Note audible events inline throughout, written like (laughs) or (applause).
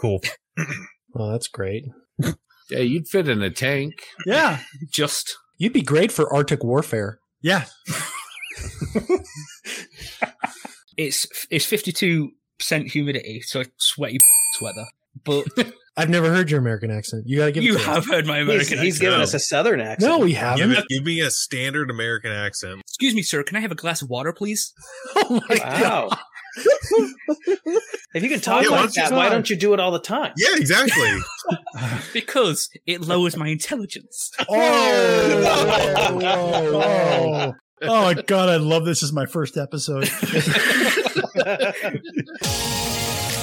Cool. well, that's great. Yeah, you'd fit in a tank. Yeah. (laughs) Just You'd be great for Arctic warfare. Yeah. (laughs) it's it's fifty two percent humidity, so it's (laughs) sweaty weather. But I've never heard your American accent. You gotta give you it to have us. heard my He's, American he's accent. giving us a southern accent. No, we haven't. it, give me a standard American accent. Excuse me, sir. Can I have a glass of water, please? oh my god. Wow. if you can talk Yeah, like that, why don't you do it all the time? Yeah, exactly. (laughs) Because it lowers my intelligence. (laughs) Oh, whoa, whoa, whoa. Oh my god, I love this Is my first episode. (laughs)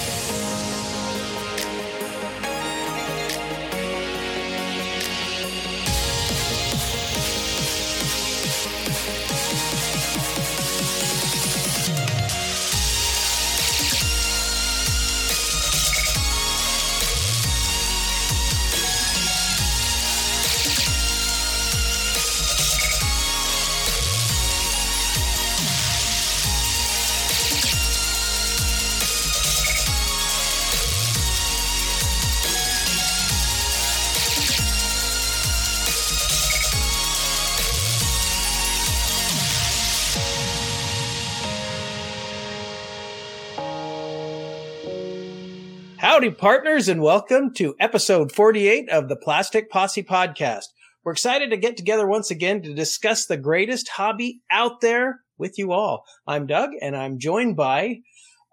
Howdy, partners, and welcome to episode 48 of the Plastic Posse Podcast. We're excited to get together once again to discuss the greatest hobby out there with you all. I'm Doug, and I'm joined by,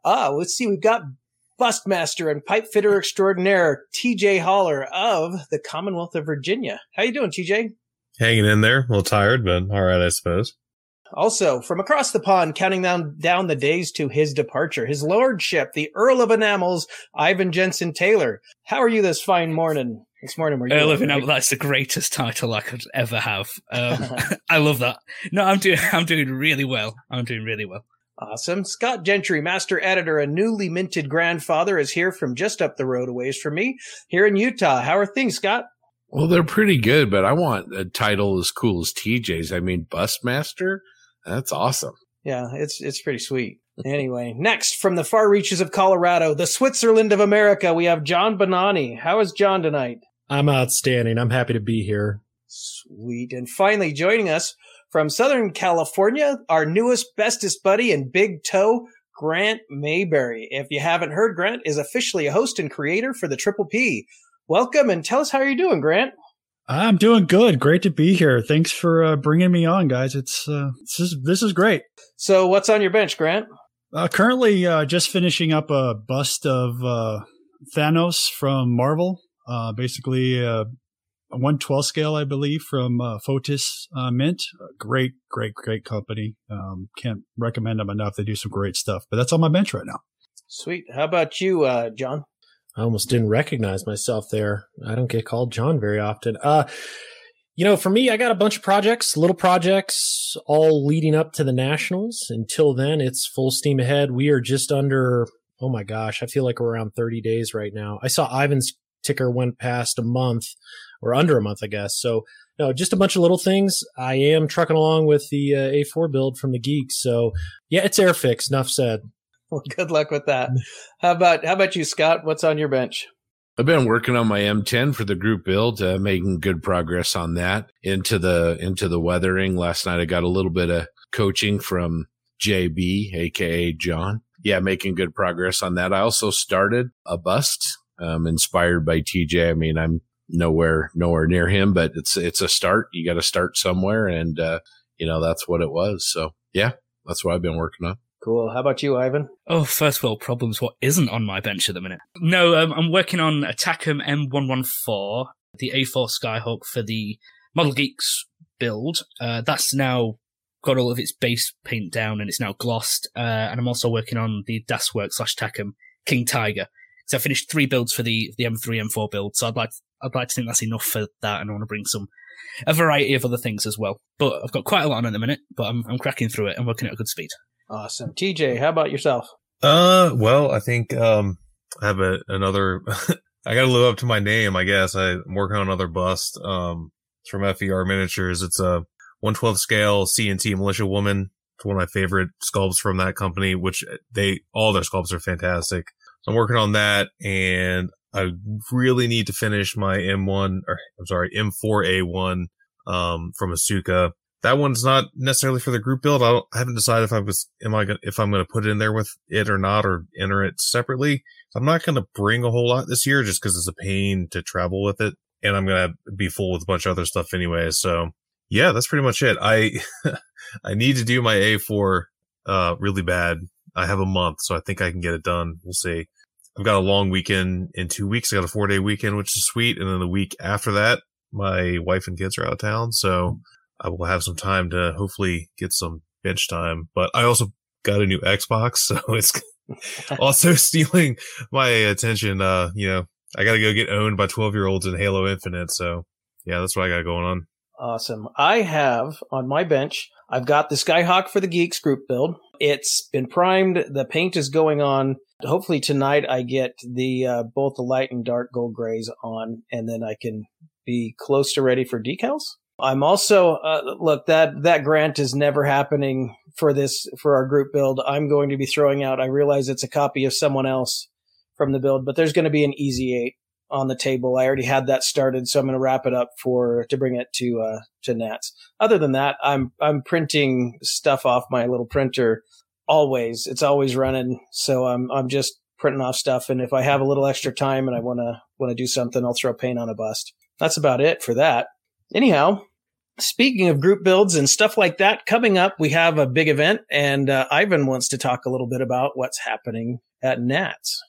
uh, let's see, we've got Bustmaster and pipe fitter extraordinaire TJ Holler of the Commonwealth of Virginia. How you doing, TJ? Hanging in there, a little tired, but all right, I suppose. Also, from across the pond, counting down, down the days to his departure, his lordship, the Earl of Enamels, Ivan Jensen Taylor. How are you this fine morning? This morning, were you? Earl all of right? Enamel, that's the greatest title I could ever have. Um, (laughs) (laughs) I love that. No, I'm doing (laughs) I'm doing really well. I'm doing really well. Awesome. Scott Gentry, master editor and newly minted grandfather, is here from just up the road a ways from me, here in Utah. How are things, Scott? Well, they're pretty good, but I want a title as cool as TJ's. I mean, Busmaster. That's awesome. Yeah, it's it's pretty sweet. Anyway, (laughs) next from the far reaches of Colorado, the Switzerland of America, we have John Bonani. How is John tonight? I'm outstanding. I'm happy to be here. Sweet. And finally, joining us from Southern California, our newest, bestest buddy and big toe, Grant Mayberry. If you haven't heard, Grant is officially a host and creator for the Triple P. Welcome and tell us how you're doing, Grant. I'm doing good. Great to be here. Thanks for uh, bringing me on, guys. It's uh, this is this is great. So, what's on your bench, Grant? Uh, currently, uh, just finishing up a bust of uh, Thanos from Marvel. Uh, basically, uh, a 112 scale, I believe, from uh, Fotis uh, Mint. A great, great, great company. Um, can't recommend them enough. They do some great stuff. But that's on my bench right now. Sweet. How about you, uh, John? I almost didn't recognize myself there. I don't get called John very often. Uh, you know, for me, I got a bunch of projects, little projects, all leading up to the nationals. Until then, it's full steam ahead. We are just under, oh my gosh, I feel like we're around 30 days right now. I saw Ivan's ticker went past a month or under a month, I guess. So, no, just a bunch of little things. I am trucking along with the uh, A4 build from the Geeks. So, yeah, it's Airfix. Enough said. Well, (laughs) good luck with that. How about how about you, Scott? What's on your bench? I've been working on my M10 for the group build, uh, making good progress on that into the into the weathering. Last night I got a little bit of coaching from JB, aka John. Yeah, making good progress on that. I also started a bust um, inspired by TJ. I mean, I'm nowhere nowhere near him, but it's it's a start. You got to start somewhere, and uh, you know that's what it was. So yeah, that's what I've been working on. Cool. How about you, Ivan? Oh, first world problems. What isn't on my bench at the minute? No, um, I'm working on a Takom M114, the A4 Skyhawk for the Model Geeks build. Uh, that's now got all of its base paint down and it's now glossed. Uh, and I'm also working on the Das Werk slash Takom King Tiger. So I finished three builds for the the M3 M4 build. So I'd like I'd like to think that's enough for that, and I want to bring some a variety of other things as well. But I've got quite a lot on at the minute. But I'm I'm cracking through it and working at a good speed. Awesome. TJ, how about yourself? Uh, well, I think um, I have a, another. (laughs) I got to live up to my name, I guess. I, I'm working on another bust. Um, it's from FER Miniatures. It's a 112 scale CNT Militia Woman. It's one of my favorite sculpts from that company, which they all their sculpts are fantastic. So I'm working on that and I really need to finish my M1 or I'm sorry, M4A1 um, from Asuka. That one's not necessarily for the group build. I, I haven't decided if I was, am I gonna, if I'm going to put it in there with it or not or enter it separately. I'm not going to bring a whole lot this year just because it's a pain to travel with it. And I'm going to be full with a bunch of other stuff anyway. So yeah, that's pretty much it. I, (laughs) I need to do my A4, uh, really bad. I have a month, so I think I can get it done. We'll see. I've got a long weekend in two weeks. I got a four day weekend, which is sweet. And then the week after that, my wife and kids are out of town. So I will have some time to hopefully get some bench time. But I also got a new Xbox. (laughs) So it's (laughs) also stealing my attention. Uh, you know, I got to go get owned by 12 year olds in Halo Infinite. So yeah, that's what I got going on. Awesome. I have on my bench, I've got the Skyhawk for the Geeks group build. It's been primed. The paint is going on. Hopefully tonight I get the uh, both the light and dark gull grays on, and then I can be close to ready for decals. I'm also uh, look that that grant is never happening for this for our group build. I'm going to be throwing out. I realize it's a copy of someone else from the build, but there's going to be an easy eight on the table. I already had that started, so I'm going to wrap it up for to bring it to uh, to Nats. Other than that, I'm I'm printing stuff off my little printer always. It's always running, so I'm I'm just printing off stuff. And if I have a little extra time and I want to want to do something, I'll throw paint on a bust. That's about it for that. Anyhow, speaking of group builds and stuff like that, coming up, we have a big event, and uh, Ivan wants to talk a little bit about what's happening at Nats.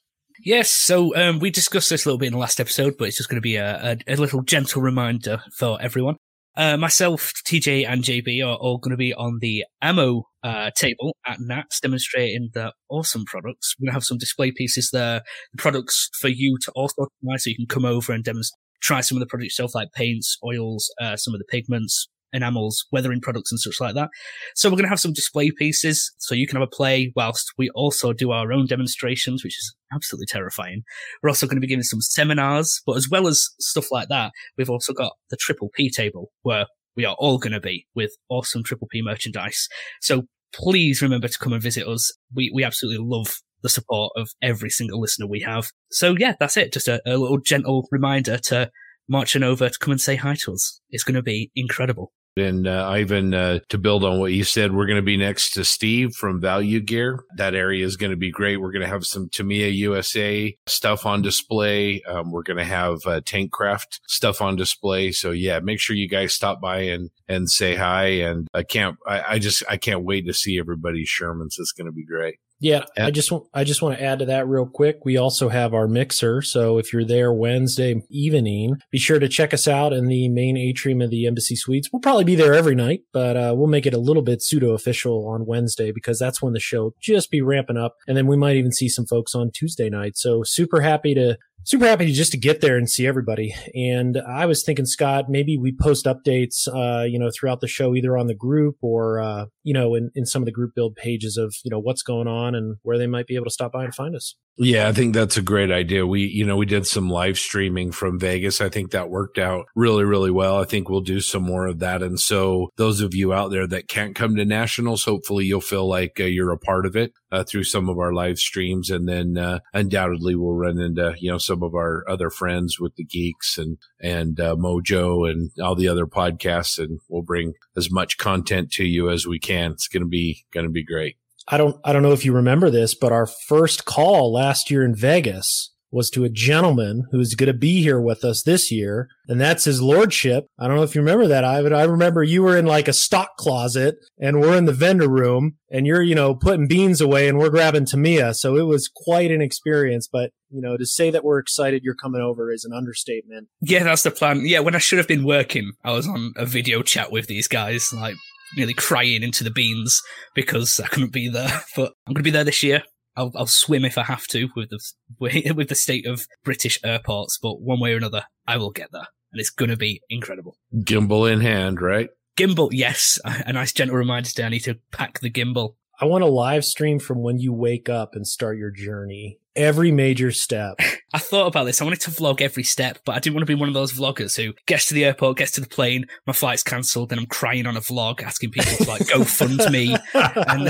Yes, so um, we discussed this a little bit in the last episode, but it's just going to be a, a, a little gentle reminder for everyone. Uh, myself, TJ, and JB are all going to be on the ammo uh, table at NATS demonstrating the awesome products. We're going to have some display pieces there, the products for you to also try so you can come over and demonstrate, try some of the products yourself, like paints, oils, uh, some of the pigments, enamels, weathering products and such like that. So we're going to have some display pieces so you can have a play whilst we also do our own demonstrations, which is absolutely terrifying. We're also going to be giving some seminars, but as well as stuff like that, we've also got the triple P table where we are all going to be with awesome triple P merchandise. So please remember to come and visit us. We, we absolutely love the support of every single listener we have. So yeah, that's it. Just a, a little gentle reminder to marching over to come and say hi to us. It's going to be incredible. And uh, Ivan, uh, to build on what you said, we're going to be next to Steve from Value Gear. That area is going to be great. We're going to have some Tamiya USA stuff on display. Um, we're going to have uh, Tankcraft stuff on display. So yeah, make sure you guys stop by and and say hi. And I can't, I, I just, I can't wait to see everybody's Shermans. It's going to be great. Yeah, I just want I just want to add to that real quick. We also have our mixer, so if you're there Wednesday evening, be sure to check us out in the main atrium of the Embassy Suites. We'll probably be there every night, but uh, we'll make it a little bit pseudo official on Wednesday because that's when the show just be ramping up, and then we might even see some folks on Tuesday night. So super happy to super happy just to get there and see everybody. And I was thinking, Scott, maybe we post updates, uh, you know, throughout the show, either on the group or, uh, you know, in, in some of the group build pages of, you know, what's going on and where they might be able to stop by and find us. Yeah, I think that's a great idea. We, you know, we did some live streaming from Vegas. I think that worked out really, really well. I think we'll do some more of that. And so those of you out there that can't come to nationals, hopefully you'll feel like uh, you're a part of it uh, through some of our live streams. And then uh, undoubtedly we'll run into, you know, some of our other friends with the geeks and, and uh, Mojo and all the other podcasts. And we'll bring as much content to you as we can. It's going to be, going to be great. I don't I don't know if you remember this, but our first call last year in Vegas was to a gentleman who's going to be here with us this year, and that's his lordship. I don't know if you remember that, Ivan. I remember you were in like a stock closet, and we're in the vendor room, and you're you know putting beans away, and we're grabbing Tamiya. So it was quite an experience. But you know, to say that we're excited you're coming over is an understatement. Yeah, that's the plan. Yeah, when I should have been working, I was on a video chat with these guys, like nearly crying into the beans because I couldn't be there. (laughs) But I'm going to be there this year. I'll, I'll swim if I have to with the (laughs) with the state of British airports, but one way or another, I will get there, and it's going to be incredible. Gimbal in hand, right? Gimbal, yes. (laughs) A nice gentle reminder today. I need to pack the gimbal. I want a live stream from when you wake up and start your journey every major step. (laughs) I thought about this. I wanted to vlog every step, but I didn't want to be one of those vloggers who gets to the airport, gets to the plane, my flight's cancelled, and I'm crying on a vlog asking people to like go fund me. (laughs) And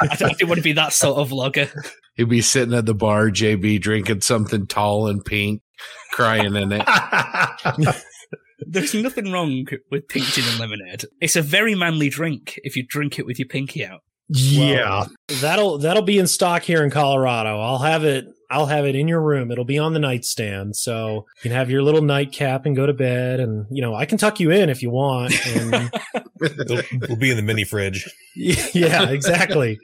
I didn't want to be that sort of vlogger. He'd be sitting at the bar, JB, drinking something tall and pink, crying in it. (laughs) There's nothing wrong with pink gin and lemonade. It's a very manly drink if you drink it with your pinky out. Yeah. That'll that'll be in stock here in Colorado. I'll have it I'll have it in your room. It'll be on the nightstand. So you can have your little nightcap and go to bed and you know, I can tuck you in if you want. And (laughs) It'll, it'll be in the mini fridge. (laughs) yeah, exactly.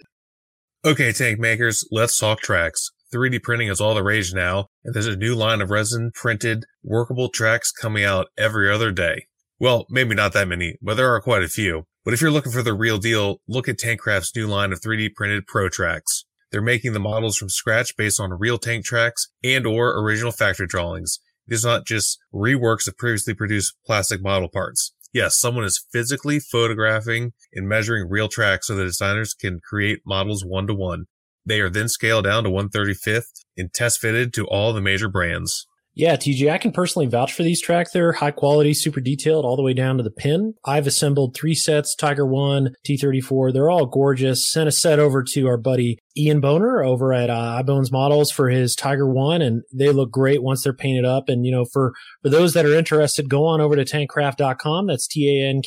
Okay, tank makers, let's talk tracks. 3D printing is all the rage now, and there's a new line of resin printed workable tracks coming out every other day. Well, maybe not that many, but there are quite a few. But if you're looking for the real deal, look at Tankcraft's new line of 3D printed Pro Tracks. They're making the models from scratch based on real tank tracks and or original factory drawings. It is not just reworks of previously produced plastic model parts. Yes, someone is physically photographing and measuring real tracks so the designers can create models one to one. They are then scaled down to 135th and test fitted to all the major brands. Yeah, TJ, I can personally vouch for these tracks. They're high quality, super detailed, all the way down to the pin. I've assembled three sets, Tiger 1, T34. They're all gorgeous. Sent a set over to our buddy Ian Boner over at uh, iBones Models for his Tiger 1, and they look great once they're painted up. And, you know, for, for those that are interested, go on over to tankcraft.com. That's T-A-N-K-R-A-F-T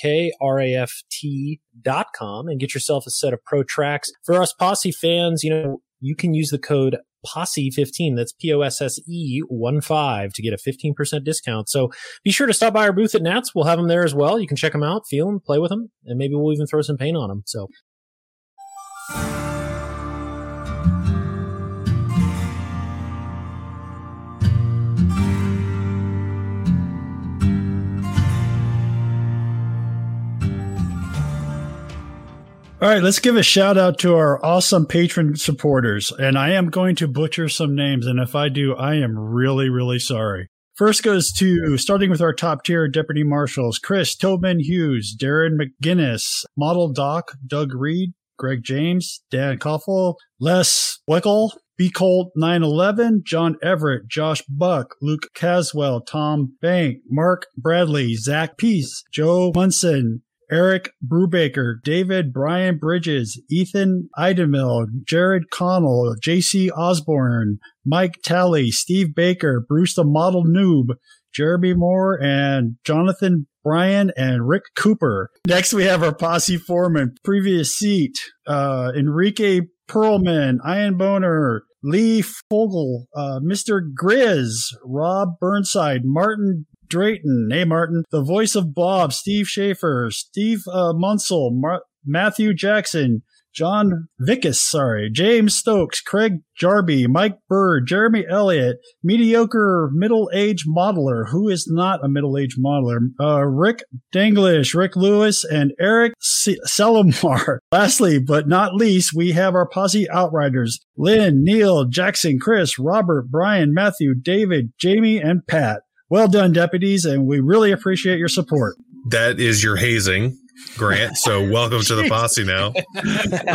dot com and get yourself a set of pro tracks. For us posse fans, you know, you can use the code Posse 15. That's P O S S E 1 5 to get a 15% discount. So be sure to stop by our booth at Nats. We'll have them there as well. You can check them out, feel them, play with them, and maybe we'll even throw some paint on them. So All right, let's give a shout out to our awesome patron supporters. And I am going to butcher some names. And if I do, I am really, really sorry. First goes to starting with our top tier deputy marshals Chris Tobin Hughes, Darren McGinnis, Model Doc, Doug Reed, Greg James, Dan Koffel, Les Weckel, B Colt 911, John Everett, Josh Buck, Luke Caswell, Tom Bank, Mark Bradley, Zach Peace, Joe Munson, Eric Brubaker, David Brian Bridges, Ethan Idemil, Jared Connell, JC Osborne, Mike Talley, Steve Baker, Bruce the Model Noob, Jeremy Moore, and Jonathan Bryan and Rick Cooper. Next, we have our posse foreman, previous seat, uh, Enrique Perlman, Ian Boner, Lee Fogel, uh, Mr. Grizz, Rob Burnside, Martin Drayton, hey Martin, the voice of Bob, Steve Schaefer, Steve uh, Munsell, Mar- Matthew Jackson, John Vickus, sorry, James Stokes, Craig Jarby, Mike Bird, Jeremy Elliott, mediocre middle-aged modeler, who is not a middle-aged modeler, uh, Rick Danglish, Rick Lewis, and Eric C- Selimar. (laughs) Lastly, but not least, we have our posse outriders, Lynn, Neil, Jackson, Chris, Robert, Brian, Matthew, David, Jamie, and Pat. Well done, deputies, and we really appreciate your support. That is your hazing, Grant. So welcome to the posse now.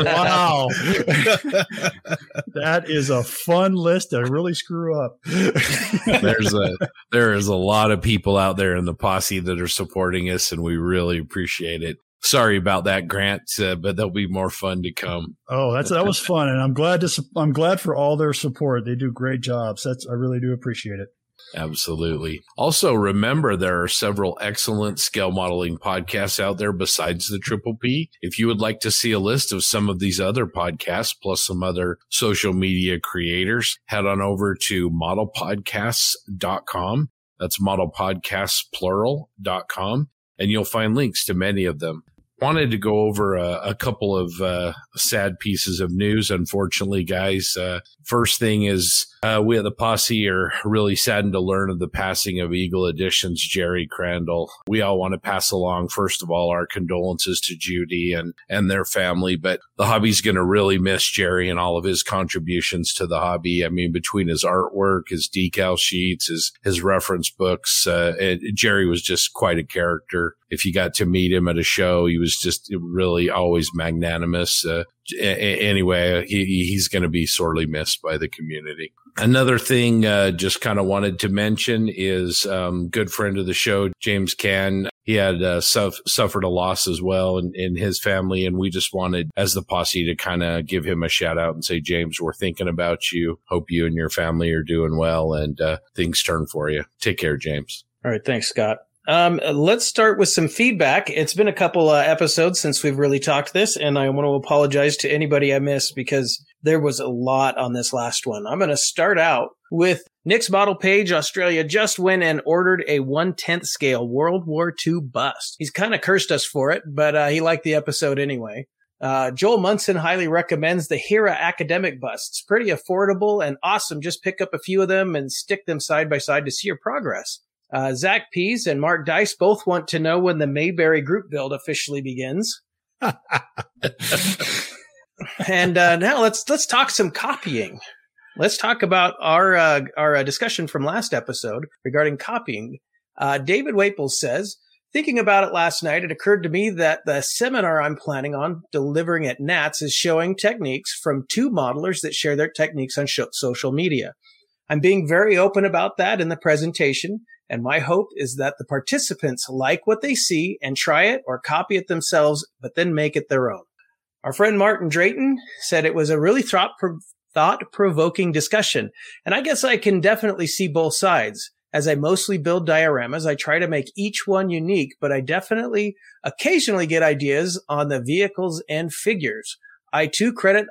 Wow. (laughs) that is a fun list to really screw up. There's a (laughs) there is a lot of people out there in the posse that are supporting us, and we really appreciate it. Sorry about that, Grant, uh, but there'll be more fun to come. Oh, that's that was fun, and I'm glad to I'm glad for all their support. They do great jobs. That's I really do appreciate it. Absolutely. Also, remember there are several excellent scale modeling podcasts out there besides the Triple P. If you would like to see a list of some of these other podcasts, plus some other social media creators, head on over to modelpodcasts.com. That's modelpodcastsplural.com, and you'll find links to many of them wanted to go over a, a couple of uh, sad pieces of news. Unfortunately, guys, uh, first thing is uh, we at the posse are really saddened to learn of the passing of Eagle Edition's Jerry Crandall. We all want to pass along, first of all, our condolences to Judy and and their family, but the hobby's going to really miss Jerry and all of his contributions to the hobby. I mean, between his artwork, his decal sheets, his his reference books, uh, Jerry was just quite a character. If you got to meet him at a show, he was just really always magnanimous. Uh, anyway, he, he's going to be sorely missed by the community. Another thing, uh, just kind of wanted to mention is um, good friend of the show, James Can. He had uh, suff- suffered a loss as well in, in his family, and we just wanted, as the posse, to kind of give him a shout out and say, James, we're thinking about you. Hope you and your family are doing well, and uh, things turn for you. Take care, James. All right, thanks, Scott. Um, let's start with some feedback. It's been a couple uh, episodes since we've really talked this, and I want to apologize to anybody I missed because there was a lot on this last one. I'm going to start out with Nick's Model Page Australia just went and ordered a one tenth scale World War II bust. He's kind of cursed us for it, but uh, he liked the episode anyway. Uh, Joel Munson highly recommends the Hera academic busts. Pretty affordable and awesome. Just pick up a few of them and stick them side by side to see your progress. Uh, Zach Pease and Mark Dice both want to know when the Mayberry group build officially begins. (laughs) and uh, now let's let's talk some copying. Let's talk about our uh, our uh, discussion from last episode regarding copying. Uh, David Waples says, thinking about it last night, it occurred to me that the seminar I'm planning on delivering at NATS is showing techniques from two modelers that share their techniques on sh- social media. I'm being very open about that in the presentation, and my hope is that the participants like what they see and try it or copy it themselves, but then make it their own. Our friend Martin Drayton said it was a really thought provoking discussion. And I guess I can definitely see both sides. As I mostly build dioramas, I try to make each one unique, but I definitely occasionally get ideas on the vehicles and figures. I too credit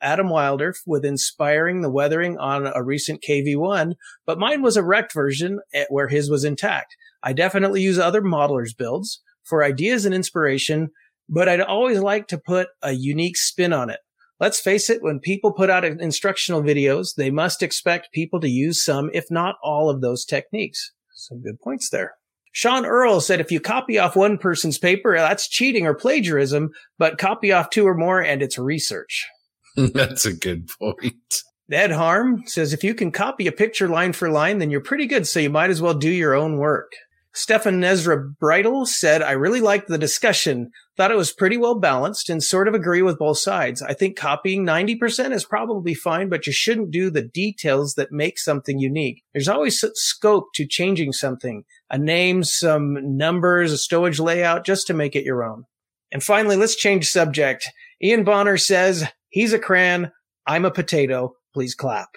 Adam Wilder with inspiring the weathering on a recent KV1, but mine was a wrecked version eh, where his was intact. I definitely use other modelers' builds for ideas and inspiration, but I'd always like to put a unique spin on it. Let's face it, when people put out instructional videos, they must expect people to use some, if not all of those techniques. Some good points there. Sean Earl said if you copy off one person's paper, that's cheating or plagiarism, but copy off two or more and it's research. (laughs) that's a good point. Ed Harm says if you can copy a picture line for line, then you're pretty good, so you might as well do your own work. Stefan Nezra Bridle said, I really liked the discussion. Thought it was pretty well balanced and sort of agree with both sides. I think copying 90% is probably fine, but you shouldn't do the details that make something unique. There's always scope to changing something, a name, some numbers, a stowage layout, just to make it your own. And finally, let's change subject. Ian Bonner says, he's a crayon. I'm a potato. Please clap.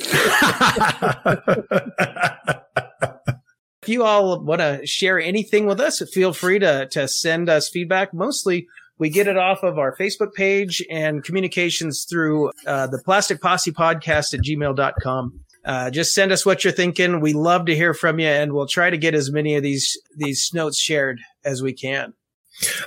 (laughs) (laughs) If you all want to share anything with us, feel free to, to send us feedback. Mostly we get it off of our Facebook page and communications through uh, the Plastic Posse podcast at gmail.com. Uh, just send us what you're thinking. We love to hear from you and we'll try to get as many of these, these notes shared as we can.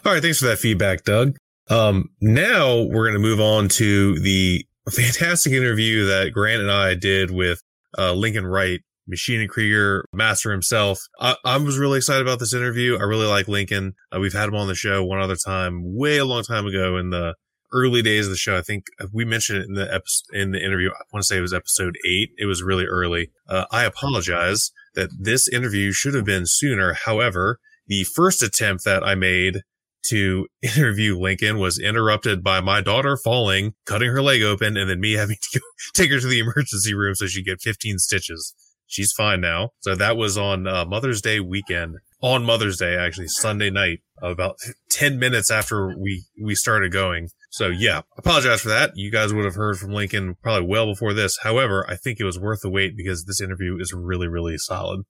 All right. Thanks for that feedback, Doug. Um, now we're going to move on to the (laughs) fantastic interview that Grant and I did with uh, Lincoln Wright Maschinen Krieger master himself. I, I, was really excited about this interview. I really like Lincoln. Uh, we've had him on the show one other time, way a long time ago in the early days of the show. I think we mentioned it in the episode, in the interview. I want to say it was episode eight. It was really early. Uh, I apologize that this interview should have been sooner. However, the first attempt that I made to (laughs) interview Lincoln was interrupted by my daughter falling, cutting her leg open, and then me (laughs) having to take her to the emergency room so she get 15 stitches she's fine now. So that was on uh, Mother's Day weekend. On Mother's Day, actually, Sunday night, about 10 minutes after we, we started going. So yeah, apologize for that. You guys would have heard from Lincoln probably well before this. However, I think it was worth the wait because this interview is really, really solid.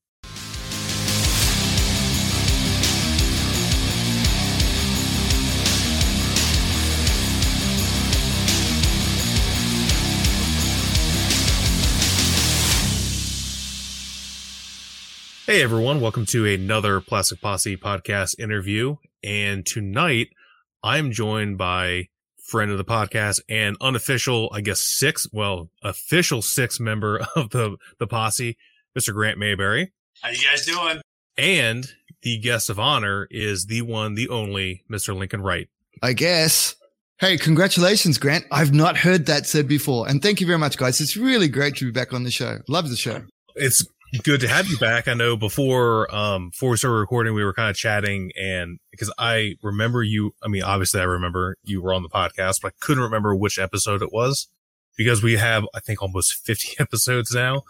Hey everyone, welcome to another Plastic Posse podcast interview. And tonight I'm joined by friend of the podcast and unofficial, I guess six, well, official six member (laughs) of the, the posse, Mr. Grant Mayberry. How you guys doing? And the guest of honor is the one, the only Mr. Lincoln Wright. I guess. Hey, congratulations, Grant. I've not heard that said before. And thank you very much, guys. It's really great to be back on the show. Love the show. It's good to have you back. I know before um before we started recording, we were kind of chatting, and because I remember you. I mean, obviously, I remember you were on the podcast, but I couldn't remember which episode it was. because we have, I think, almost (laughs) 50 episodes now.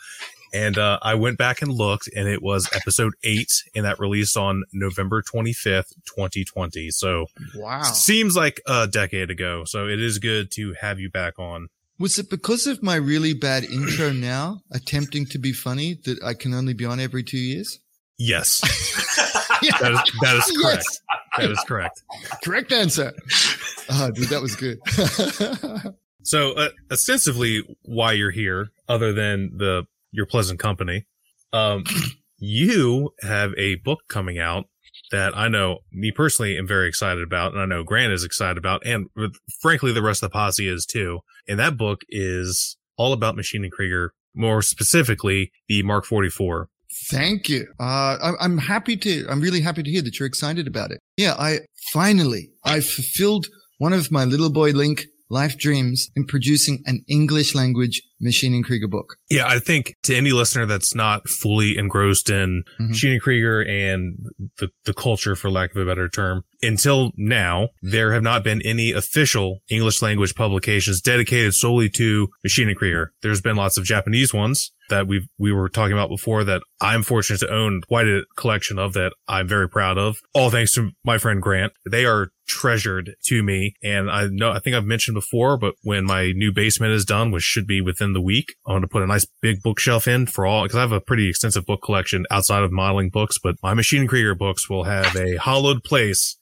And uh, I went back and looked, and it was episode eight, and that released on November 25th, 2020. So Wow. seems like a decade ago. So it is good to have you back on. Was it because of my really bad intro (coughs) now, attempting to be funny, that I can only be on every two years? Yes, (laughs) that is, that is Yes. correct. That is correct. Correct answer. Oh, dude, that was good. (laughs) So, uh, ostensibly, why you're here, other than the your pleasant company, um, (coughs) you have a book coming out that I know me personally am very excited about, and I know Grant is excited about, and frankly, the rest of the posse is too. And that book is all about Maschinenkrieger, more specifically the Mark 44. Thank you. Uh, I, I'm happy to, I'm really happy to hear that you're excited about it. Yeah, I finally, I fulfilled one of my little boy Link life dreams in producing an English language Maschinenkrieger book. Yeah, I think to any listener that's not fully engrossed in Mhm. Maschinenkrieger and the, the culture, for lack of a better term, until now, there have not been any official English language publications dedicated solely to Maschinenkrieger. There's been lots of Japanese ones that we we were talking about before that I'm fortunate to own quite a collection of that I'm very proud of. All thanks to my friend Grant. They are treasured to me. And I know, I think I've mentioned before, but when my new basement is done, which should be within the week, I want to put a nice big bookshelf in for all, because I have a pretty extensive book collection outside of modeling books, but my Maschinenkrieger books will have a hollowed place.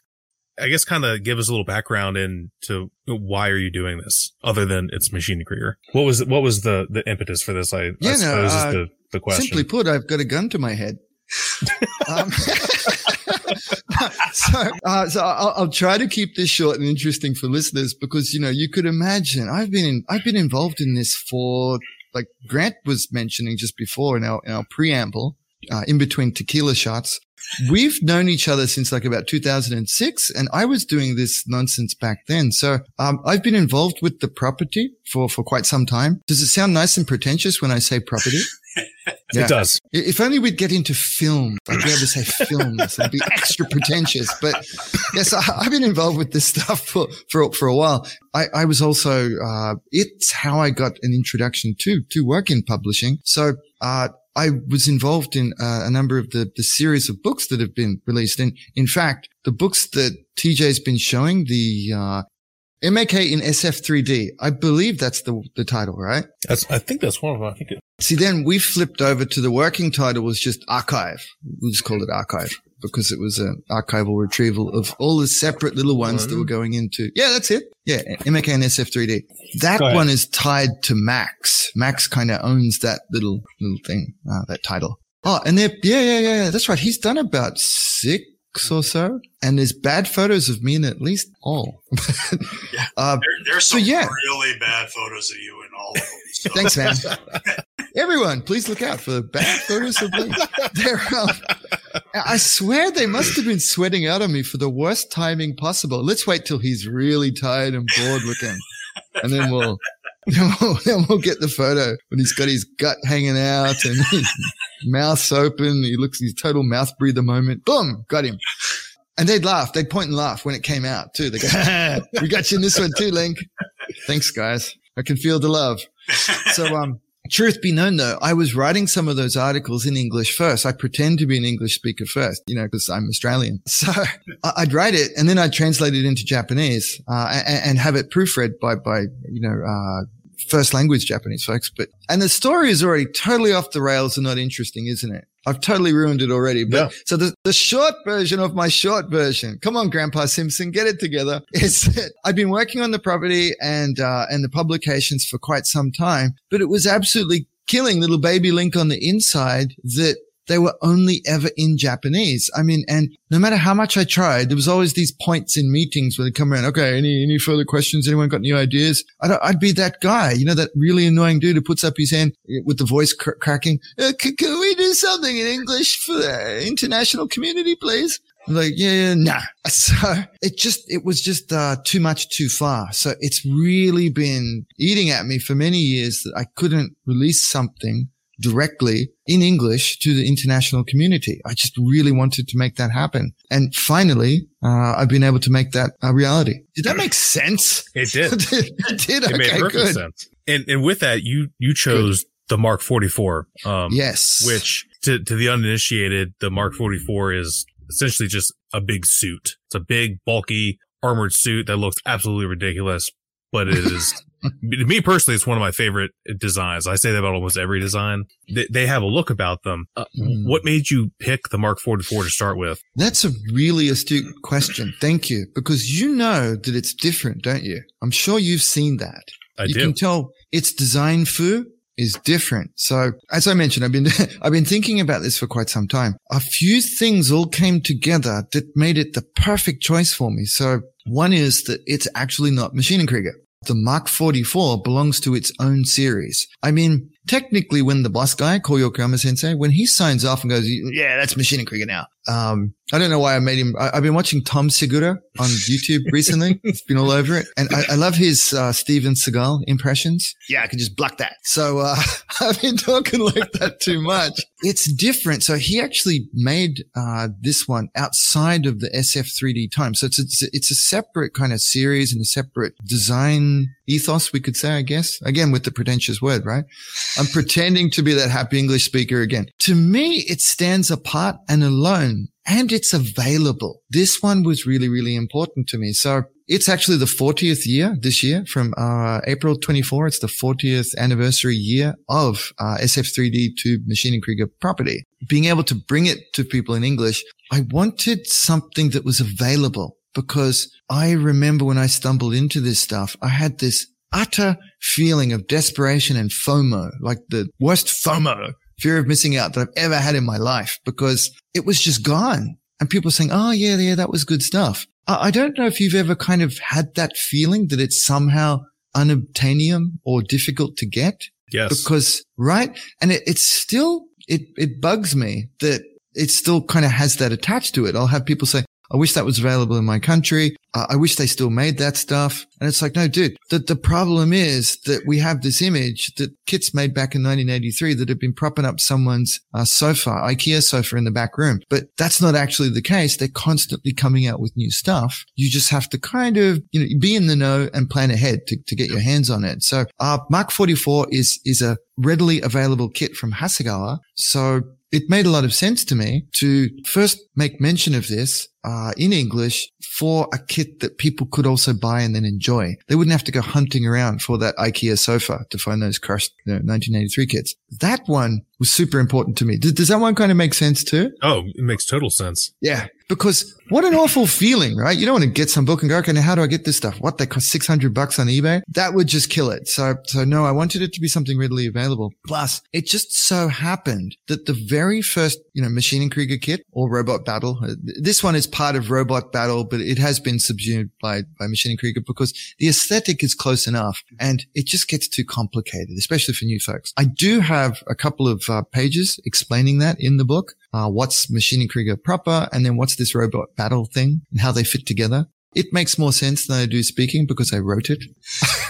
I guess kind of give us a little background into why are you doing this other than it's Maschinenkrieger? What was, what was the, the impetus for this? I, Yeah, I no, suppose uh, is the, the question. Simply put, I've got a gun to my head. (laughs) um, (laughs) so, uh, so I'll, I'll try to keep this short and interesting for listeners because you know you could imagine I've been in, I've been involved in this for like Grant was mentioning just before in our in our preamble, uh, in between tequila shots. We've known each other since like about 2006, and I was doing this nonsense back then. So um, I've been involved with the property for for quite some time. Does it sound nice and pretentious when I say property? (laughs) Yeah. It does. If only we'd get into film, I'd be able to say films. It'd be extra pretentious. But yes, I, I've been involved with this stuff for, for, for a while. I, I was also, uh, it's how I got an introduction to, to work in publishing. So, uh, I was involved in uh, a number of the, the series of books that have been released. And in fact, the books that TJ's been showing, the, uh, MAK in SF3D, I believe that's the, the title, right? That's, I think that's one of them. I think it, See, then we flipped over to the working title was just archive. We just called it archive because it was an archival retrieval of all the separate little ones that were going into. Yeah, that's it. Yeah, MK and SF3D. That one is tied to Max. Max kind of owns that little little thing, uh, that title. Oh, and they're yeah, yeah, yeah, yeah. That's right. He's done about six or so, and there's bad photos of me in at least all. (laughs) (laughs) uh, There, there's So, some yeah. really bad photos of you in all of them. So. Thanks, man. (laughs) Everyone, please look out for the bad photos of me. They're, um, I swear they must have been sweating out on me for the worst timing possible. Let's wait till he's really tired and bored looking, and then we'll. (laughs) Then we'll, then we'll get the photo when he's got his gut hanging out and his (laughs) mouth's open. He looks, he's total mouth breather moment. Boom, got him. And they'd laugh. They'd point and laugh when it came out too. They go, (laughs) "We got you in this one too, Link." Thanks, guys. I can feel the love. So, um, truth be known though, I was writing some of those articles in English first. I pretend to be an English speaker first, you know, because I'm Australian. So I'd write it and then I'd translate it into Japanese, uh, and, and have it proofread by, by, you know, uh, first language Japanese folks. But, and the story is already totally off the rails and not interesting, isn't it? I've totally ruined it already. But Yeah. so the, the short version of my short version, come on, Grandpa Simpson, get it together. (laughs) Is that I've been working on the property and, uh, and the publications for quite some time, but it was absolutely killing little baby Link on the inside that they were only ever in Japanese. I mean, and no matter how much I tried, there was always these points in meetings where they come around. Okay. Any, any further questions? Anyone got any ideas? I'd, I'd be that guy, you know, that really annoying dude who puts up his hand with the voice cr- cracking. Uh, c- can we do something in English for the international community, please? Like, yeah, yeah, nah. (laughs) So it just, it was just, uh, too much too far. So it's really been eating at me for many years that I couldn't release something directly in English to the international community. I just really wanted to make that happen. And finally, uh, I've been able to make that a reality. Did that make sense? (laughs) (laughs) It did. it did. It made perfect good. sense. And and with that, you you chose the Mark 44. Um, Yes. which to to the uninitiated, the Mark 44 is essentially just a big suit. It's a big, bulky, armored suit that looks absolutely ridiculous, but it is. (laughs) To (laughs) me personally, it's one of my favorite designs. I say that about almost every design. They, they have a look about them. Uh, Mm. What made you pick the Mark 44 to start with? That's a really astute question. Thank you. Because you know that it's different, don't you? I'm sure you've seen that. I you do. can tell its design fu is different. So as I mentioned, I've been, (laughs) I've been thinking about this for quite some time. A few things all came together that made it the perfect choice for me. So one is that it's actually not Maschinenkrieger. The Mark 44 belongs to its own series. I mean, technically when the boss guy, Kow Yokoyama sensei, when he signs off and goes, yeah, that's Maschinenkrieger now. Um, I don't know why I made him. I, I've been watching Tom Segura on YouTube (laughs) recently. it's been all over it. And I, I love his, uh, Steven Seagal impressions. Yeah, I can just block that. So, uh, (laughs) I've been talking like that too much. It's different. So he actually made, uh, this one outside of the SF3D time. So it's, it's, it's a separate kind of series and a separate design ethos, we could say, I guess. Again, with the pretentious word, right? I'm pretending to be that happy English speaker again. To me, it stands apart and alone and it's available. This one was really, really important to me. So it's actually the 40th year this year from uh, April 24. It's the 40th anniversary year of uh, SF3D to Maschinenkrieger property. Being able to bring it to people in English, I wanted something that was available because I remember when I stumbled into this stuff, I had this utter feeling of desperation and FOMO, like the worst FOMO, fear of missing out that I've ever had in my life because it was just gone. And people saying, Oh yeah, yeah, that was good stuff. I I don't know if you've ever kind of had that feeling that it's somehow unobtainium or difficult to get Yes. because, right? And it, it's still, it, it bugs me that it still kind of has that attached to it. I'll have people say, I wish that was available in my country. Uh, I wish they still made that stuff. And it's like, no, dude, the, the problem is that we have this image that kits made back in 1983 that have been propping up someone's uh, sofa, IKEA sofa in the back room. But that's not actually the case. They're constantly coming out with new stuff. You just have to kind of, you know, be in the know and plan ahead to, to get your hands on it. So, uh, Mark 44 is, is a readily available kit from Hasegawa. So it made a lot of sense to me to first make mention of this uh, in English for a kit that people could also buy and then enjoy. They wouldn't have to go hunting around for that IKEA sofa to find those crushed you know, 1983 kits. That one was super important to me. Does, does that one kind of make sense too? Oh, it makes total sense. Yeah. Because what an awful feeling, right? You don't want to get some book and go, okay, now how do I get this stuff? What they cost 600 bucks on eBay? That would just kill it. So, so no, I wanted it to be something readily available. Plus it just so happened that the very first, you know, Maschinenkrieger kit or Robot Battle, uh, this one is part of Robot Battle, but it has been subsumed by, by Maschinenkrieger because the aesthetic is close enough and it just gets too complicated, especially for new folks. I do have a couple of uh, pages explaining that in the book. Uh, what's Maschinenkrieger proper and then what's this robot battle thing and how they fit together. It makes more sense than I do speaking because I wrote it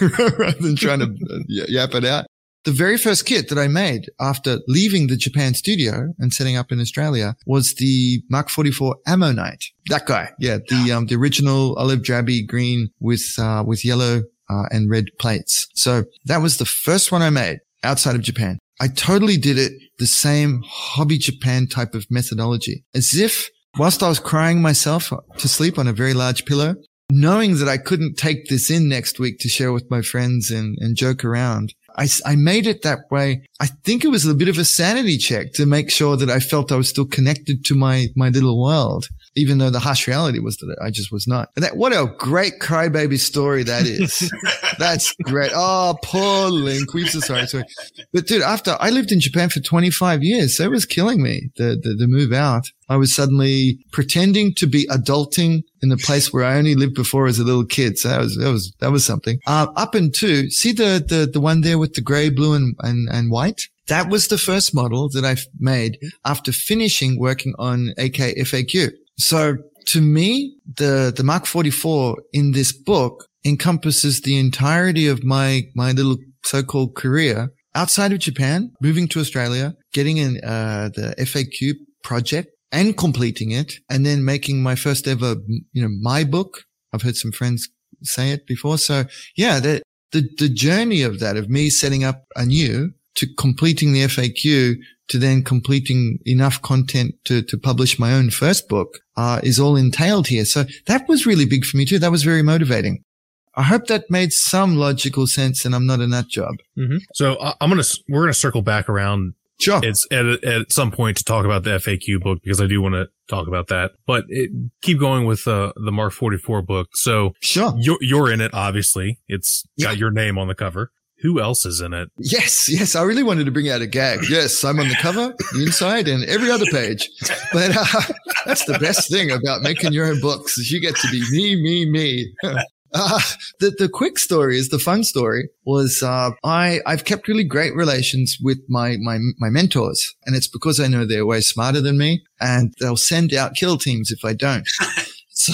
(laughs) rather than trying to uh, yap it out. The very first kit that I made after leaving the Japan studio and setting up in Australia was the Mark 44 Ammoknight. That guy. Yeah. The, um, the original olive drabby green with, uh, with yellow, uh, and red plates. So that was the first one I made outside of Japan. I totally did it the same hobby Japan type of methodology as if whilst I was crying myself to sleep on a very large pillow, knowing that I couldn't take this in next week to share with my friends and, and joke around. I, I made it that way. I think it was a bit of a sanity check to make sure that I felt I was still connected to my, my little world, even though the harsh reality was that I just was not. And that, what a great crybaby story that is. (laughs) That's great. Oh, poor Link. We're so sorry. sorry. But dude, after I lived in Japan for 25 years, so it was killing me, the, the, the move out. I was suddenly pretending to be adulting in the place where I only lived before as a little kid. So that was, that was, that was something. Uh, up into, see the, the, the one there with the gray, blue and, and, and white? That was the first model that I made after finishing working on AK FAQ. So to me, the, the Mark 44 in this book encompasses the entirety of my, my little so-called career outside of Japan, moving to Australia, getting in uh, the FAQ project and completing it, and then making my first ever, you know, my book. I've heard some friends say it before. So yeah, the, the, the journey of that, of me setting up anew to completing the FAQ to then completing enough content to, to publish my own first book, uh, is all entailed here. So that was really big for me too. That was very motivating. I hope that made some logical sense and I'm not a nut job. Mm-hmm. So I, I'm going to, we're going to circle back around Sure. it's at, at some point to talk about the FAQ book because I do want to talk about that. But it, keep going with uh, the Mark 44 book. So Sure. you're you're in it, obviously. It's Yeah. got your name on the cover. Who else is in it? Yes, yes. I really wanted to bring out a gag. Yes, I'm on the cover, the inside, and every other page. But uh, (laughs) that's the best thing about making your own books is you get to be me, me, me. (laughs) Uh, the the quick story is the fun story was uh, I I've kept really great relations with my my my mentors, and it's because I know they're way smarter than me, and they'll send out kill teams if I don't. (laughs) So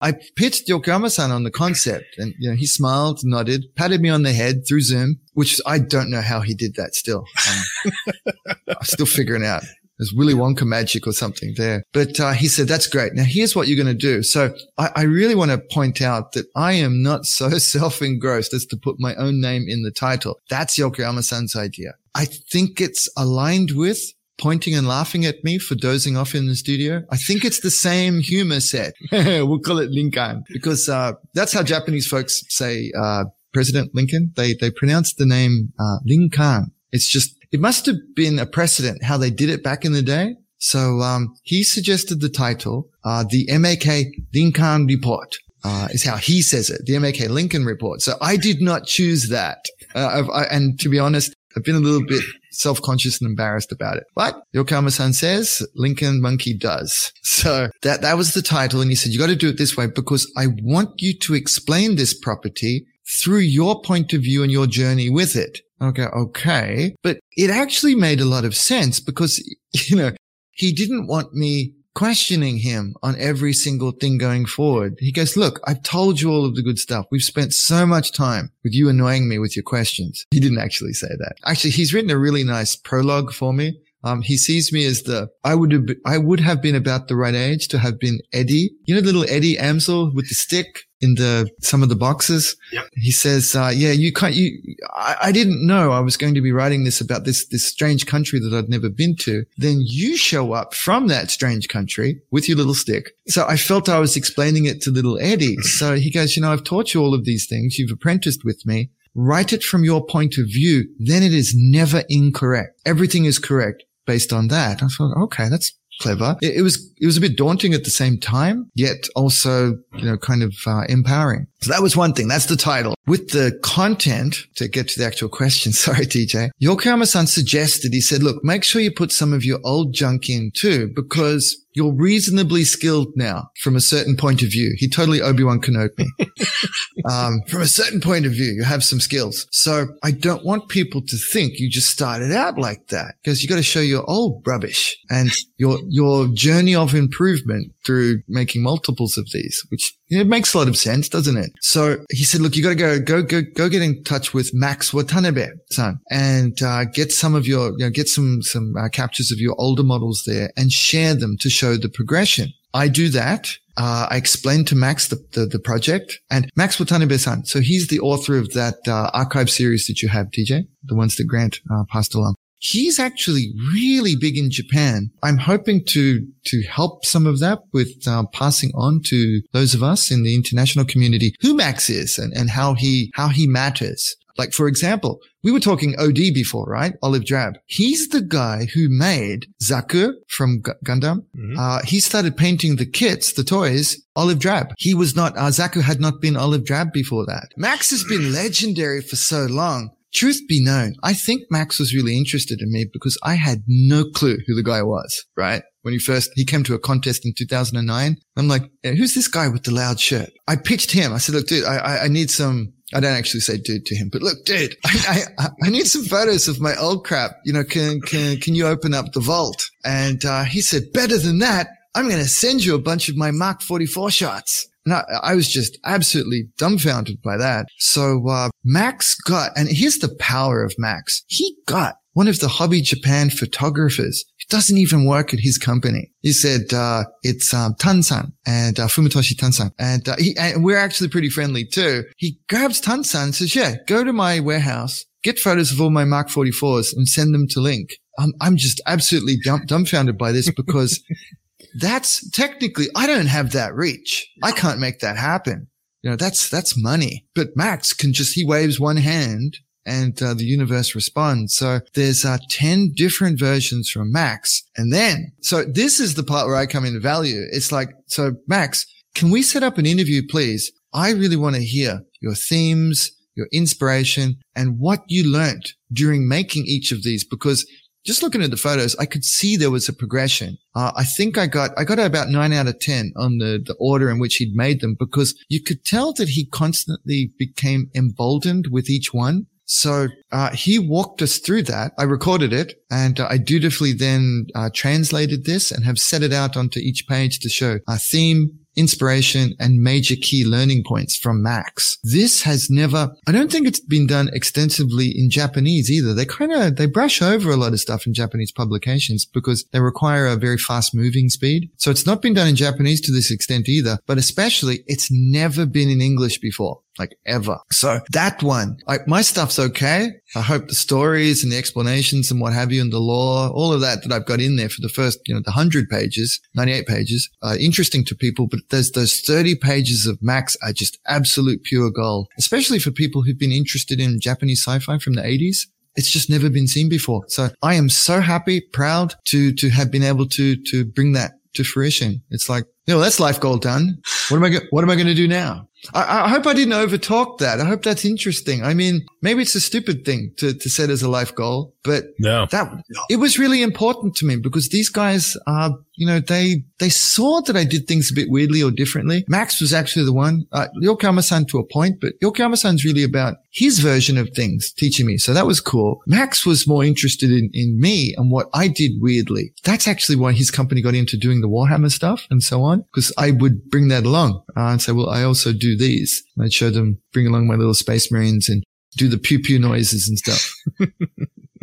I pitched Yokoyama-san on the concept and, you know, he smiled, nodded, patted me on the head through Zoom, which I don't know how he did that still. Um, (laughs) I'm still figuring out. There's Willy Wonka magic or something there. But uh, he said, that's great. Now here's what you're going to do. So I, I really want to point out that I am not (laughs) so self-engrossed as to put my own name in the title. That's Yokoyama-san's idea. I think it's aligned with pointing and laughing at me for dozing off in the studio. I think it's the same humor set. (laughs) we'll call it Lincoln because uh, that's how Japanese folks say uh, President Lincoln. They they pronounce the name uh, Lincoln. It's just it must have been a precedent how they did it back in the day. So um, he suggested the title, uh, the MAK Lincoln Report. Uh, is how he says it, the MAK Lincoln Report. So I did not choose that. Uh, I, and to be honest, I've been a little bit self-conscious and embarrassed about it. But Yokoyama-san says Lincoln Monkey does. So that, that was the title. And he said, you got to do it this way because I want you to explain this property through your point of view and your journey with it. Okay. Okay. But it actually made a lot of sense because, (laughs) you know, he didn't want me questioning him on every single thing going forward. He goes, look, I've told you all of the good stuff. We've spent so much time with you annoying me with your questions. He didn't actually say that. Actually, he's written a really nice prologue for me. Um, he sees me as the, I would have, I would have been about the right age to have been Eddie. You know, little Eddie Amsel with the stick in the, some of the boxes. Yep. He says, uh, yeah, you can't, you, I, I didn't know I was going to be writing this about this, this strange country that I'd never been to. Then you show up from that strange country with your little stick. So I felt I was explaining it to little Eddie. So he goes, you know, I've taught you all of these things. You've apprenticed with me. Write it from your point of view. Then it is never incorrect. Everything is correct based on that. I thought, okay, that's clever. It, it was, it was a bit daunting at the same time, yet also, you know, kind of uh, empowering. So that was one thing. That's the title. With the content, to get to the actual question, (laughs) sorry, TJ, Yokoyama-san suggested, he said, look, make sure you put some of your old junk in too, because you're reasonably skilled now from a certain point of view. He totally Obi-Wan Kenobi. (laughs) um, from a certain point of view, you have some skills. So I don't want people to think you just started out like that because you got to show your old rubbish and your, your journey of improvement through making multiples of these, which it makes a lot of sense, doesn't it? So he said, look, you got to go, go, go, go get in touch with Max Watanabe, son, and, uh, get some of your, you know, get some, some uh, captures of your older models there and share them to show the progression. I do that. Uh, I explained to Max the, the, the project and Max Watanabe-san. So he's the author of that, uh, archive series that you have, TJ, the ones that Grant, uh, passed along. He's actually really big in Japan. I'm hoping to, to help some of that with, uh, passing on to those of us in the international community who Max is and, and how he, how he matters. Like, for example, we were talking OD before, right? Olive Drab. He's the guy who made Zaku from Gu- Gundam. Mhm. Uh, he started painting the kits, the toys, olive drab. He was not, uh, Zaku had not been olive drab before that. Max has been legendary for so long. Truth be known, I think Max was really interested in me because I had no clue who the guy was, right? When he first, he came to a contest in 2009. I'm like, "Eh, who's this guy with the loud shirt? I pitched him. I said, look, dude, I, I, I need some, I don't actually say dude to him, but look, dude, I, I, I need some photos of my old crap. You know, can, can, can you open up the vault? And, uh, he said, better than that. I'm going to send you a bunch of my Mark 44 shots. And I, I was just absolutely dumbfounded by that. So, uh, Max got, and here's the power of Max. He got one of the Hobby Japan photographers who doesn't even work at his company. He said, uh, it's, um, Tansan and, uh, Fumitoshi Tansan. And, uh, he, and we're actually pretty friendly too. He grabs Tansan and says, yeah, go to my warehouse, get photos of all my Mark 44s and send them to Link. I'm, I'm just absolutely dumb, dumbfounded by this because (laughs) that's technically, I don't have that reach. I can't make that happen. You know, that's, that's money, but Max can just, he waves one hand and uh, the universe responds. So there's uh, 10 different versions from Max. And then, so this is the part where I come into value. It's like, so Max, can we set up an interview, please? I really want to hear your themes, your inspiration and what you learned during making each of these because just looking at the photos, I could see there was a progression. Uh, I think I got, I got about nine out of 10 on the, the order in which he'd made them because you could tell that he constantly became emboldened with each one. So uh, he walked us through that. I recorded it and uh, I dutifully then uh, translated this and have set it out onto each page to show a theme, inspiration and major key learning points from Max. This has never, I don't think it's been done extensively in Japanese either. They kind of, they brush over a lot of stuff in Japanese publications because they require a very fast moving speed. So it's not been done in Japanese to this extent either, but especially it's never been in English before like ever. So that one, like my stuff's okay. I hope the stories and the explanations and what have you and the law, all of that that I've got in there for the first, you know, the hundred pages, 98 pages, are interesting to people. But there's those 30 pages of Max are just absolute pure gold, especially for people who've been interested in Japanese sci-fi from the 80s. It's just never been seen before. So I am so happy, proud to, to have been able to, to bring that to fruition. It's like, you know, that's life goal done. What am I, go- what am I going to do now? I, I, hope I didn't overtalk that. I hope that's interesting. I mean, maybe it's a stupid thing to, to set as a life goal, but no. that, it was really important to me because these guys are, you know, they, they saw that I did things a bit weirdly or differently. Max was actually the one, uh, Yokoyama-san to a point, but Yokoyama-san's really about his version of things teaching me. So that was cool. Max was more interested in, in me and what I did weirdly. That's actually why his company got into doing the Warhammer stuff and so on, because I would bring that along uh, and say, well, I also do these. And I'd show them, bring along my little space marines and do the pew pew noises and stuff. (laughs)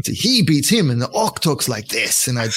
so he beats him and the orc talks like this. And I,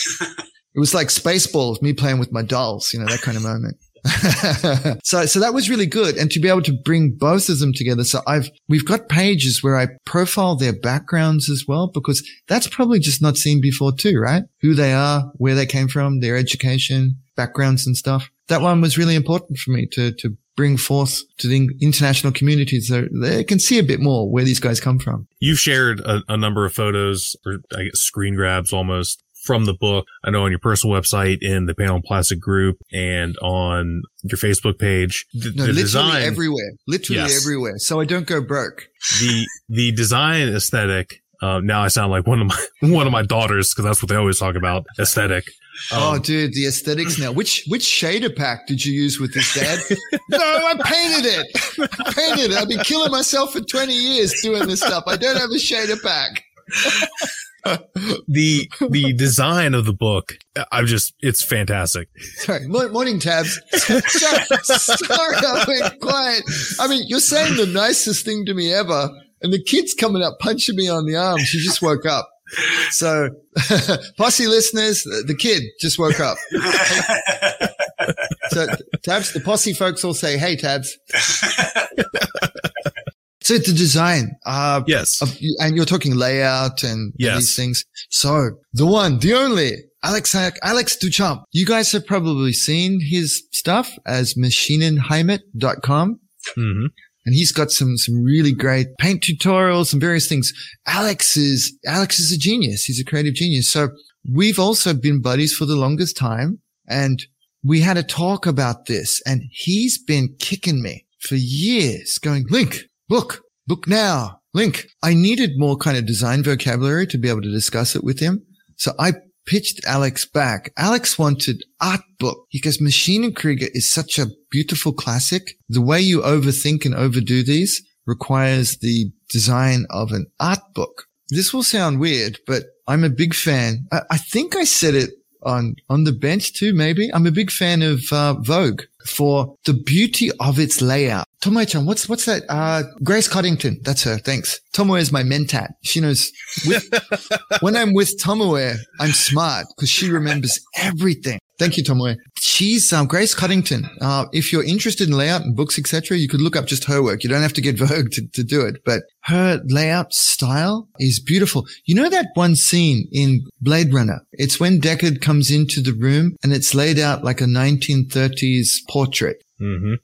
it was like Spaceballs, me playing with my dolls, you know, that kind of moment. (laughs) so, so that was really good. And to be able to bring both of them together. So I've, we've got pages where I profile their backgrounds as well, because that's probably just not seen before too, right? Who they are, where they came from, their education, backgrounds and stuff. That one was really important for me to, to bring forth to the international communities so they can see a bit more where these guys come from. You've shared a, a number of photos or I guess screen grabs almost from the book. I know on your personal website, in the Panel Plastic group, and on your Facebook page. The, no, the literally design, everywhere, literally yes. everywhere. So I don't go broke. The the design aesthetic. Uh, now I sound like one of my (laughs) one of my daughters because that's what they always talk about aesthetic. Oh, um, oh, dude, the aesthetics now. Which which shader pack did you use with this, Dad? (laughs) no, I painted it. I painted it. I've been killing myself for twenty years doing this stuff. I don't have a shader pack. (laughs) (laughs) the the design of the book, I'm just it's fantastic. Sorry, morning tabs. (laughs) sorry, I went quiet. I mean, you're saying the nicest thing to me ever, and the kid's coming up punching me on the arm. She just woke up. So, (laughs) posse listeners, the kid just woke up. so, Tabs, the posse folks all say, "Hey, Tabs." So the design, uh, yes, of, and you're talking layout and, yes. and, these things. So the one, the only, Alex Alex Duchamp. You guys have probably seen his stuff as machinenheimat.com. Mm-hmm. And he's got some, some really great paint tutorials and various things. Alex is, Alex is a genius. He's a creative genius. So we've also been buddies for the longest time and we had a talk about this and he's been kicking me for years going, Link, book, book now, link. I needed more kind of design vocabulary to be able to discuss it with him. So I pitched Alex back. Alex wanted art book because Maschinenkrieger is such a beautiful classic. The way you overthink and overdo these requires the design of an art book. This will sound weird, but I'm a big fan. I, I think I said it on, on the bench too, maybe. I'm a big fan of, uh, Vogue for the beauty of its layout. Tomoe-chan, what's, what's that? Uh, Grace Coddington. That's her. Thanks. Tomoe is my mentat. She knows with, (laughs) when I'm with Tomoe, I'm smart because she remembers everything. Thank you, Tomoe. She's um, Grace Coddington. Uh, if you're interested in layout and books, etc., you could look up just her work. You don't have to get (laughs) Vogue to, to do it, but her layout style is beautiful. You know that one scene in Blade Runner? It's when Deckard comes into the room and it's laid out like a 1930s portrait. Mm-hmm.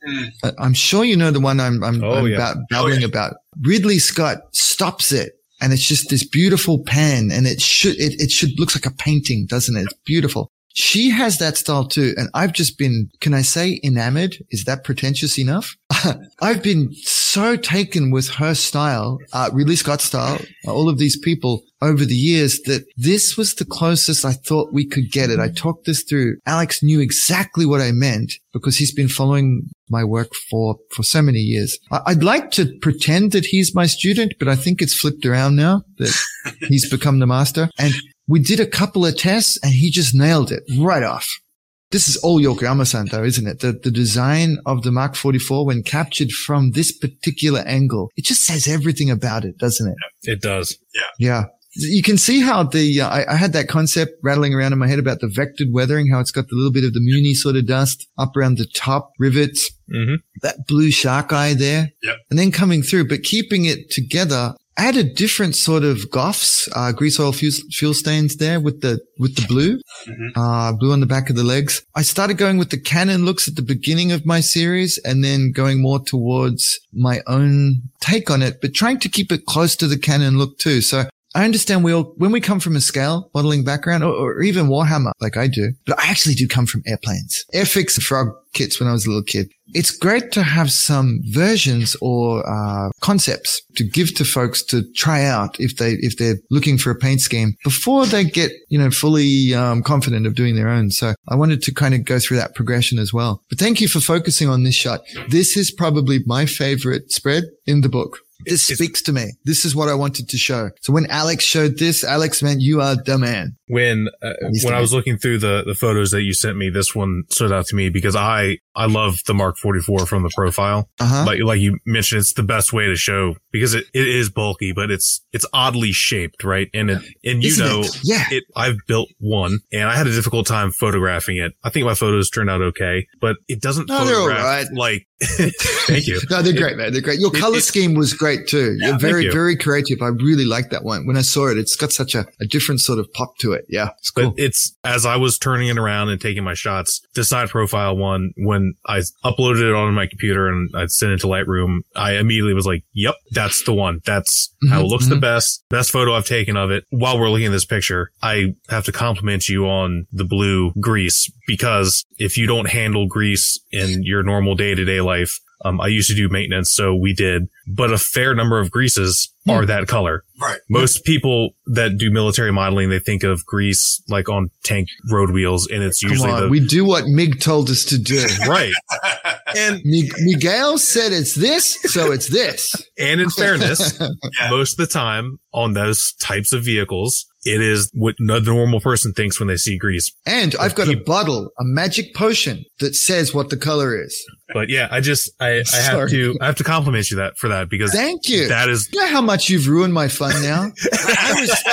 Uh, I'm sure you know the one I'm, I'm, Oh, I'm yeah. about, babbling yeah. about. Ridley Scott stops it. And it's just this beautiful pan and it should, it, it should, looks like a painting, doesn't it? It's beautiful. She has that style too. And I've just been, can I say enamored? Is that pretentious enough? (laughs) I've been so taken with her style, uh, Ridley Scott style, all of these people over the years that this was the closest I thought we could get it. I talked this through. Alex knew exactly what I meant because he's been following my work for, for so many years. I, I'd like to pretend that he's my student, but I think it's flipped around now that (laughs) he's become the master. And we did a couple of tests and he just nailed it right off. This is all Yokoyama-san though, isn't it? The, the design of the Mark 44 when captured from this particular angle, it just says everything about it, doesn't it? It does. Yeah. Yeah you can see how the, uh, I, I had that concept rattling around in my head about the vectored weathering, how it's got the little bit of the Muni sort of dust up around the top rivets, Mm-hmm. that blue shark eye there. Yep. And then coming through, but keeping it together. I had a different sort of goffs, uh, grease oil fuel, fuel stains there with the, with the blue, Mhm. uh, blue on the back of the legs. I started going with the Canon looks at the beginning of my series and then going more towards my own take on it, but trying to keep it close to the Canon look too. So I understand we all, when we come from a scale modeling background or, or even Warhammer like I do, but I actually do come from airplanes, airfix and frog kits when I was a little kid. It's great to have some versions or uh, concepts to give to folks to try out if they if they're looking for a paint scheme before they get you know fully um, confident of doing their own. So I wanted to kind of go through that progression as well. But thank you for focusing on this shot. This is probably my favorite spread in the book. This It's- speaks to me. This is what I wanted to show. So when Alex showed this, Alex meant you are the man. When uh, when I was looking through the the photos that you sent me, this one stood out to me because I I love the Mark 44 from the profile. Uh huh. Like like you mentioned, it's the best way to show because it, it is bulky, but it's it's oddly shaped, right? And it and you Isn't know it? Yeah. it I've built one and I had a difficult time photographing it. I think my photos turned out okay, but it doesn't No, they're all photograph right. like (laughs) thank you. No, they're great, man. They're great. Your color scheme was great too. Yeah, You're very, you. very creative. I really like that one. When I saw it, it's got such a, a different sort of pop to it. Yeah. It's But cool. it's as I was turning it around and taking my shots, the side profile one, when I uploaded it onto my computer and I sent it to Lightroom, I immediately was like, yep, that's the one. That's mm-hmm, how it looks the mm-hmm. best. Best photo I've taken of it. While we're looking at this picture, I have to compliment you on the blue grease because if you don't handle grease in your normal day to day life, um, I used to do maintenance, so we did, but a fair number of greases are that color. Right. Most people that do military modeling, they think of grease like on tank road wheels, and it's Come usually on. the we do what Mig told us to do. (laughs) right. (laughs) And Mig- Miguel said it's this, so it's this. and in (laughs) fairness, Yeah. most of the time on those types of vehicles, it is what no normal person thinks when they see grease. and I've got a bottle, a magic potion that says what the color is. But yeah, I just I, I have to I have to compliment you that for that because Thank you. that is You know how much you've ruined my fun now? (laughs) I was,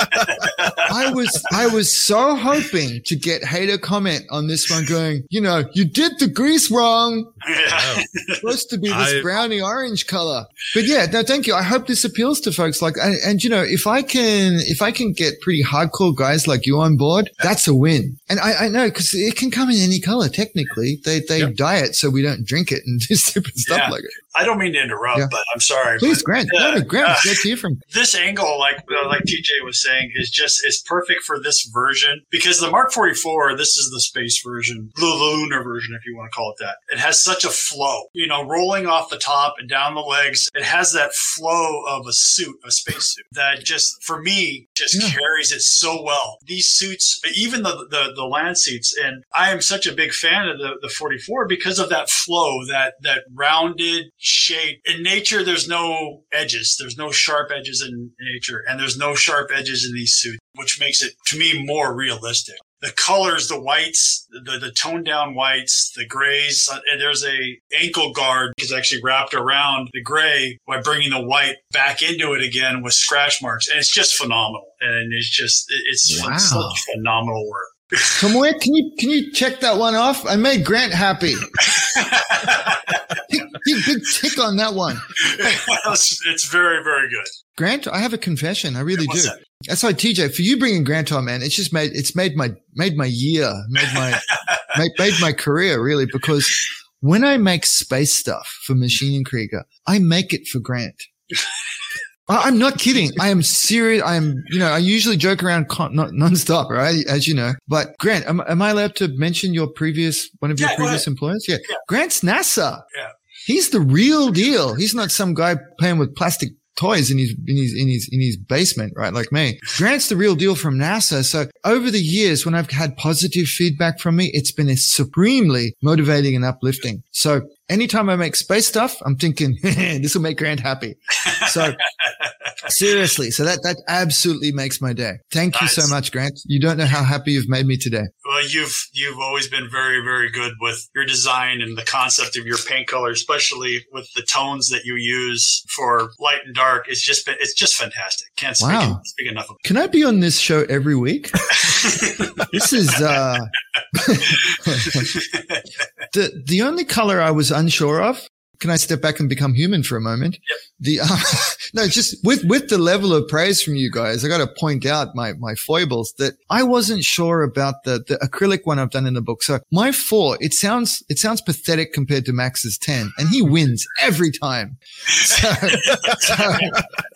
I was, I was so hoping to get hater comment on this one going, you know, you did the grease wrong. Yeah. It's (laughs) supposed to be this I- browny orange color. But yeah, no, thank you. I hope this appeals to folks like, and, and you know, if I can, if I can get pretty hardcore guys like you on board, that's a win. And I, I know because it can come in any color. Technically, they, they Yep. dye it so we don't drink it and (laughs) do stupid stuff Yeah. like it. I don't mean to interrupt, Yeah. but I'm sorry. Please, but Grant. Yeah. no, no, Grant, Uh, it's great to hear from this angle, like uh, like TJ was saying, is just is perfect for this version because the Mark 44, this is the space version, the lunar version, if you want to call it that. It has such a flow, you know, rolling off the top and down the legs. It has that flow of a suit, a spacesuit, that just for me just Yeah. carries it so well. These suits, even the, the the land suits, and I am such a big fan of the the 44 because of that flow, that that rounded shape. In nature, there's no edges. There's no sharp edges in nature, and there's no sharp edges in these suits, which makes it to me more realistic. The colors, the whites, the, the toned down whites, the grays. Uh, and there's a ankle guard is actually wrapped around the gray by bringing the white back into it again with scratch marks. And it's just phenomenal. And it's just, it's Wow. such phenomenal work. (laughs) Tomoe, can you can you check that one off? I made Grant happy. (laughs) Big, big, big tick on that one. (laughs) it's, it's very, very good. Grant, I have a confession. I really What's do. that? That's why TJ, for you bringing Grant on, man, it's just made it's made my made my year, made my (laughs) made, made my career really because when I make space stuff for Maschinenkrieger, I make it for Grant. (laughs) I- I'm not kidding. I am serious. I am, you know, I usually joke around con- not nonstop, right? As you know, but Grant, am, am I allowed to mention your previous, one of your Yeah, previous employers? Yeah. Grant's NASA. Yeah. He's the real deal. He's not some guy playing with plastic toys in his in his in his in his basement, right? Like me. Grant's the real deal from NASA. So over the years, when I've had positive feedback from me, it's been supremely motivating and uplifting. So anytime I make space stuff, I'm thinking (laughs) this will make Grant happy. So (laughs) seriously, so that that absolutely makes my day. Thank you so much, Grant. You don't know how happy you've made me today. Well, you've you've always been very very good with your design and the concept of your paint color, especially with the tones that you use for light and dark. It's just been it's just fantastic. Can't speak, Wow. speak enough of it. Can I be on this show every week? (laughs) This is uh (laughs) (laughs) the the only color I was unsure of. Can I step back and become human for a moment? Yep. The um, (laughs) no, just with with the level of praise from you guys, I got to point out my my foibles that I wasn't sure about the the acrylic one I've done in the book. So my four, it sounds it sounds pathetic compared to Max's ten, and he wins every time. So (laughs) so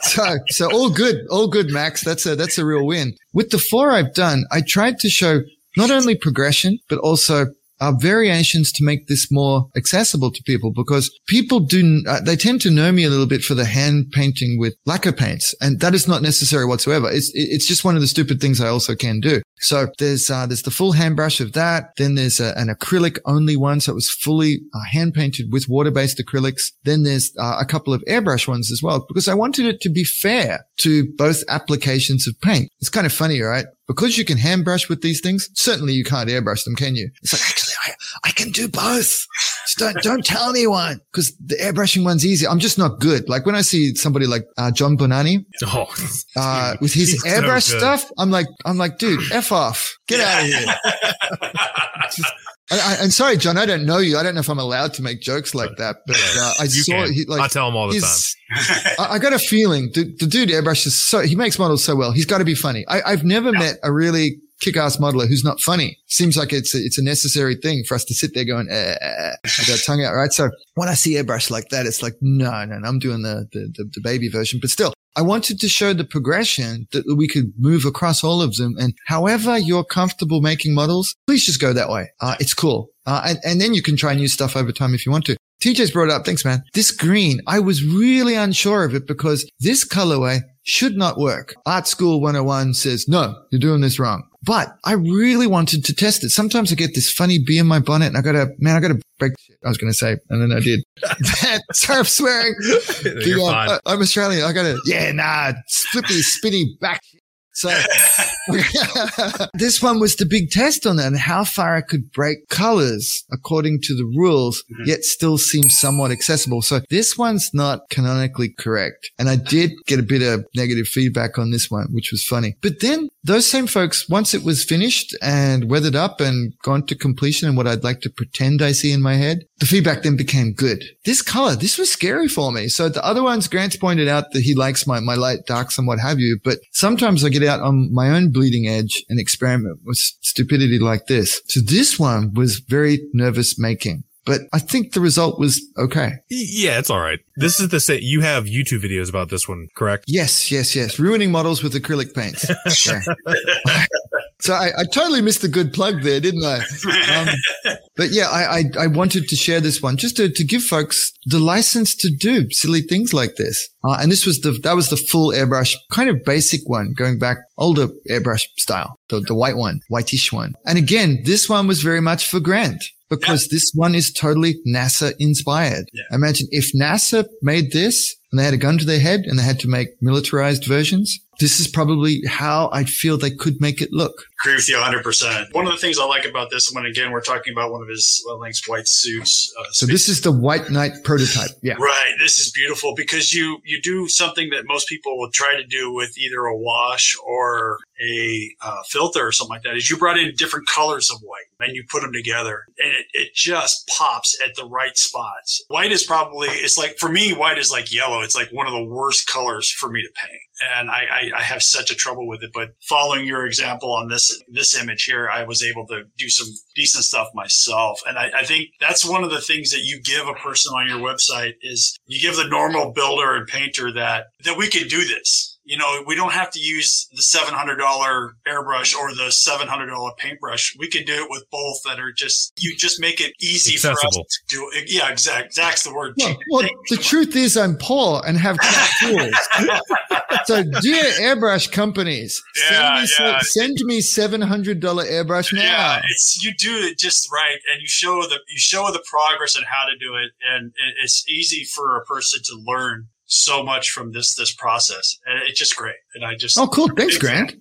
so, so all good, all good, Max. That's a that's a real win. With the four I've done, I tried to show not only progression but also uh, variations to make this more accessible to people because people do uh, they tend to know me a little bit for the hand painting with lacquer paints and that is not necessary whatsoever. It's it's just one of the stupid things i also can do. So there's uh, there's the full hand brush of that then there's a, an acrylic only one so it was fully uh, hand painted with water based acrylics. Then there's uh, a couple of airbrush ones as well because i wanted it to be fair to both applications of paint. It's kind of funny right because you can hand brush with these things, certainly you can't airbrush them, can you? It's like, actually, I, I can do both. Just don't, don't tell anyone because the airbrushing one's easy. I'm just not good. Like when I see somebody like uh, John Bonani (laughs) Oh, uh, with his He's so airbrush stuff, I'm like, I'm like, dude, f off, get out of here. (laughs) I, I, and sorry, John, I don't know you. I don't know if I'm allowed to make jokes like that, but uh, I you saw can. he like I tell him all the time. (laughs) I, I got a feeling the, the dude airbrushes so he makes models so well. He's got to be funny. I, I've never met a really kick-ass modeler who's not funny. Seems like it's a, it's a necessary thing for us to sit there going eh, eh, eh, with our tongue out, right? So when I see airbrush like that, it's like no, no, no I'm doing the, the the the baby version, but still. I wanted to show the progression that we could move across all of them. And however you're comfortable making models, please just go that way. Uh, it's cool. Uh, and, and then you can try new stuff over time if you want to. TJ's brought up. Thanks, man. This green, I was really unsure of it because this colorway should not work. Art School 101 says, no, you're doing this wrong. But I really wanted to test it. Sometimes I get this funny bee in my bonnet and I gotta, man, I gotta break shit. I was going to say, and then I did. (laughs) Sorry, I'm swearing. (laughs) You're The, uh, fine. I- I'm Australian. I gotta, yeah, nah, flippy, spinny back. So (laughs) this one was the big test on that and how far I could break colors according to the rules, Mhm. yet still seem somewhat accessible. So this one's not canonically correct. And I did get a bit of negative feedback on this one, which was funny. But then those same folks, once it was finished and weathered up and gone to completion and what I'd like to pretend I see in my head, the feedback then became good. This color, this was scary for me. So the other ones, Grant's pointed out that he likes my, my light darks and what have you, but sometimes I get out on my own bleeding edge and experiment with stupidity like this. So this one was very nervous making. But I think the result was okay. Yeah, it's all right. This is the set You have YouTube videos about this one, correct? Yes, yes, yes. Ruining models with acrylic paints. (laughs) Yeah. (laughs) so I, I totally missed the good plug there, didn't I? Um, but yeah, I, I, I wanted to share this one just to, to give folks the license to do silly things like this. Uh, and this was the, that was the full airbrush, kind of basic one, going back older airbrush style, the, the white one, whitish one. And again, this one was very much for Grant because this one is totally NASA inspired. Yeah. Imagine if NASA made this and they had a gun to their head and they had to make militarized versions. This is probably how I'd feel they could make it look. Agree with you 100%. One of the things I like about this one, again, we're talking about one of his Link's white suits. Uh, So this is the White Knight prototype. Yeah. Right. This is beautiful because you you do something that most people would try to do with either a wash or a uh, filter or something like that. Is you brought in different colors of white and you put them together, and it, it just pops at the right spots. White is probably it's like for me, white is like yellow. It's like one of the worst colors for me to paint, and I, I, I have such a trouble with it. But following your example on this this image here, I was able to do some decent stuff myself, and I, I think that's one of the things that you give a person on your website is you give the normal builder and painter that that we can do this. You know, we don't have to use the seven hundred dollar airbrush or the seven hundred dollar paintbrush. We can do it with both that are just you just make it easy for us to do it. Yeah, exact. That's the word. Well, well, the truth is, I'm poor and have (laughs) tools. so, dear airbrush companies, send me, yeah. send me seven hundred dollar airbrush now. Yeah, it's you do it just right, and you show the you show the progress and how to do it, and it's easy for a person to learn so much from this this process, and it's just great. And I just Oh, cool. Thanks, Grant.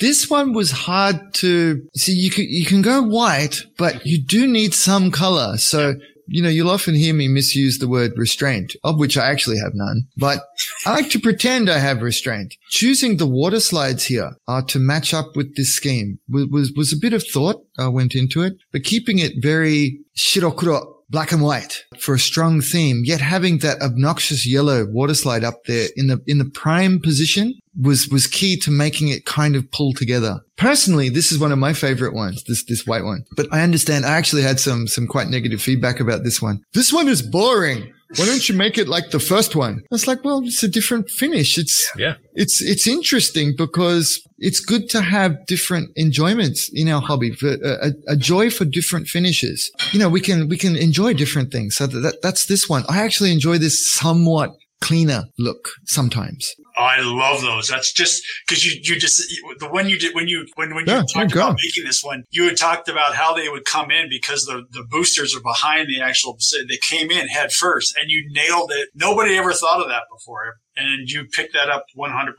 This one was hard to see. You can you can go white, but you do need some color. So you know you'll often hear me misuse the word restraint, of which I actually have none. But I like to pretend I have restraint. Choosing the water slides here are to match up with this scheme was was, was a bit of thought uh, went into it, but keeping it very shirokuro. Black and white for a strong theme, yet having that obnoxious yellow water slide up there in the in the prime position was was key to making it kind of pull together. Personally, this is one of my favorite ones, this this white one. But I understand I actually had some some quite negative feedback about this one. This one is boring. Why don't you make it like the first one? It's like, well, it's a different finish. It's Yeah. it's it's interesting because it's good to have different enjoyments in our hobby, for a, a, joy for different finishes. You know, we can we can enjoy different things. So that, that's this one. I actually enjoy this somewhat cleaner look sometimes. I love those. That's just because you, you just, the one you did, when you, when, when you Yeah, talked oh, God. about making this one, you had talked about how they would come in because the, the boosters are behind the actual, they came in head first and you nailed it. Nobody ever thought of that before. And you picked that up 100%.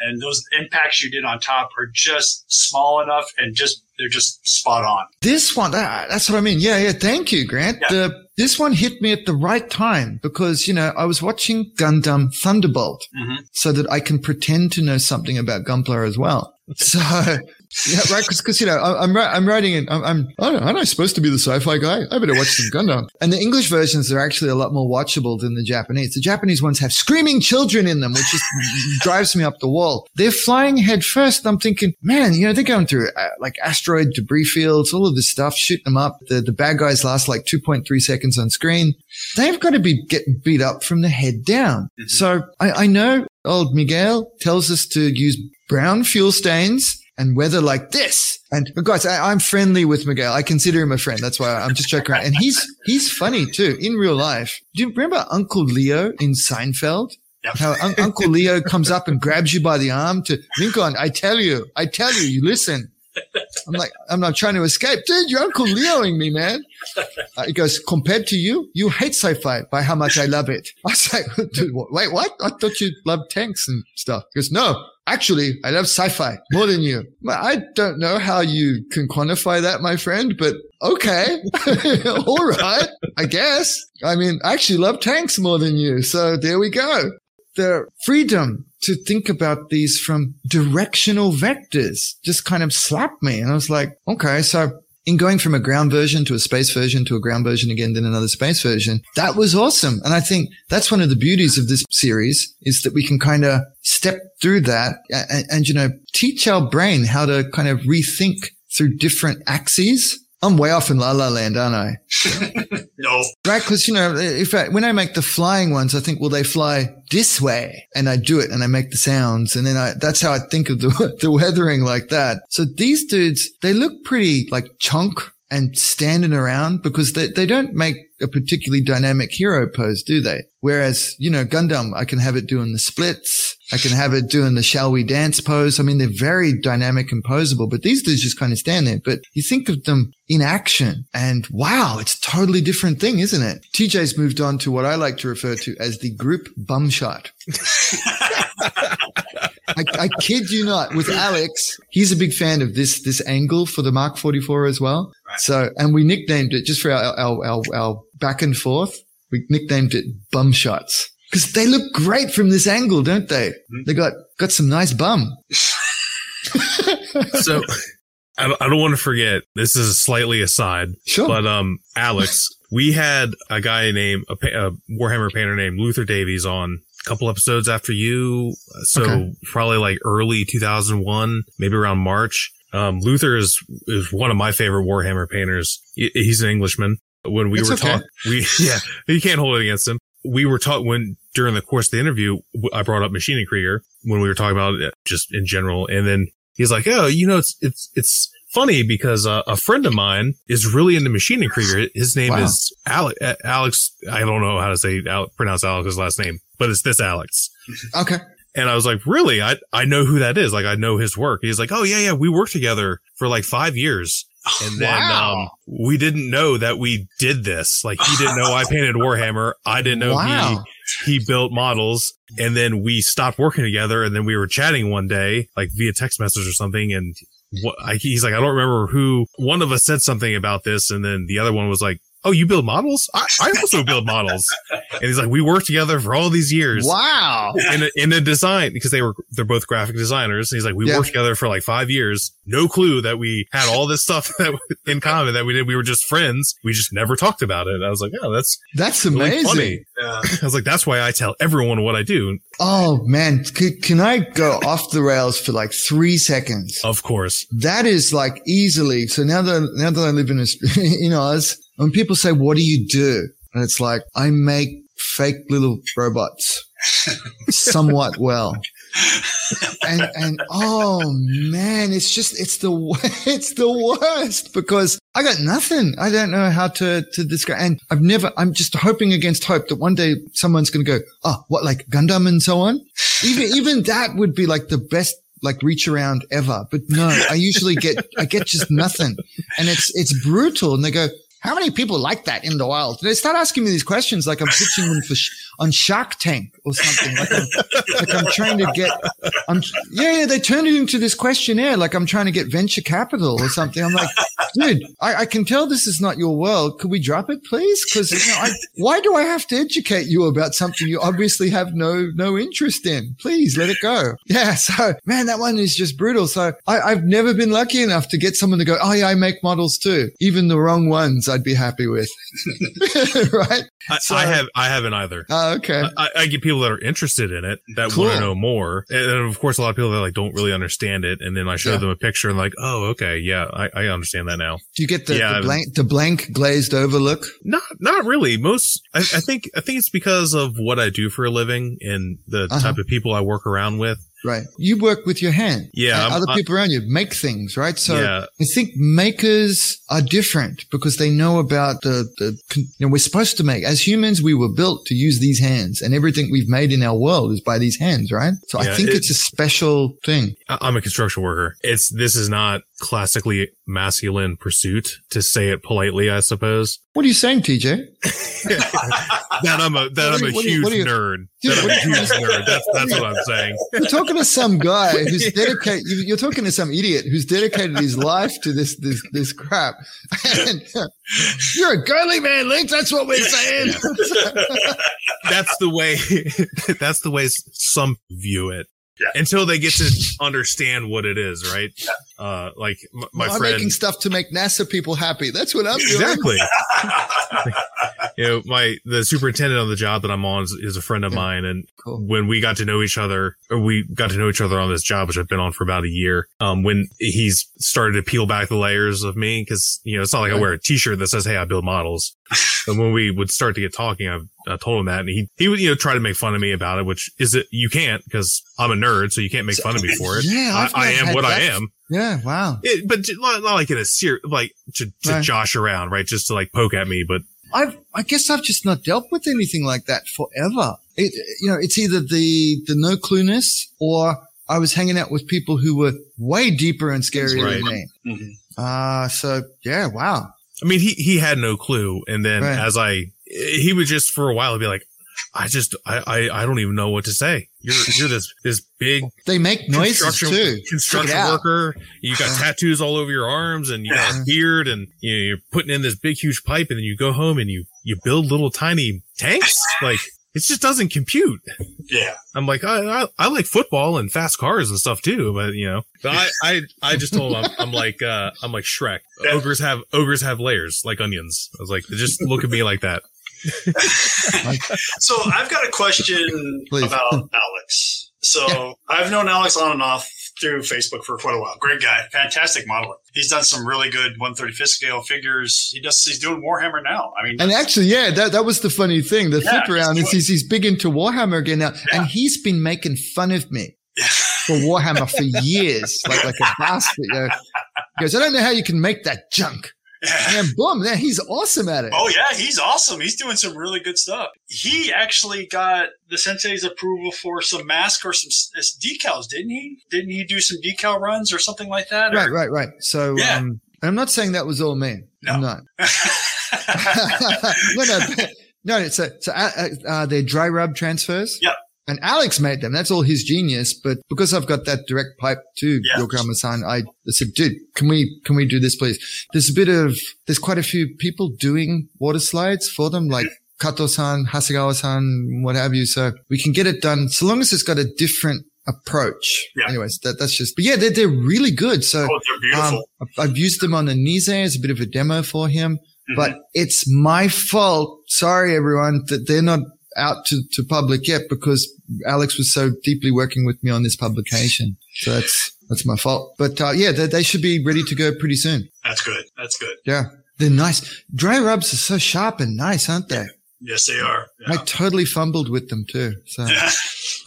And those impacts you did on top are just small enough and just, they're just spot on. This one, that, that's what I mean. Yeah, yeah. Thank you, Grant. Yeah. The, this one hit me at the right time because, you know, I was watching Gundam Thunderbolt Mhm. so that I can pretend to know something about Gunpla as well. (laughs) So, yeah, right. Cause, cause, you know, I, I'm, I'm writing it. I'm, I'm, I aren't I supposed to be the sci-fi guy? I better watch some Gundam. And the English versions are actually a lot more watchable than the Japanese. The Japanese ones have screaming children in them, which just (laughs) drives me up the wall. They're flying head first. I'm thinking, man, you know, they're going through uh, like asteroid debris fields, all of this stuff, shooting them up. The, the bad guys last like 2.3 seconds on screen. They've got to be getting beat up from the head down. So I, I know old Miguel tells us to use brown fuel stains and weather like this. And guys, I, I'm friendly with Miguel. I consider him a friend. That's why I'm just joking around. And he's he's funny too in real life. Do you remember Uncle Leo in Seinfeld? Yep. How un- Uncle Leo comes up and grabs you by the arm to Lincoln. I tell you, I tell you, you listen. I'm like, I'm not trying to escape, dude. You're Uncle Leoing me, man. Uh, he goes, compared to you, you hate sci-fi by how much I love it. I was like, (laughs) dude, wait, what? I thought you loved tanks and stuff. He goes, no, actually, I love sci-fi more than you. I don't know how you can quantify that, my friend, but okay. (laughs) All right. I guess. I mean, I actually love tanks more than you. So there we go. The freedom to think about these from directional vectors just kind of slapped me. And I was like, okay, so in going from a ground version to a space version to a ground version again, then another space version, that was awesome. And I think that's one of the beauties of this series is that we can kind of step through that and, and, you know, teach our brain how to kind of rethink through different axes. I'm way off in La La Land, aren't I? (laughs) No. Right, because you know, if I, when I make the flying ones, I think, well, they fly this way, and I do it, and I make the sounds, and then I that's how I think of the (laughs) the weathering like that. So these dudes, they look pretty like chunk and standing around because they they don't make a particularly dynamic hero pose, do they? Whereas you know, Gundam, I can have it doing the splits. I can have it doing the shall we dance pose. I mean, they're very dynamic and posable, but these dudes just kind of stand there. But you think of them in action and wow, it's a totally different thing, isn't it? TJ's moved on to what I like to refer to as the group bum shot. (laughs) I, I kid you not. With Alex, he's a big fan of this this angle for the Mark 44 as well. So, and we nicknamed it just for our our our, our back and forth. We nicknamed it bum shots because they look great from this angle, don't they? They got got some nice bum. (laughs) (laughs) So I don't, I don't want to forget. This is slightly aside, Sure. but um, Alex, we had a guy named a, a Warhammer painter named Luther Davies on a couple episodes after you. So Okay. probably like early 2001, maybe around March. Um, Luther is is one of my favorite Warhammer painters. He- He's an Englishman. When we It's were okay. talking, we (laughs) yeah, you can't hold it against him. We were taught when during the course of the interview, I brought up Maschinenkrieger when we were talking about it just in general, and then he's like, "Oh, you know, it's it's it's funny because uh, a friend of mine is really into Maschinenkrieger. His name Wow. is Ale- uh, Alex. I don't know how to say pronounce Alex's last name, but it's this Alex." Okay. And I was like, really? I, I know who that is. Like, I know his work. He's like, oh, yeah, yeah. We worked together for like five years. (sighs) And then, Wow. um, we didn't know that we did this. Like, he didn't know I (laughs) painted Warhammer. I didn't know Wow. he, he built models. And then we stopped working together. And then we were chatting one day, like via text message or something. And what, I, he's like, I don't remember who one of us said something about this. And then the other one was like, Oh, you build models? I, I also build models. (laughs) And he's like, we worked together for all these years Wow. in a, in a design because they were they're both graphic designers. And he's like, we Yeah. worked together for like five years. No clue that we had all this stuff (laughs) that in common that we did. We were just friends. We just never talked about it. I was like, oh, that's That's really amazing. funny. Yeah. (laughs) I was like, that's why I tell everyone what I do. Oh man, C- can I go off the rails for like three seconds? Of course. That is like easily. So now that now that I live in a, in Oz, when people say, "What do you do?" and it's like I make fake little robots, somewhat well. And and oh man, it's just it's the (laughs) it's the worst because I got nothing. I don't know how to to describe. And I've never. I'm just hoping against hope that one day someone's going to go, oh, what like Gundam and so on. Even even that would be like the best like reach around ever. But no, I usually get I get just nothing, and it's it's brutal. And they go. How many people like that in the wild? They start asking me these questions like I'm pitching them for sh- on Shark Tank or something. Like I'm, like I'm trying to get, I'm, yeah, yeah, they turned it into this questionnaire. Like I'm trying to get venture capital or something. I'm like, dude, I, I can tell this is not your world. Could we drop it, please? Cause you know, why do I have to educate you about something you obviously have no, no interest in? Please let it go. Yeah. So man, that one is just brutal. So I, I've never been lucky enough to get someone to go, Oh yeah, I make models too. Even the wrong ones I'd be happy with. (laughs) right. I, So- I have I haven't either. Oh, okay. I, I get people that are interested in it that Cool. want to know more, and of course a lot of people that like don't really understand it. And then I show Yeah. them a picture and like, oh, okay, yeah, I, I understand that now. Do you get the, Yeah, the blank, the blank glazed over look? Not, not really. Most, I, I think, I think it's because of what I do for a living and the Uh-huh. type of people I work around with. Right. You work with your hand. Yeah, I'm- other I- people around you make things, right? So yeah, I think makers are different because they know about the, the, you know, we're supposed to make, as humans, we were built to use these hands and everything we've made in our world is by these hands, right? So I think it- it's a special thing. I- I'm a construction worker. It's, this is not classically masculine pursuit to say it politely, I suppose. What are you saying, TJ? (laughs) that I'm a, that I'm a you're huge what are you- nerd. That I'm a what are you- huge nerd. That's, that's what I'm saying. You're talking to some guy (laughs) who's dedicated. you- You're talking to some idiot who's dedicated his life to this this this crap. And (laughs) you're a girly man, Link. That's what we're saying. that's the way that's the way some view it Yeah. until they get to understand what it is right uh like m- my I'm friend making stuff to make NASA people happy. That's what I'm doing. exactly (laughs) (laughs) you know my the superintendent on the job that i'm on is, is a friend of Yeah. mine and Cool. when we got to know each other or we got to know each other on this job which i've been on for about a year um when he's started to peel back the layers of me because you know it's not like i wear a t-shirt that says hey i build models (laughs) and when we would start to get talking, I, I told him that, and he he would you know try to make fun of me about it, which is it you can't because I'm a nerd, so you can't make fun of me for it. (laughs) Yeah, I, I've I not am had what I am. Yeah. Wow. It, but not, not like in a ser like to, to Right. josh around, right? Just to like poke at me, but I've, I guess I've just not dealt with anything like that forever. It, you know, it's either the, the no clueness or I was hanging out with people who were way deeper and scarier than me. Mhm. Uh, so yeah, wow. I mean, he he had no clue, and then Right. as I he would just for a while be like, I just I, I I don't even know what to say. you're (laughs) you're this this big They make noises construction too. Check construction worker. You got tattoos all over your arms, and you got a beard, and you know, you're putting in this big huge pipe, and then you go home and you you build little tiny tanks. (laughs) Like it just doesn't compute. Yeah. I'm like, I, I, I like football and fast cars and stuff too, but you know, but I, I, I just told him, I'm, I'm like, uh, I'm like Shrek. Ogres have, ogres have layers like onions. I was like, just look at me like that. (laughs) So I've got a question Please. about Alex. So I've known Alex on and off through Facebook for quite a while. Great guy, fantastic modeler. He's done some really good 135th scale figures. He does. He's doing Warhammer now. I mean, And actually, yeah, that, that was the funny thing. The Yeah, flip around is he's, he's big into Warhammer again now. Yeah. And he's been making fun of me (laughs) for Warhammer for years, like, like a bastard. You know. He goes, I don't know how you can make that junk. And boom, man, he's awesome at it. Oh yeah, he's awesome. He's doing some really good stuff. He actually got the sensei's approval for some mask or some decals, didn't he? Didn't he do some decal runs or something like that? Right, right, right. So, Yeah. um, I'm not saying that was all me. No. I'm not. (laughs) (laughs) no, no, no. So, so uh, uh, uh, they're dry rub transfers. Yep. And Alex made them. That's all his genius. But because I've got that direct pipe to Yeah. Yokoyama-san, I said, dude, can we, can we do this, please? There's a bit of, there's quite a few people doing water slides for them, like Kato-san, Hasegawa-san, what have you. So we can get it done so long as it's got a different approach. Yeah. Anyways, that, that's just, but yeah, they're, they're really good. So, oh, they're beautiful. um, I've- used them on the Nize as a bit of a demo for him, but it's my fault. Sorry, everyone, that they're not out to, to public yet because Alex was so deeply working with me on this publication. So that's, that's my fault. But, uh, yeah, they, they should be ready to go pretty soon. That's good. That's good. Yeah. They're nice. Dry rubs are so sharp and nice, aren't they? Yes, they are. I totally fumbled with them too. So (laughs) (laughs)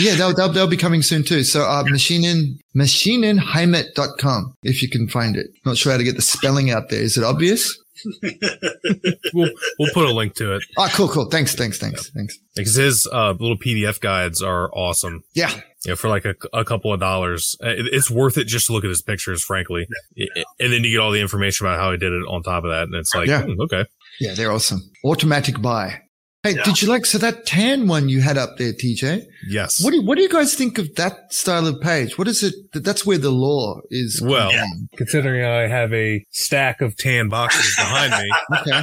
yeah, they'll, they'll, they'll be coming soon too. So, uh, machinin, machininheimet.com if you can find it. Not sure how to get the spelling out there. Is it obvious? (laughs) We'll, we'll put a link to it Oh, cool, cool. Thanks, thanks, thanks, thanks. because his, uh, little PDF guides are awesome. Yeah. Know, for like a, a couple of dollars, Uh, it, it's worth it just to look at his pictures, frankly. I- and then you get all the information about how he did it on top of that. And it's like, Yeah. hmm, okay. Yeah, they're awesome. Automatic buy. Hey, Yeah. did you like, so that tan one you had up there, TJ? Yes. What do, what do you guys think of that style of page? What is it? That's where the law is. Well, contained. considering I have a stack of tan boxes behind me, (laughs) okay.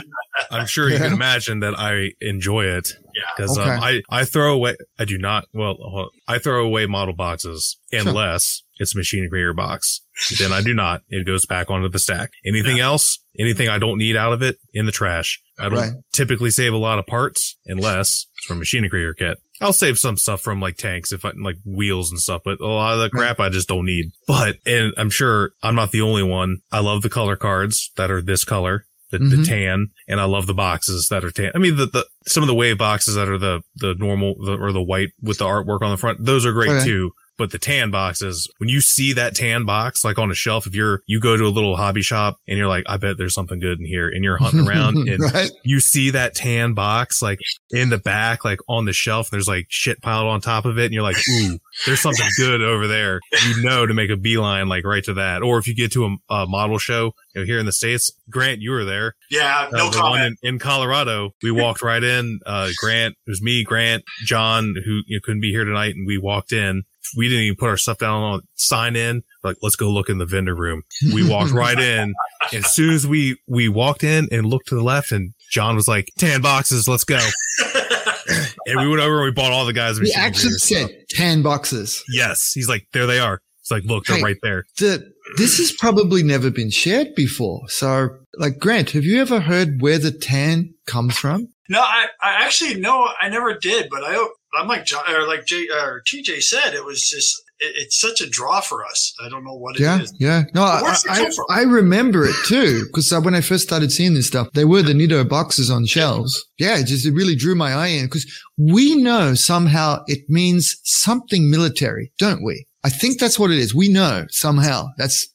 I'm sure you can imagine that I enjoy it Yeah. because Okay. um, I, I throw away, I do not, well. I throw away model boxes unless it's a Maschinen Krieger box. (laughs) Then I do not. It goes back onto the stack. Anything else, anything I don't need out of it in the trash. I don't Right. typically save a lot of parts unless it's from Maschinen Krieger kit. I'll save some stuff from like tanks if I like wheels and stuff, but a lot of the crap I just don't need. But, and I'm sure I'm not the only one. I love the color cards that are this color. The, the Mhm. tan and I love the boxes that are tan. I mean, the, the, some of the wave boxes that are the, the normal the, or the white with the artwork on the front, those are great Okay. too. But the tan boxes, when you see that tan box, like on a shelf, if you're, you go to a little hobby shop and you're like, I bet there's something good in here and you're (laughs) hunting around and right. you see that tan box like in the back, like on the shelf, and there's like shit piled on top of it, and you're like, ooh, there's something (laughs) good over there. You know to make a beeline like right to that. Or if you get to a, a model show, you know, here in the states, Grant, you were there. Yeah. Uh, No the comment. in, in Colorado, we (laughs) walked right in. Uh, Grant, it was me, Grant, John, who you know, couldn't be here tonight, and we walked in. We didn't even put our stuff down on sign in. Like, let's go look in the vendor room. We (laughs) walked right in. And as soon as we we walked in and looked to the left, and John was like, "Tan boxes, let's go." (laughs) and we went over and we bought all the guys. He machine actually said stuff. 10 boxes. "Yes." He's like, "There they are." It's like, "Look, they're Hey. right there." The, this has probably never been shared before. So, like, Grant, have you ever heard where the tan comes from? No, I, I actually no, I never did. But I, I'm like John, or like J, or TJ said, it was just it, it's such a draw for us. I don't know what it is. Yeah, yeah. No, I, I. I remember it too because when I first started seeing this stuff, they were the Nitto boxes on shelves. Yeah, it just it really drew my eye in because we know somehow it means something military, don't we? I think that's what it is. We know somehow. That's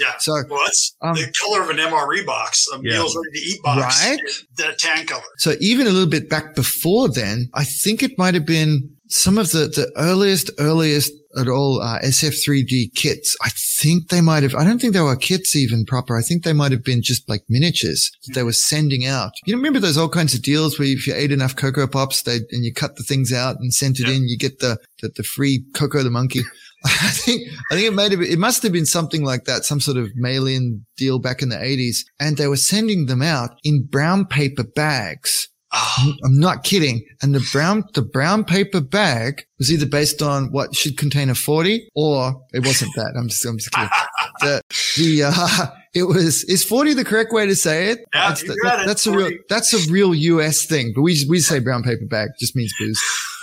Yeah. So Well, that's Um, the color of an MRE box, a Yeah. meals ready to eat box. Right. The tan color. So even a little bit back before then, I think it might have been some of the, the earliest, earliest at all uh, SF3D kits. I think they might have, I don't think they were kits even proper. I think they might have been just like miniatures that they were sending out. You remember those all kinds of deals where if you ate enough Coco Pops they, and you cut the things out and sent it Yeah. in, you get the, the, the free Coco the Monkey. (laughs) I think, I think it have it must have been something like that, some sort of mail-in deal back in the 80s. And they were sending them out in brown paper bags. Oh, I'm not kidding. And the brown, the brown paper bag was either based on what should contain a 40 or it wasn't that. I'm just, I'm just kidding. (laughs) the, the, uh, (laughs) it was, is 40 the correct way to say it? Yeah, that's, the- got it, that's a real, that's a real US thing, but we, we say brown paper bag just means booze.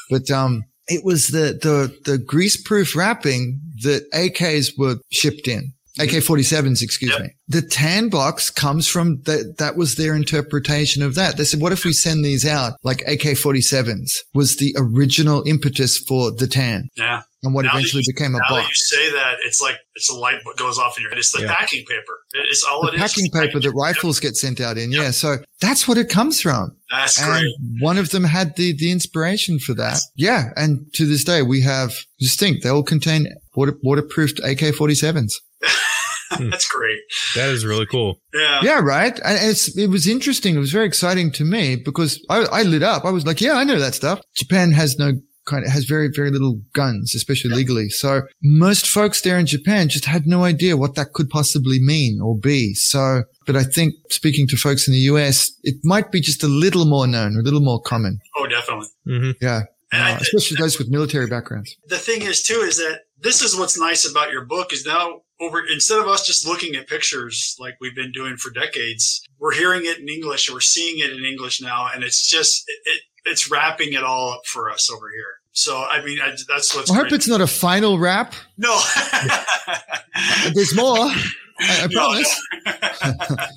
But, um, it was the, the, the grease proof wrapping that AKs were shipped in. Mm-hmm. AK-47s, excuse Yep. me. The tan box comes from that. That was their interpretation of that. They said, what if we send these out like AK-47s was the original impetus for the tan yeah. and what Now eventually you- became a Now that you say that, it's like it's a light bulb goes off in your head. It's the Yeah. packing paper. It's all The it is. packing paper that rifles get sent out in. Yeah. So that's what it comes from. That's And great. one of them had the, the inspiration for that. Yeah. And to this day, we have, just think, they all contain water, waterproofed AK-47s. (laughs) That's great. That is really cool. Yeah. Yeah, right. And it's, it was interesting. It was very exciting to me because I, I lit up. I was like, yeah, I know that stuff. Japan has no kind of, has very, very little guns, especially legally. So most folks there in Japan just had no idea what that could possibly mean or be. So, but I think speaking to folks in the US, it might be just a little more known, a little more common. Oh, definitely. hmm Yeah. And Uh, I, especially those with military backgrounds. the thing is too is that this is what's nice about your book is now over instead of us just looking at pictures like we've been doing for decades we're hearing it in english we're seeing it in english now and it's just it, it it's wrapping it all up for us over here so i mean I, that's what's I hope great. it's not a final wrap. no There's more. (laughs) I, I (laughs) No, promise. (laughs)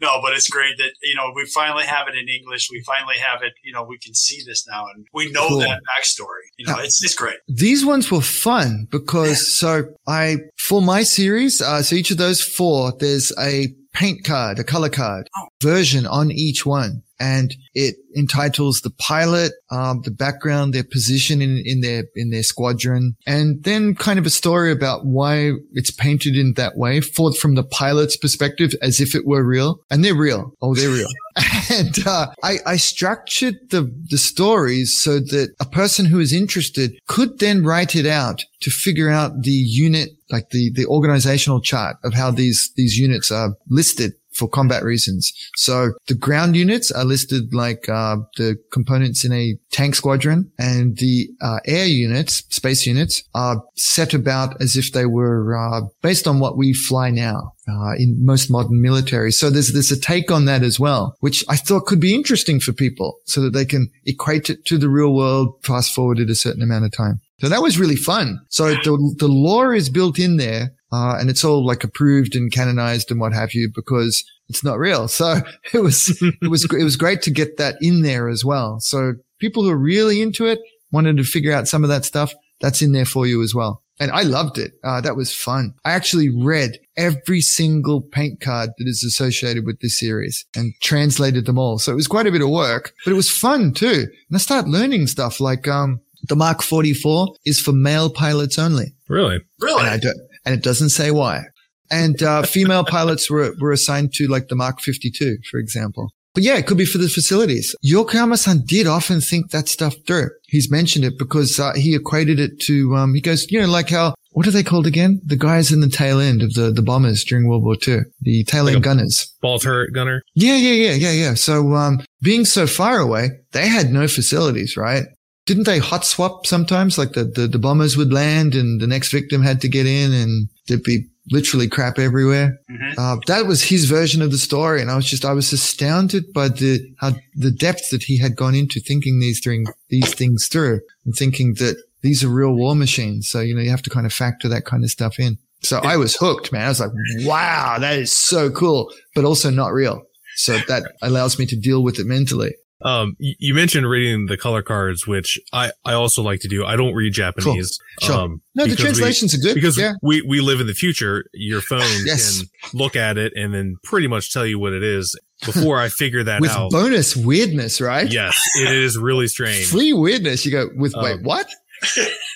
no, but it's great that you know we finally have it in English. We finally have it. You know, we can see this now, and we know Cool. that backstory. You know, it's it's great. These ones were fun because so I for my series, uh, so each of those four, there's a paint card, a color card version on each one. And it entitles the pilot, um, the background, their position in, in their, in their squadron, and then kind of a story about why it's painted in that way for, from the pilot's perspective as if it were real. And they're real. Oh, they're real. (laughs) and, uh, I, I structured the, the stories so that a person who is interested could then write it out to figure out the unit, like the, the organizational chart of how these, these units are listed for combat reasons. So the ground units are listed like uh, the components in a tank squadron, and the uh, air units, space units, are set about as if they were uh, based on what we fly now. Uh, in most modern military. So there's, there's a take on that as well, which I thought could be interesting for people so that they can equate it to the real world fast forward forwarded a certain amount of time. So that was really fun. So the, the lore is built in there. Uh, and it's all like approved and canonized and what have you because it's not real. So (laughs) it was, it was, it was great to get that in there as well. So people who are really into it wanted to figure out some of that stuff. That's in there for you as well. And I loved it. Uh, that was fun. I actually read every single paint card that is associated with this series and translated them all. So it was quite a bit of work, but it was fun too. And I started learning stuff like, um, the Mark 44 is for male pilots only. Really? Really? And I don't, and it doesn't say why. And, uh, female pilots were, were assigned to like the Mark 52, for example. But yeah, it could be for the facilities. Yokoyama-san did often think that stuff through. He's mentioned it because, uh, he equated it to, um, he goes, you know, like how, what are they called again? The guys in the tail end of the, the bombers during World War II, the tail Like end gunners. Ball turret gunner? Yeah, yeah, yeah, yeah, yeah. So, um, being so far away, they had no facilities, right? Didn't they hot swap sometimes? Like the, the, the bombers would land and the next victim had to get in and there'd be literally crap everywhere. Mhm. Uh, that was his version of the story. And I was just, I was astounded by the, how the depth that he had gone into thinking these thing, these things through and thinking that these are real war machines. So, you know, you have to kind of factor that kind of stuff in. So I was hooked, man. I was like, wow, that is so cool, but also not real. So that allows me to deal with it mentally. Um, you, you mentioned reading the color cards, which I, I also like to do. I don't read Japanese. Sure. Um, No, the because we- translations are good. because yeah. we, we live in the future. Your (sighs) phone Yes. can look at it and then pretty much tell you what it is before I figure that (laughs) With out. bonus weirdness, right? yes, it is really (laughs) strange. Free weirdness. You go with, wait, Um, what?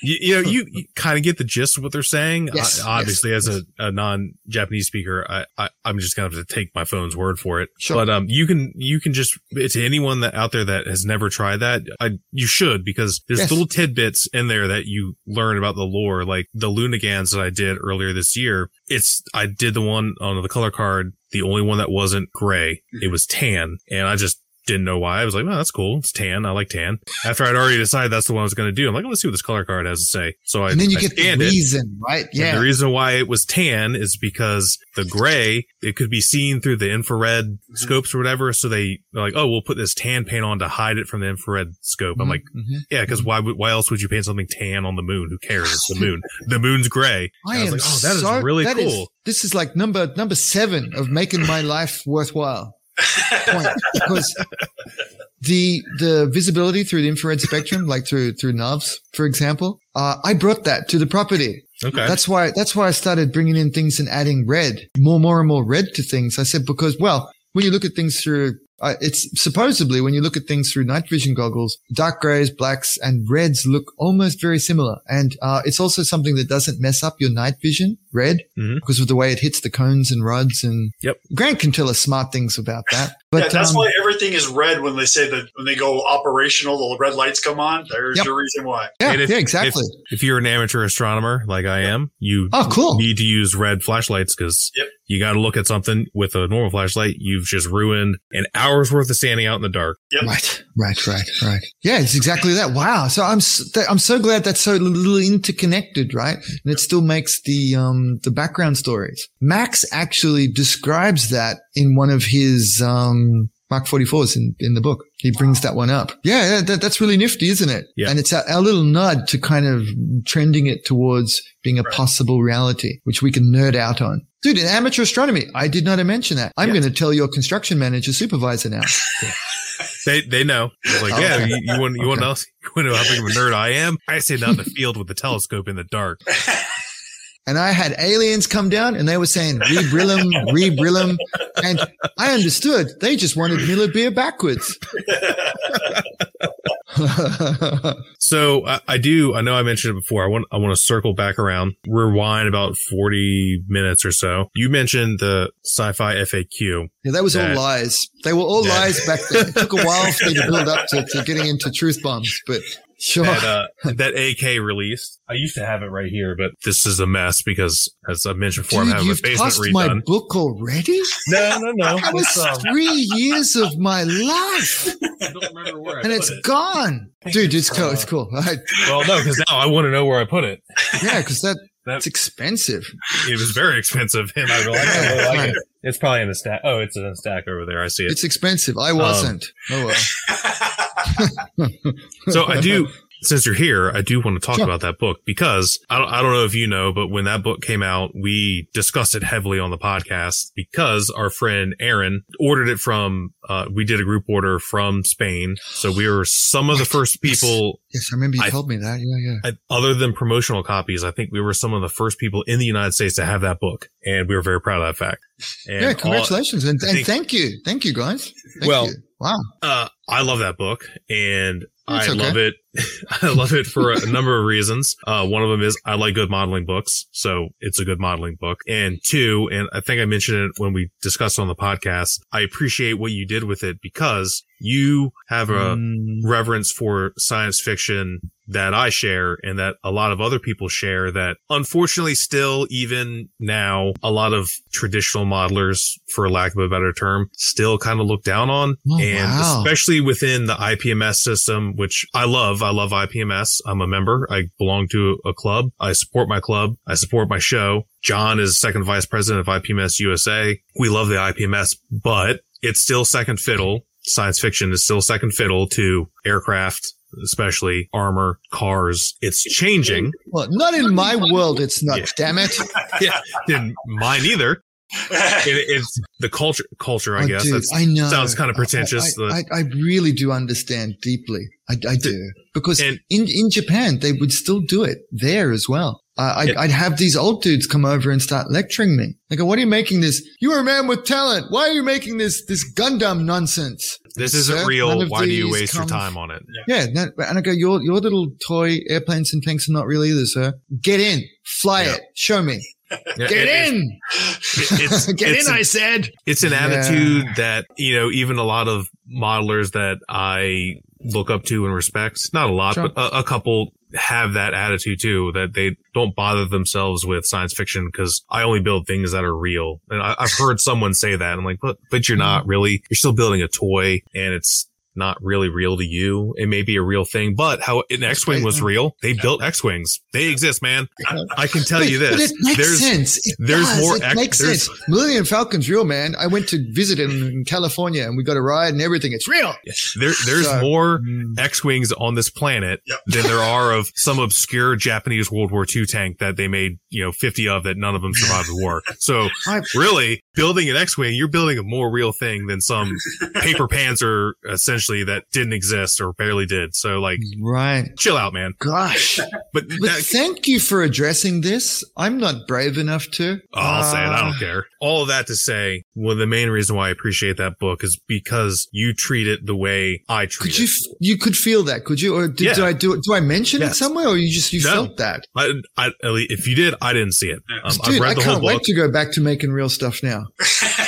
You, you know, you, you kind of get the gist of what they're saying. Yes, I- obviously, as a, a non-Japanese speaker, I, I, I'm just gonna have to take my phone's word for it. Sure. But, um, you can, you can just, to anyone that out there that has never tried that, I, you should because there's Yes. little tidbits in there that you learn about the lore, like the Lunagans that I did earlier this year. It's, I did the one on the color card, the only one that wasn't gray. It was tan and I just, didn't know why. I was like, well, that's cool. It's tan. I like tan. After I'd already decided that's the one I was going to do, I'm like, let's see what this color card has to say. So I, And then you I get the scanned it. reason, right? And Yeah. the reason why it was tan is because the gray, it could be seen through the infrared Mm-hmm. scopes or whatever. So they, they're like, oh, we'll put this tan paint on to hide it from the infrared scope. I'm like, Mhm. yeah, because why would, why else would you paint something tan on the moon? Who cares? It's the (laughs) moon. the moon's gray. I, I was am like, oh, that is so- really that is- cool. this is like number number seven of making my life worthwhile. Point because the the visibility through the infrared spectrum, like through through NAVs, for example, uh, I brought that to the property. okay. That's why that's why I started bringing in things and adding red, more more and more red to things. I said because well, when you look at things through uh, it's supposedly when you look at things through night vision goggles, dark grays, blacks, and reds look almost very similar. And uh, it's also something that doesn't mess up your night vision, red, Mhm. because of the way it hits the cones and rods. And Yep. Grant can tell us smart things about that. But yeah, that's um, why everything is red when they say that when they go operational, the red lights come on. There's Yep. your reason why. yeah, if- yeah, exactly. If you're an amateur astronomer like I am, you oh, cool. need to use red flashlights because Yep. you got to look at something with a normal flashlight. You've just ruined an hour's worth of standing out in the dark. Yep. Right, right, right, right. Yeah, it's exactly that. Wow. So I'm I'm so glad that's so little interconnected, right? And it still makes the um the background stories. Max actually describes that in one of his um Mark 44s in, in the book. He brings that one up. Yeah, yeah, that, that's really nifty, isn't it? Yeah. And it's our, our little nod to kind of trending it towards being a Right. possible reality, which we can nerd out on. Dude, in amateur astronomy, I did not mention that. I'm Yeah. going to tell your construction manager supervisor now. (laughs) They they know. It's like, yeah, Okay. you, you want you want Okay. to know (laughs) you want to know how big of a nerd I am? I stayed out in the field with the telescope in the dark. (laughs) and I had aliens come down and they were saying, rebrill them, rebrill them. And I understood. They just wanted Miller beer backwards. (laughs) So I, I do. I know I mentioned it before. I want I want to circle back around, rewind about forty minutes or so. You mentioned the sci-fi FAQ. yeah, that was all lies. They were all that- lies back then. It took a while for me to build up to, to getting into truth bombs, but sure. that uh, that AK released. I used to have it right here, but this is a mess because, as I mentioned before, I'm Dude, having you've a basement tossed my book already? No, no, no. That was um, three years of my life (laughs) I don't remember where I and put it's it. gone. Dude, it's cool. uh, It's cool. I, Well, no, because now I want to know where I put it. yeah, because that, (laughs) That- that's expensive. It was very expensive, and I really, like it. It's probably in the stack. Oh, it's in a stack over there. I see it. It's expensive. I wasn't. oh well. (laughs) (laughs) So I do, since you're here, I do want to talk Sure. about that book because I don't, I don't know if you know, but when that book came out, we discussed it heavily on the podcast because our friend Aaron ordered it from, uh, we did a group order from Spain. So we were some of the first people, Yes, I remember you I- told me that. Yeah, yeah. I- other than promotional copies, I think we were some of the first people in the United States to have that book. And we were very proud of that fact. And yeah, all- congratulations. and, I and think- thank you. Thank you, guys. Thank Well, you. Wow. Uh, I love that book and It's I okay. love it. (laughs) I love it for a number of reasons. Uh, one of them is I like good modeling books. So it's a good modeling book. And two, and I think I mentioned it when we discussed on the podcast, I appreciate what you did with it because you have a Mm, reverence for science fiction that I share and that a lot of other people share that unfortunately still even now a lot of traditional modelers for lack of a better term still kind of look down on. Oh, and wow. especially within the IPMS system which I love. I love IPMS I'm a member. I belong to a club. I support my club. I support my show. John is second vice president of IPMS USA we love the IPMS but it's still second fiddle. Science fiction is still second fiddle to aircraft, especially armor, cars. It's changing. well, not in my world. It's not. Yeah. Damn it. (laughs) yeah, in mine either. (laughs) it, it's the culture. Culture, I Oh, guess. dude, That's, I know. sounds kind of pretentious. I, I, I, I really do understand deeply. I, I do because And- in in Japan they would still do it there as well. I, I'd, Yeah. I'd have these old dudes come over and start lecturing me. They go, "What are you making this? You are a man with talent. Why are you making this this Gundam nonsense?" this isn't none real. Why do you these waste your time on it? Yeah, no, and I go, "Your your little toy airplanes and tanks are not real either, sir. Get in, fly Yeah. it, show me, Yeah, get it- it- in, it's, (laughs) get it's in." an- I said. it's an Yeah. attitude that you know even a lot of modelers that i look up to and respect not a lot Sure. but a, a couple have that attitude too that they don't bother themselves with science fiction because i only build things that are real. And I, i've heard someone say that i'm like but but you're not mm. really. You're still building a toy and it's not really real to you. It may be a real thing, but how an X-wing was real. They built X-wings. They exist, man. I can tell you this. But it makes there's sense. It there's does. more It ex- makes sense. Millennium Falcon's real, man. I went to visit him in California and we got a ride and everything. It's real. there there's So- more Mm. X-wings on this planet Yep. than there (laughs) are of some obscure Japanese World War II tank that they made, you know, 50 of that none of them survived the war. So I- really building an X-wing, you're building a more real thing than some (laughs) paper panzer essentially that didn't exist or barely did. So like Right. chill out, man. Gosh. But, But that, thank you for addressing this. I'm not brave enough to. Oh, I'll say it. I Uh, don't care. All of that to say, well, the main reason why I appreciate that book is because you treat it the way I treat Could you, it. f- you could feel that, could you? Or did, Yeah. did I do it? Do I mention it somewhere or you just, you No. felt that? I, I, if you did, I didn't see it. Um, Dude, I've read I the can't wait book. to go back to making real stuff now.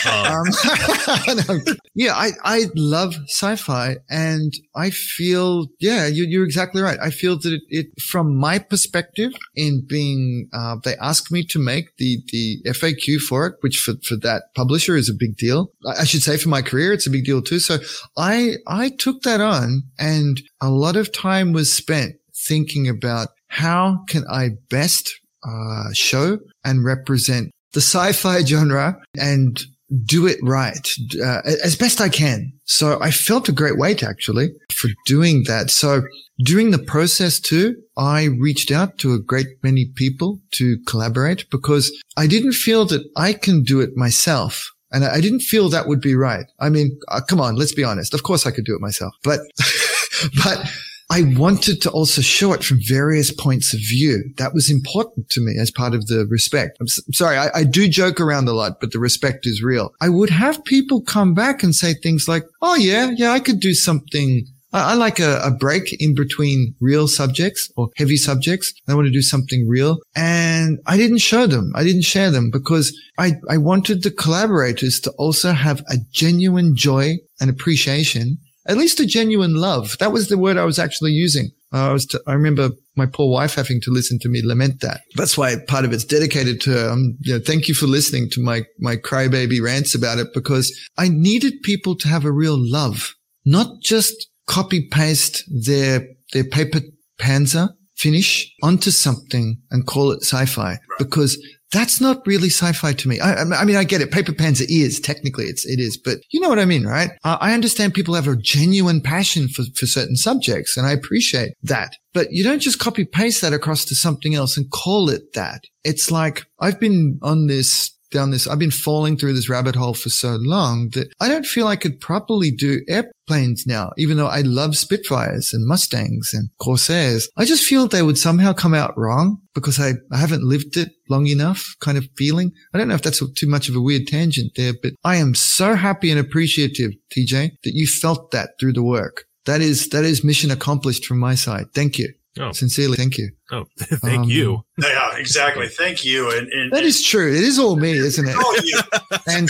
Um, (laughs) no. yeah, I, I love sci-fi and I feel, yeah, you, you're exactly right. I feel that it, it from my perspective in being, uh, they asked me to make the, the FAQ for it, which for, for that publisher is a big deal. I should say for my career, it's a big deal too. So I, I took that on and a lot of time was spent thinking about how can I best, uh, show and represent the sci-fi genre and do it right uh, as best I can. So I felt a great weight actually for doing that. So during the process too, I reached out to a great many people to collaborate because I didn't feel that I can do it myself. And I didn't feel that would be right. I mean, uh, come on, let's be honest. Of course I could do it myself, but, (laughs) but I wanted to also show it from various points of view. That was important to me as part of the respect. I'm sorry, I, I do joke around a lot, but the respect is real. I would have people come back and say things like, Oh yeah, yeah, I could do something. I, I like a, a break in between real subjects or heavy subjects. I want to do something real. And I didn't show them. I didn't share them because I, I wanted the collaborators to also have a genuine joy and appreciation at least a genuine love. That was the word I was actually using. Uh, I was, t- I remember my poor wife having to listen to me lament that. That's why part of it's dedicated to her. Um, you know, thank you for listening to my, my crybaby rants about it because I needed people to have a real love, not just copy paste their, their paper panzer finish onto something and call it sci-fi because that's not really sci-fi to me. I, I mean, I get it. Paper Panzer is technically it's it is, but you know what I mean, right? I understand people have a genuine passion for for certain subjects, and I appreciate that. But you don't just copy paste that across to something else and call it that. It's like I've been on this down this. I've been falling through this rabbit hole for so long that I don't feel I could properly do airplanes now, even though I love Spitfires and Mustangs and Corsairs. I just feel they would somehow come out wrong because I, I haven't lived it long enough kind of feeling. I don't know if that's too much of a weird tangent there, but I am so happy and appreciative, TJ, that you felt that through the work. That is, that is mission accomplished from my side. Thank you. Oh. Sincerely, thank you. oh, (laughs) thank Um, you. Yeah, exactly. Thank you. And, and That is true. It is all me, isn't it? Oh, you. (laughs) And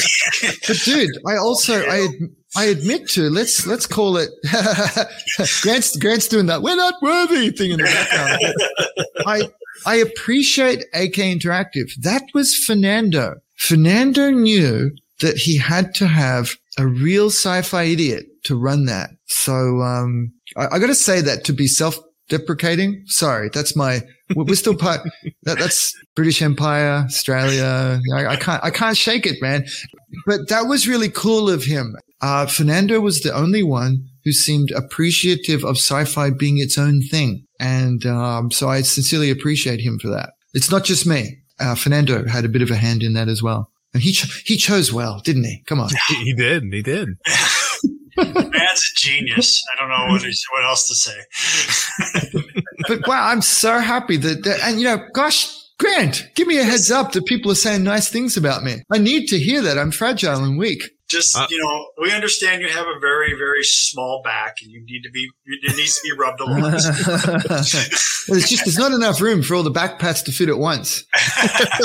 but dude, I also I I admit to let's let's call it (laughs) Grant's Grant's doing that we're not worthy thing in the background. I I appreciate AK Interactive. That was Fernando. Fernando knew that he had to have a real sci-fi idiot to run that. So um I, I got to say that to be self deprecating. Sorry, that's my. We're still part. (laughs) That, that's British Empire, Australia. I, I can't. I can't shake it, man. But that was really cool of him. Uh, Fernando was the only one who seemed appreciative of sci-fi being its own thing, and um, so I sincerely appreciate him for that. It's not just me. Uh, Fernando had a bit of a hand in that as well. And he, he chose well, didn't he? Come on. (laughs) He did. He did. (laughs) Man's a genius. I don't know what, is, what else to say. (laughs) but wow, I'm so happy that, that, and you know, gosh, Grant, give me a heads up that people are saying nice things about me. I need to hear that. I'm fragile and weak. Just Uh, you know, we understand you have a very, very small back, and you need to be. It needs to be rubbed a lot. (laughs) it's just there's not enough room for all the back pats to fit at once.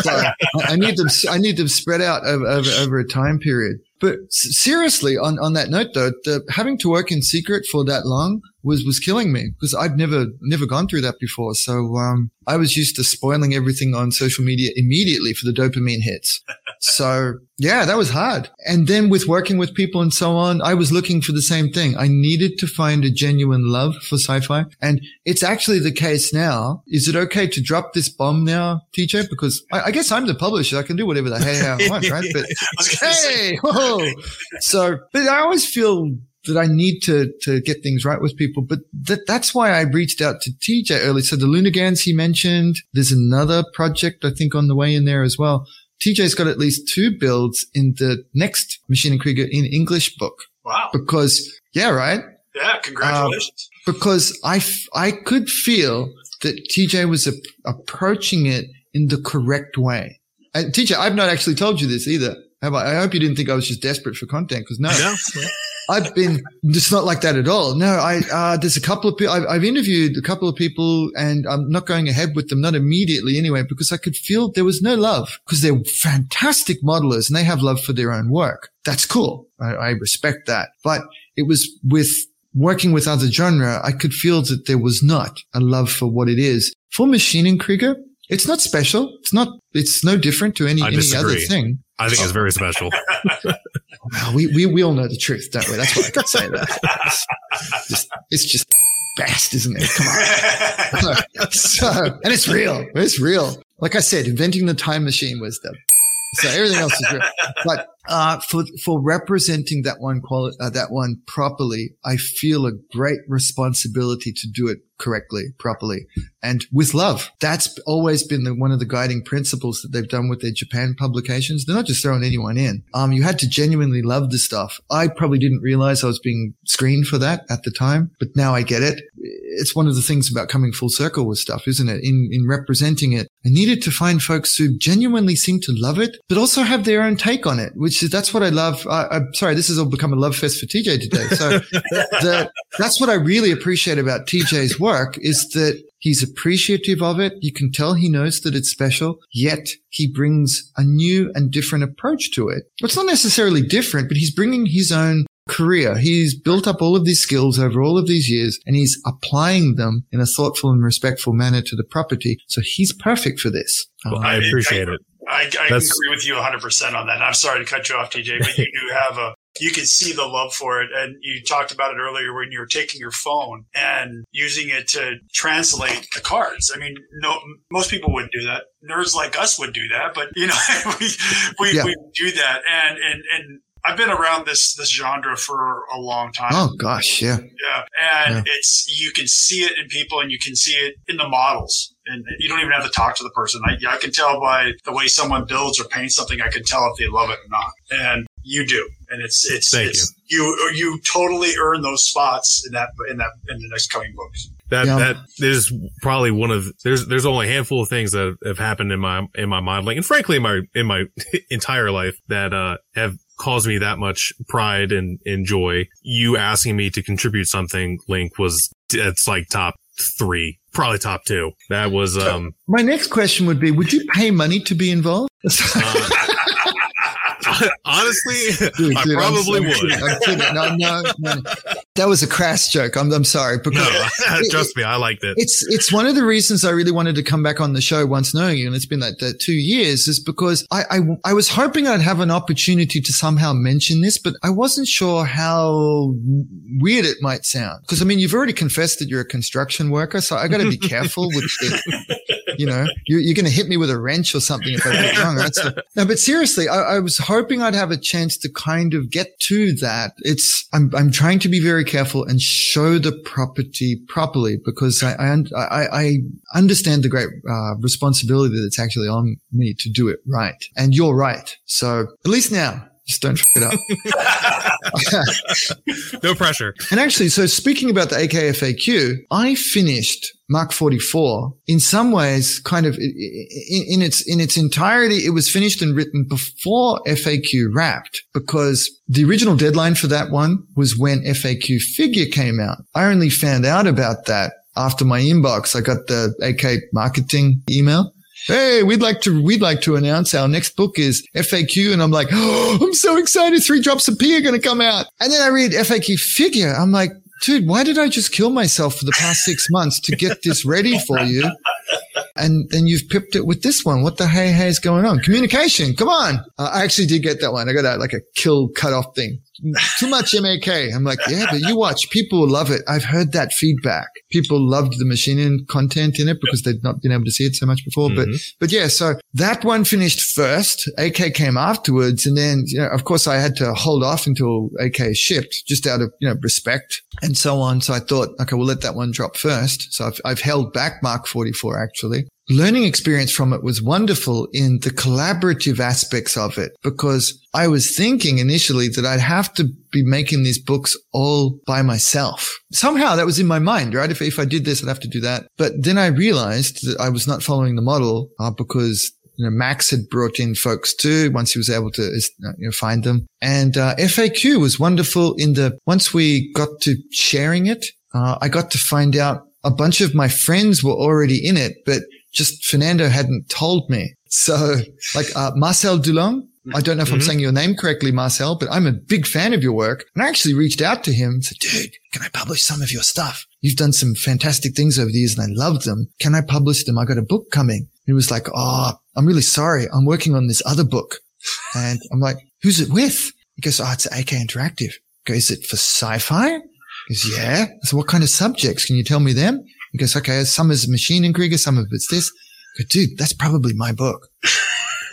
So I, I need them. I need them spread out over, over, over a time period. But seriously, on, on that note though, the, having to work in secret for that long was, was killing me because I'd never, never gone through that before. So, um, I was used to spoiling everything on social media immediately for the dopamine hits. (laughs) So yeah, that was hard. And then with working with people and so on, I was looking for the same thing. I needed to find a genuine love for sci-fi. And it's actually the case now. Is it okay to drop this bomb now, TJ? Because I, I guess I'm the publisher. I can do whatever the hell I want, right? (laughs) But I was gonna say, hey, whoa. So, but I always feel that I need to, to get things right with people. But that, that's why I reached out to TJ early. So the Lunagans he mentioned, there's another project I think on the way in there as well. TJ's got at least two builds in the next Maschinen Krieger in English book wow. because, yeah, right? Yeah, congratulations. Uh, because I, f- I could feel that TJ was a- approaching it in the correct way. And TJ, I've not actually told you this either. Have I? I hope you didn't think I was just desperate for content because no, No. (laughs) I've been, it's not like that at all. No, I, uh, there's a couple of people, I've, I've interviewed a couple of people and I'm not going ahead with them, not immediately anyway, because I could feel there was no love because they're fantastic modelers and they have love for their own work. That's cool. I, I respect that. But it was with working with other genre, I could feel that there was not a love for what it is. For Maschinen Krieger, it's not special. It's not, it's no different to any, any other thing. I think it's oh. very special. (laughs) Well, we, we, we all know the truth, don't we? That's why I can say that. It's just, it's just best, isn't it? Come on. so, and it's real. It's real. Like I said, inventing the time machine was the, so everything else is real. But, uh, for, for representing that one quality, uh, that one properly, I feel a great responsibility to do it correctly, properly and with love. That's always been the, one of the guiding principles that they've done with their Japan publications. They're not just throwing anyone in. Um, you had to genuinely love the stuff. I probably didn't realize I was being screened for that at the time, but now I get it. It's one of the things about coming full circle with stuff, isn't it? In, in representing it, I needed to find folks who genuinely seem to love it, but also have their own take on it, which is, that's what I love. I, I'm sorry, this has all become a love fest for TJ today. So (laughs) the, that's what I really appreciate about TJ's work is that he's appreciative of it. You can tell he knows that it's special, yet he brings a new and different approach to it. It's not necessarily different, but he's bringing his own career. He's built up all of these skills over all of these years and he's applying them in a thoughtful and respectful manner to the property. So he's perfect for this. Well, Um, I appreciate it. I, I agree with you 100% on that. And I'm sorry to cut you off, TJ, but you (laughs) do have a, you can see the love for it. And you talked about it earlier when you were taking your phone and using it to translate the cards. I mean, no, most people wouldn't do that. Nerds like us would do that, but you know, (laughs) we, we, Yeah. we do that. And, and, and I've been around this, this genre for a long time. oh gosh. Yeah. Yeah. And Yeah. it's, you can see it in people and you can see it in the models. And you don't even have to talk to the person. I, I can tell by the way someone builds or paints something. I can tell if they love it or not. And you do. And it's, it's, Thank it's, you. you, totally earn those spots in that, in that, in the next coming books. That Yeah. that is probably one of there's there's only a handful of things that have happened in my in my modeling and frankly in my in my (laughs) entire life that uh have caused me that much pride and, and joy. You asking me to contribute something, Link, was it's like top three, probably top two. That was um My next question would be, would you pay money to be involved? uh, (laughs) (laughs) honestly Dude, I dude, probably I'm would. I'm kidding. No, no, no. That was a crass joke. I'm, I'm sorry. Because No, (laughs) trust me, I liked it. it's, it's one of the reasons I really wanted to come back on the show once knowing you. And it's been like that two years is because I, I, I was hoping I'd have an opportunity to somehow mention this, but I wasn't sure how weird it might sound. Cause I mean, you've already confessed that you're a construction worker. So I got to be careful with (laughs) the, you know, you're, you're going to hit me with a wrench or something if I get it wrong. Right? So, no, but seriously, I, I was hoping I'd have a chance to kind of get to that. It's, I'm, I'm trying to be very careful and show the property properly because I, I, I, I understand the great uh, responsibility that's actually on me to do it right. And you're right. So at least now, just don't fuck it up. (laughs) no pressure. And actually, so speaking about the AKFAQ, I finished Mark 44 in some ways kind of in, in, its in its entirety it was finished and written before FAQ wrapped because the original deadline for that one was when FAQ figure came out. I only found out about that after my inbox. I got the AK marketing email Hey, we'd like to, we'd like to announce our next book is FAQ. And I'm like, oh, I'm so excited. Three drops of pee are going to come out. And then I read FAQ figure. I'm like, dude, why did I just kill myself for the past six (laughs) months to get this ready for you? And then you've pipped it with this one. What the hey hey is going on? Communication. Come on. Uh, I actually did get that one. I got that like a kill cut off thing too much MAK. I'm like, yeah, but you watch. People love it. I've heard that feedback. People loved the machining content in it because they'd not been able to see it so much before. Mm-hmm. But, but yeah, so that one finished first. AK came afterwards. And then, you know, of course, I had to hold off until AK shipped just out of, you know, respect and so on. So I thought, okay, we'll let that one drop first. So I've, I've held back Mark 44 actually learning experience from it was wonderful in the collaborative aspects of it because I was thinking initially that I'd have to be making these books all by myself. Somehow that was in my mind, right? If, if I did this, I'd have to do that. But then I realized that I was not following the model uh, because you know, Max had brought in folks too once he was able to uh, you know, find them. And uh, FAQ was wonderful in the once we got to sharing it, uh, I got to find out a bunch of my friends were already in it, but just Fernando hadn't told me. So like, uh, Marcel Dulong, I don't know if mm-hmm. I'm saying your name correctly, Marcel, but I'm a big fan of your work. And I actually reached out to him and said, dude, can I publish some of your stuff? You've done some fantastic things over the years and I love them. Can I publish them? I got a book coming. He was like, Oh, I'm really sorry. I'm working on this other book. (laughs) And I'm like, who's it with? He goes, Oh, it's AK Interactive. I go, is it for sci-fi? He goes, yeah. I said, what kind of subjects? Can you tell me them? He goes, okay, some is Maschinen Krieger, some of it's this. I go, dude, that's probably my book.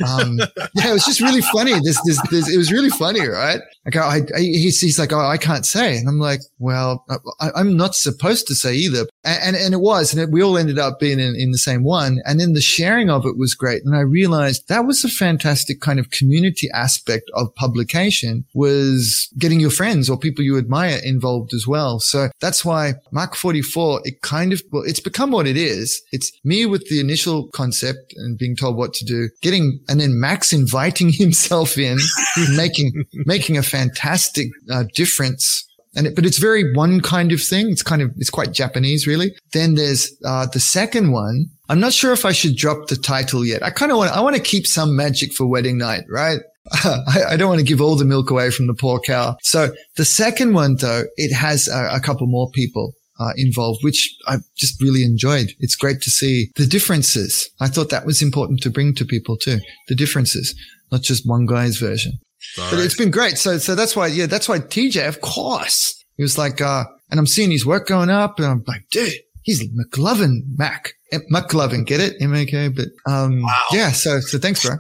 Um, yeah, it was just really funny. This, this, this, it was really funny, right? Like, I, I he's, he's like, oh, I can't say. And I'm like, well, I, am not supposed to say either. And, and, and it was, and it, we all ended up being in, in the same one. And then the sharing of it was great. And I realized that was a fantastic kind of community aspect of publication was getting your friends or people you admire involved as well. So that's why Mark 44, it kind of, well, it's become what it is. It's me with the initial concept and being told what to do, getting, and then Max inviting (laughs) himself in, making, making a fantastic uh, difference. And it, but it's very one kind of thing. It's kind of, it's quite Japanese, really. Then there's, uh, the second one. I'm not sure if I should drop the title yet. I kind of want, I want to keep some magic for wedding night, right? (laughs) I, I, don't want to give all the milk away from the poor cow. So the second one, though, it has a, a couple more people. Uh, involved, which I just really enjoyed. It's great to see the differences. I thought that was important to bring to people too. The differences, not just one guy's version. All but right. it's been great. So, so that's why, yeah, that's why TJ, of course, he was like, uh, and I'm seeing his work going up and I'm like, dude, he's McLovin Mac. McLovin, get it? M-A-K, but, um, wow. yeah. So, so thanks, bro.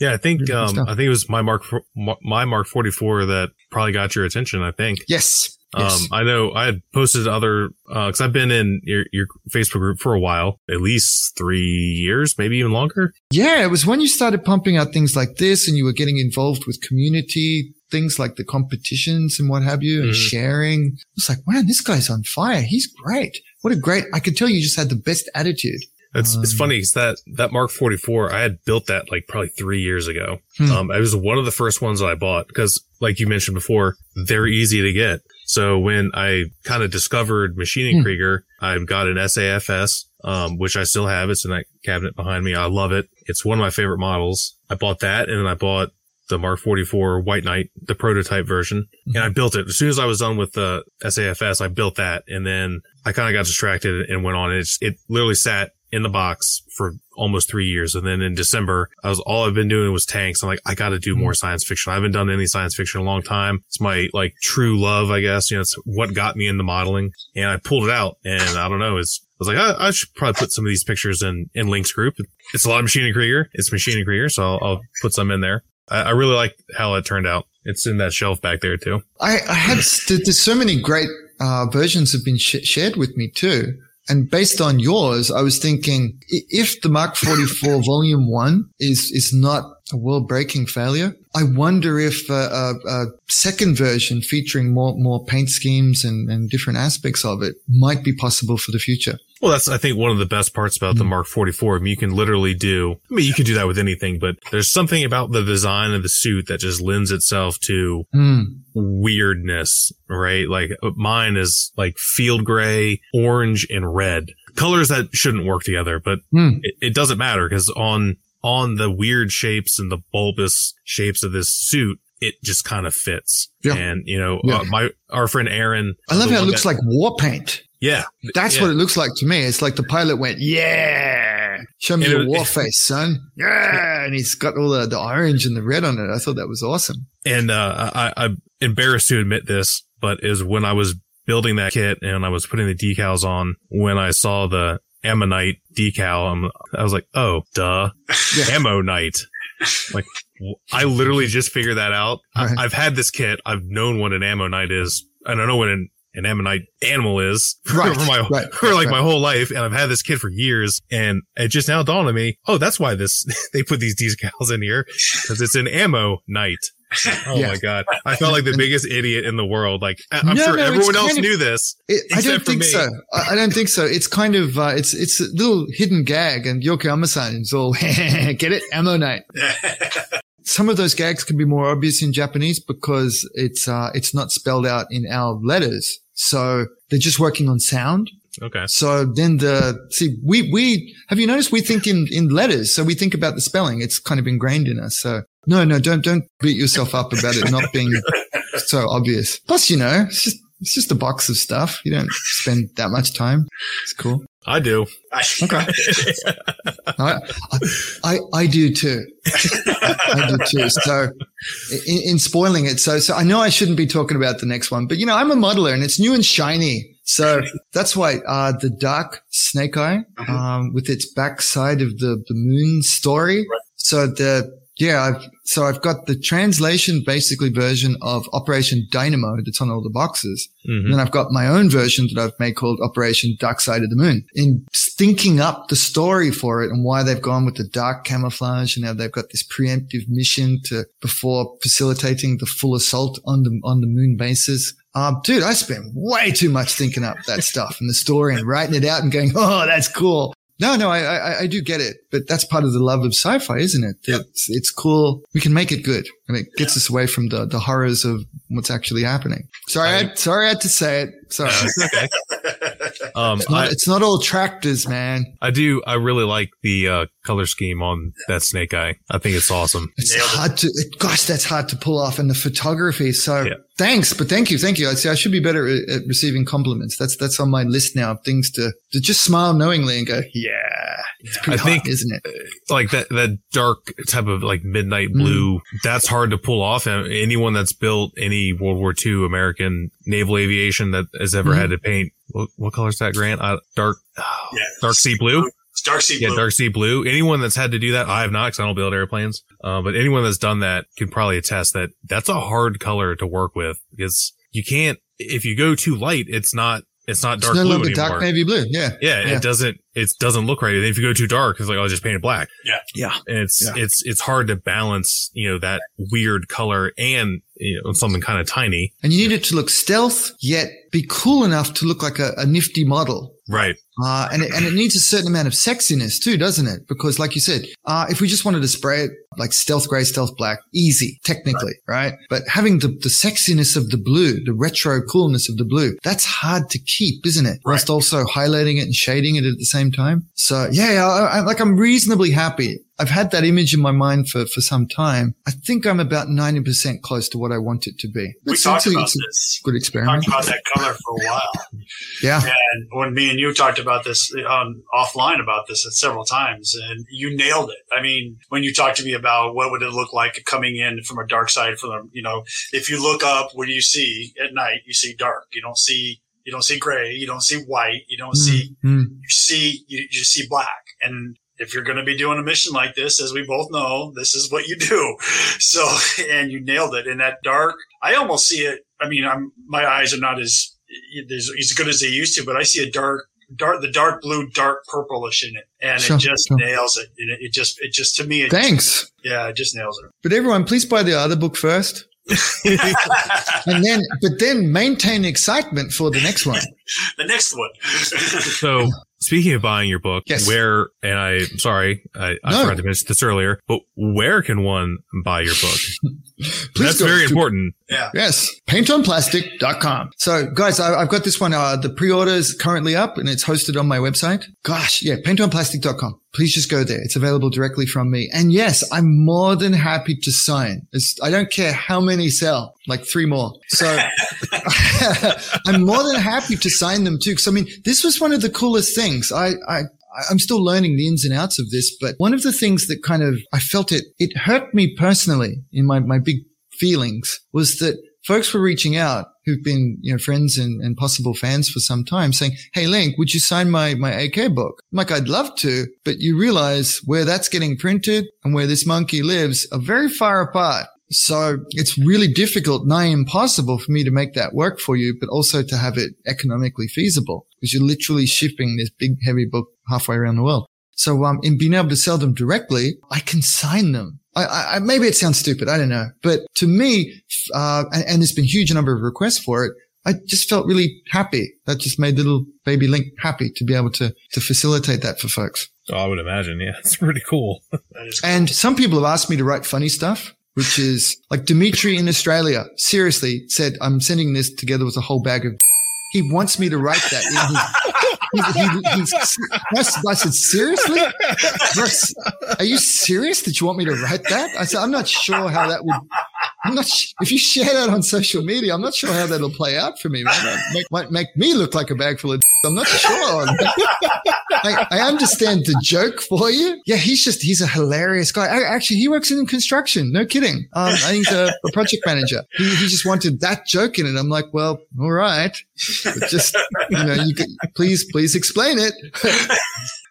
Yeah, I think, um, I think it was my Mark, my Mark 44 that probably got your attention, I think. Yes. Yes. Um, I know I had posted other, uh, cause I've been in your, your Facebook group for a while, at least three years, maybe even longer. Yeah. It was when you started pumping out things like this and you were getting involved with community things like the competitions and what have you and mm-hmm. sharing. It's like, man, this guy's on fire. He's great. What a great, I could tell you just had the best attitude. It's um, it's funny because that that Mark 44 I had built that like probably three years ago. Hmm. Um, it was one of the first ones that I bought because, like you mentioned before, they're easy to get. So when I kind of discovered Maschinen hmm. Krieger, I got an SAFS, um, which I still have. It's in that cabinet behind me. I love it. It's one of my favorite models. I bought that and then I bought the Mark 44 White Knight, the prototype version. And I built it. As soon as I was done with the SAFS, I built that. And then I kind of got distracted and went on. It's, it literally sat in the box for almost three years. And then in December, I was, all I've been doing was tanks. I'm like, I got to do more science fiction. I haven't done any science fiction in a long time. It's my like true love, I guess. You know, it's what got me into modeling and I pulled it out and I don't know. It's, I was like, I, I, should probably put some of these pictures in, in Link's group. It's a lot of Maschinen Krieger. It's Maschinen Krieger. So I'll, I'll put some in there. I, I really like how it turned out. It's in that shelf back there too. I, I had there's so many great uh, versions have been sh- shared with me too. And based on yours, I was thinking if the Mark 44 (coughs) Volume One is is not a world breaking failure, I wonder if a, a, a, second version featuring more more paint schemes and, and different aspects of it might be possible for the future. Well, that's, I think, one of the best parts about the hmm. Mark 44. I mean, you can literally do, I mean, you can do that with anything, but there's something about the design of the suit that just lends itself to mm. weirdness, right? Like uh, mine is like field gray, orange, and red. Colors that shouldn't work together, but mm. it, it doesn't matter because on, on the weird shapes and the bulbous shapes of this suit, it just kind of fits. Yeah. And, you know, yeah. uh, my, our friend Aaron. I love how it looks that, like war paint. Yeah. That's yeah. what it looks like to me. It's like the pilot went, yeah, show me and your it, war (laughs) face, son. Yeah. And he's got all the, the orange and the red on it. I thought that was awesome. And, uh, I, I'm embarrassed to admit this, but is when I was building that kit and I was putting the decals on when I saw the ammonite decal, I'm, I was like, oh, duh, (laughs) yeah. ammonite. Like, I literally just figured that out. Right. I, have had this kit. I've known what an ammonite is. and I know what an an ammonite animal is (laughs) right, for my right, for like right. my whole life, and I've had this kid for years, and it just now dawned on me, oh, that's why this (laughs) they put these decals in here because it's an Ammoknight. (laughs) Oh yeah. my god! I felt like the biggest idiot in the world. Like I'm no, sure no, everyone else of, knew this. It, I don't think me. so. I, don't think so. It's kind of uh, it's it's a little hidden gag, and Yokoyama-san is all get it Ammoknight. Some of those gags can be more obvious in Japanese because it's uh, it's not spelled out in our letters. So they're just working on sound. Okay. So then the, see, we, we, have you noticed we think in, in letters? So we think about the spelling. It's kind of ingrained in us. So no, no, don't, don't beat yourself up about it not being (laughs) so obvious. Plus, you know, it's just, it's just a box of stuff. You don't spend that much time. It's cool. I do. (laughs) Okay. (laughs) I, I, I do too. (laughs) I do too. So in, in, spoiling it, so, so I know I shouldn't be talking about the next one, but you know, I'm a modeler and it's new and shiny. So that's why, uh, the dark snake eye, uh-huh. um, with its backside of the, the moon story. Right. So the, yeah, I've, so I've got the translation basically version of Operation Dynamo that's on all the boxes. Mm-hmm. And then I've got my own version that I've made called Operation Dark Side of the Moon. In thinking up the story for it and why they've gone with the dark camouflage and now they've got this preemptive mission to before facilitating the full assault on the on the moon bases. Um, dude, I spent way too much thinking up that (laughs) stuff and the story and writing it out and going, oh, that's cool. No, no, I, I, I do get it, but that's part of the love of sci-fi, isn't it? Yep. It's, it's cool. We can make it good, and it gets us away from the, the horrors of what's actually happening. Sorry, I, I sorry, I had to say it. Sorry. okay. (laughs) Um, it's not, I, it's not all tractors, man. I do. I really like the uh, color scheme on that snake eye. I think it's awesome. It's Nailed hard it. to. Gosh, that's hard to pull off, and the photography. So yeah. thanks, but thank you, thank you. I see. I should be better at, at receiving compliments. That's that's on my list now of things to to just smile knowingly and go, yeah. It's pretty I hot, think, isn't it? Uh, like that that dark type of like midnight blue. Mm. That's hard to pull off. Anyone that's built any World War II American naval aviation that has ever mm. had to paint what, what color is that, Grant? Uh, dark, oh, yeah. dark sea blue. Dark sea blue. Yeah, dark sea blue. Anyone that's had to do that, I have not because I don't build airplanes. Uh, but anyone that's done that can probably attest that that's a hard color to work with because you can't, if you go too light, it's not, it's not dark it's no blue anymore. Dark navy blue. Yeah. yeah. yeah. It doesn't, it doesn't look right. And if you go too dark, it's like, oh, just paint it black. Yeah. Yeah. And it's, yeah. it's, it's hard to balance, you know, that weird color and, you know, something kind of tiny. And you need it to look stealth, yet be cool enough to look like a, a nifty model. Right. Uh, and it, and it needs a certain amount of sexiness too, doesn't it? Because like you said, uh, if we just wanted to spray it like stealth gray, stealth black, easy, technically, right? right? But having the, the sexiness of the blue, the retro coolness of the blue, that's hard to keep, isn't it? Right. Whilst also highlighting it and shading it at the same time. So yeah, I, I, like I'm reasonably happy I've had that image in my mind for, for some time. I think I'm about 90% close to what I want it to be. We talked about this. Good experiment. We talked about that color for a while. (laughs) yeah. And when me and you talked about this on offline about this several times and you nailed it. I mean, when you talked to me about what would it look like coming in from a dark side from you know, if you look up, what do you see at night? You see dark. You don't see you don't see gray. You don't see white. You don't see, mm. you see, you, you see black. And if you're going to be doing a mission like this, as we both know, this is what you (laughs) do. So, and you nailed it in that dark. I almost see it. I mean, I'm, my eyes are not as, as, as good as they used to, but I see a dark, dark, the dark blue, dark purplish in it. And Sure, it just sure. nails it. And it, it just, it just, to me, it, Thanks. yeah, it just nails it. But everyone, please buy the other book first. (laughs) And then, but then maintain excitement for the next one. (laughs) the next one. (laughs) So speaking of buying your book, Yes. where and I sorry, I, I No. forgot to mention this earlier, but where can one buy your book? Please That's go very to- important. yeah. Yes, paintonplastic.com. So guys, I, I've got this one. Uh, the pre-order is currently up and it's hosted on my website. Gosh, yeah, paintonplastic.com. Please just go there. It's available directly from me. And yes, I'm more than happy to sign. It's, I don't care how many sell, like three more. So (laughs) I'm more than happy to sign them too. Cause I mean, this was one of the coolest things. I, I, I'm still learning the ins and outs of this, but one of the things that kind of, I felt it, it hurt me personally in my, my big feelings was that folks were reaching out who've been, you know, friends and, and possible fans for some time saying, Hey, Link, would you sign my, my AK book? I'm like, I'd love to, but you realize where that's getting printed and where this monkey lives are very far apart. So it's really difficult, nigh impossible for me to make that work for you, but also to have it economically feasible because you're literally shipping this big, heavy book halfway around the world. So, um, in being able to sell them directly, I can sign them. I, I, I- maybe it sounds stupid. I don't know. But to me, uh, and, and there's been a huge number of requests for it. I just felt really happy. That just made little baby Link happy to be able to, to facilitate that for folks. Oh, I would imagine. Yeah, (laughs) it's pretty cool. That is And some people have asked me to write funny stuff, which is like Dimitri in Australia seriously said, I'm sending this together with a whole bag of. (laughs) He wants me to write that. (laughs) He, he, I said, seriously? Are you serious that you want me to write that? I said, I'm not sure how that would. I'm not. sh- If you share that on social media, I'm not sure how that'll play out for me. That make, might make me look like a bag full of. I'm not sure. I, I understand the joke for you. Yeah, he's just, he's a hilarious guy. I, actually, he works in construction. No kidding. Um, I think a, a project manager. He, he just wanted that joke in it. I'm like, well, all right. But just, you know, you could, please, please explain it. (laughs)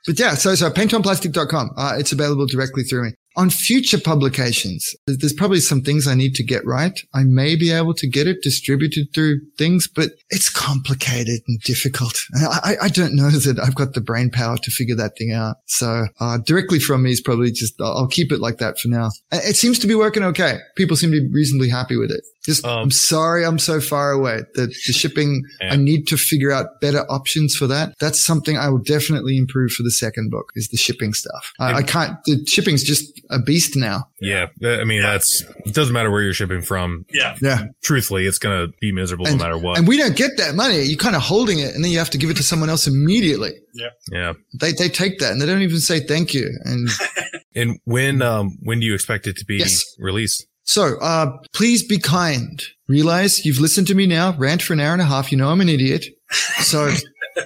but yeah, so, so paintonplastic.com. Uh, it's available directly through me. On future publications, there's probably some things I need to get right. I may be able to get it distributed through things, but it's complicated and difficult. (laughs) I, I- don't know (laughs) that I've got the brain power to figure that thing out. So, uh, directly from me is probably just, I'll I'll keep it like that for now. Uh, It seems to be working okay. People seem to be reasonably happy with it. Just, Um, I'm sorry I'm so far away. The, the shipping, Yeah. I need to figure out better options for that. That's something I will definitely improve for the second book is the shipping stuff. I, I can't, the shipping's just a beast now. Yeah, I mean that's it. Doesn't matter where you're shipping from. yeah. Yeah. Truthfully, it's gonna be miserable And- no matter what. And we don't get that money. You're kind of holding it and then you have to give it to someone else immediately. Yeah. Yeah. They, they take that and they don't even say thank you. And (laughs) And when um when do you expect it to be Yes. released? So, uh, please be kind. Realize you've listened to me now, rant for an hour and a half. You know I'm an idiot. So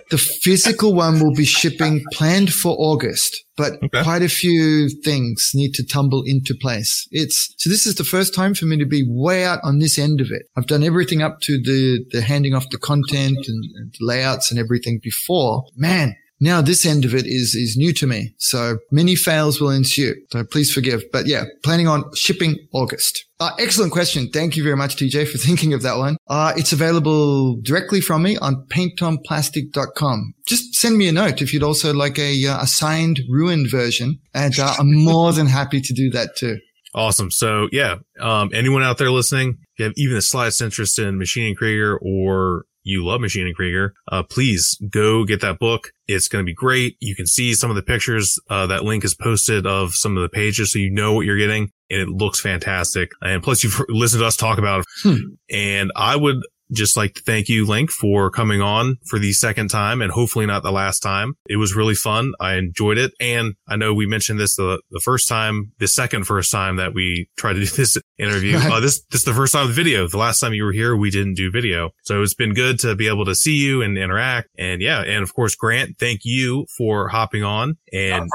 the physical one will be shipping planned for August, but Okay. quite a few things need to tumble into place. It's, so this is the first time for me to be way out on this end of it. I've done everything up to the, the handing off the content and, and layouts and everything before. Man, now this end of it is, is new to me. So many fails will ensue. So please forgive. But yeah, planning on shipping August. Uh, excellent question. Thank you very much, TJ, for (laughs) thinking of that one. Uh, it's available directly from me on paintonplastic.com. Just send me a note if you'd also like a, uh, a signed ruined version. And uh, I'm (laughs) more than happy to do that too. Awesome. So yeah, um, anyone out there listening, if you have even the slightest interest in Maschinen Krieger or you love Maschinen Krieger, uh, please go get that book. It's going to be great. You can see some of the pictures, uh, that link is posted of some of the pages so you know what you're getting and it looks fantastic. And plus you've (laughs) listened to us talk about it. Hmm. And I would just like to thank you, Link, for coming on for the second time and hopefully not the last time. It was really fun. I enjoyed it. And I know we mentioned this the, the first time, the second first time that we tried to do (laughs) this interview. Uh, this, this is the first time with video. The last time you were here, we didn't do video. So it's been good to be able to see you and interact. And yeah. And of course, Grant, thank you for hopping on and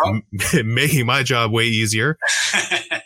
(laughs) making my job way easier. (laughs)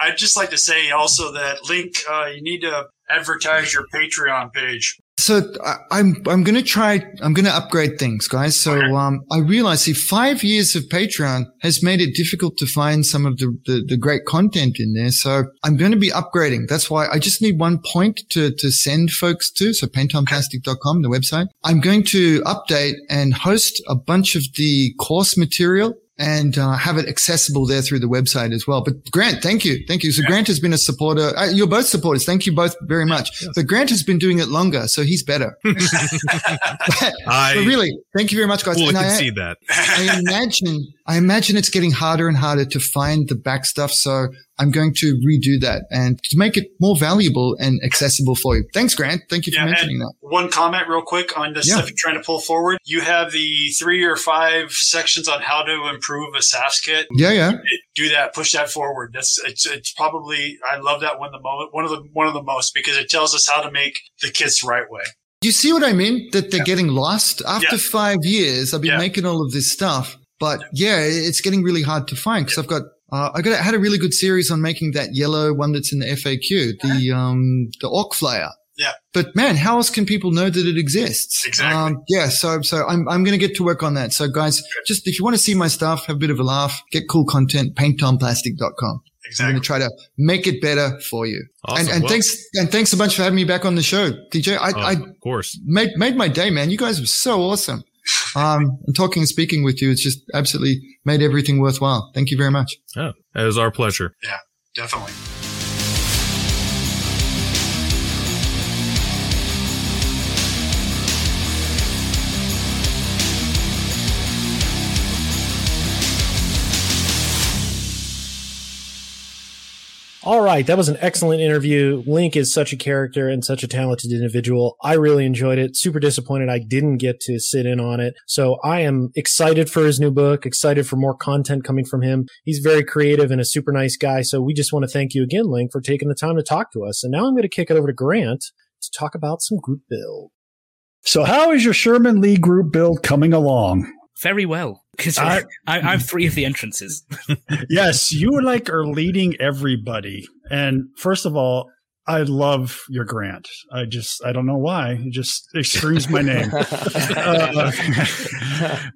I, I'd just like to say also that Link, uh, you need to advertise your Patreon page. so I, I'm I'm gonna try. I'm gonna upgrade things, guys. So Okay. um, I realize see five years of Patreon has made it difficult to find some of the, the the great content in there. So I'm going to be upgrading. That's why I just need one point to to send folks to. So paintonplastic.com, the website. I'm going to update and host a bunch of the course material. And uh, have it accessible there through the website as well. But Grant, thank you, thank you. So Grant has been a supporter. Uh, you're both supporters. Thank you both very much. But Grant has been doing it longer, so he's better. (laughs) (laughs) I But really, thank you very much, guys. fully can I, concede that. I imagine, I imagine it's getting harder and harder to find the back stuff. So I'm going to redo that and to make it more valuable and accessible for you. Thanks, Grant. Thank you for Yeah, mentioning that. One comment real quick on the Yeah. stuff you're trying to pull forward. You have the three or five sections on how to improve a SAFS kit. Yeah, yeah. Do that, push that forward. That's it's it's probably I love that one the most one of the one of the most because it tells us how to make the kits right way. You see what I mean? That they're getting lost after Yeah. five years. I've been Yeah. making all of this stuff, but yeah, it's getting really hard to find because I've got, uh, I got, I had a really good series on making that yellow one that's in the FAQ, the, um, the Orc Flyer. Yeah. But man, how else can people know that it exists? Exactly. Um, yeah. So, so I'm, I'm going to get to work on that. So guys, just if you want to see my stuff, have a bit of a laugh, get cool content, paintonplastic.com. I'm going to try to make it better for you. Awesome. And, and Well, thanks, and thanks a bunch for having me back on the show, DJ. I, uh, I of course. made made my day, man. You guys were so awesome. Um, and talking and speaking with you, it's just absolutely made everything worthwhile. Thank you very much. Yeah, it was our pleasure. Yeah, definitely. All right, that was an excellent interview. Link is such a character and such a talented individual. I really enjoyed it. Super disappointed I didn't get to sit in on it. So I am excited for his new book, excited for more content coming from him. He's very creative and a super nice guy. So we just want to thank you again, Link, for taking the time to talk to us. And now I'm going to kick it over to Grant to talk about some group build. So, how is your Sherman Lee group build coming along? Very well. Because I- (laughs) I, I have three of the entrances. (laughs) yes, you like are leading everybody. And first of all, I love your grant. I just, I don't know why. It just it (laughs) screams my name. Uh,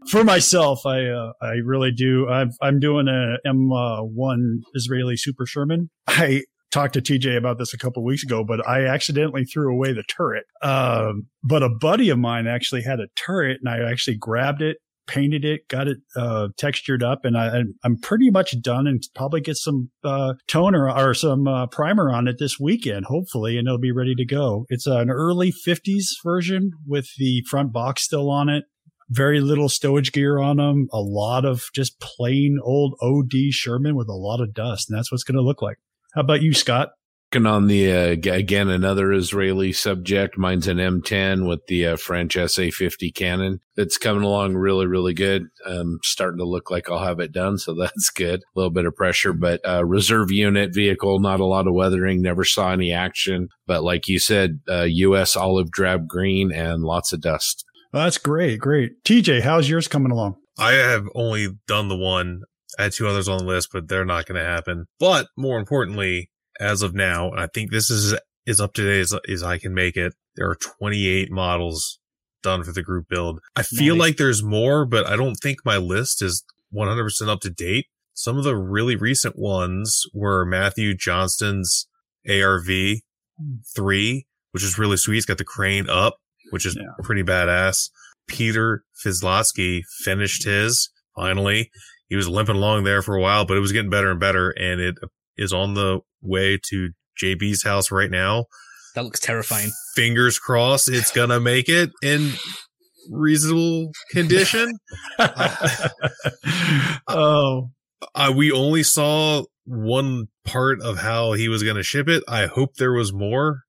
for myself, I, uh, I really do. I've, I'm doing a M1 Israeli Super Sherman. I talked to TJ about this a couple weeks ago, but I accidentally threw away the turret. Um, but a buddy of mine actually had a turret and I actually grabbed it painted it, got it uh, textured up, and I, I'm pretty much done. And probably get some uh, toner or some uh, primer on it this weekend, hopefully, and it'll be ready to go. It's an early 50s version with the front box still on it. Very little stowage gear on them. A lot of just plain old OD Sherman with a lot of dust, and that's what's going to look like. How about you, Scott? Working on the uh, again another Israeli subject. Mine's an M10 with the uh, French SA50 cannon. It's coming along really, really good. Um, starting to look like I'll have it done, so (laughs) that's good. A little bit of pressure, but uh, reserve unit vehicle, not a lot of weathering. Never saw any action, but like you said, uh, U.S. olive drab green and lots of dust. Well, that's great, great. TJ, how's yours coming along? I have only done the one. I had two others on the list, but they're not going to happen. But more importantly, as of now, and I think this is as up to date as, as I can make it. There are 28 models done for the group build. I feel Nice. like there's more, but I don't think my list is 100% up to date. Some of the really recent ones were Matthew Johnston's ARV three, which is really sweet. It's got the crane up, which is Yeah. pretty badass. Peter Fizlowski finished his finally. He was limping along there for a while, but it was getting better and better. And it is on the way to JB's house right now. That looks terrifying. Fingers crossed it's going to make it in reasonable condition. (laughs) oh, uh, we only saw one part of how he was going to ship it. I hope there was more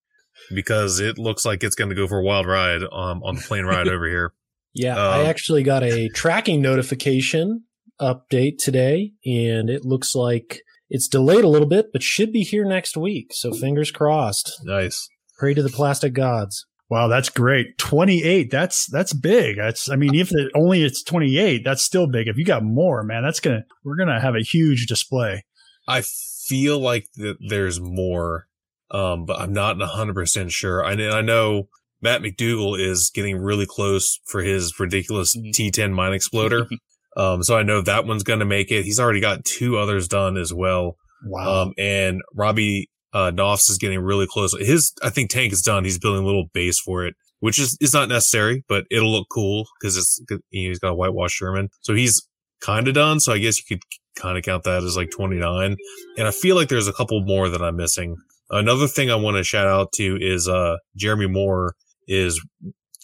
because it looks like it's going to go for a wild ride um, on the plane ride over here. (laughs) Yeah, Uh, I actually got a tracking notification update today, and it looks like it's delayed a little bit, but should be here next week. So fingers crossed. Nice. Pray to the plastic gods. Wow, that's great. 28. That's that's big. That's I mean, if it only it's 28, that's still big. If you got more, man, that's going to we're going to have a huge display. I feel like that there's more, um, but I'm not 100% sure. I, I know Matt McDougal is getting really close for his ridiculous Mhm. T10 mine exploder. (laughs) um, so I know that one's going to make it. He's already got two others done as well. Wow. Um, and Robbie, uh, Knopfs is getting really close. His, I think tank is done. He's building a little base for it, which is, is not necessary, but it'll look cool because it's, you know, he's got a whitewash Sherman. So he's kind of done. So I guess you could kind of count that as like 29. And I feel like there's a couple more that I'm missing. Another thing I want to shout out to is, uh, Jeremy Moore is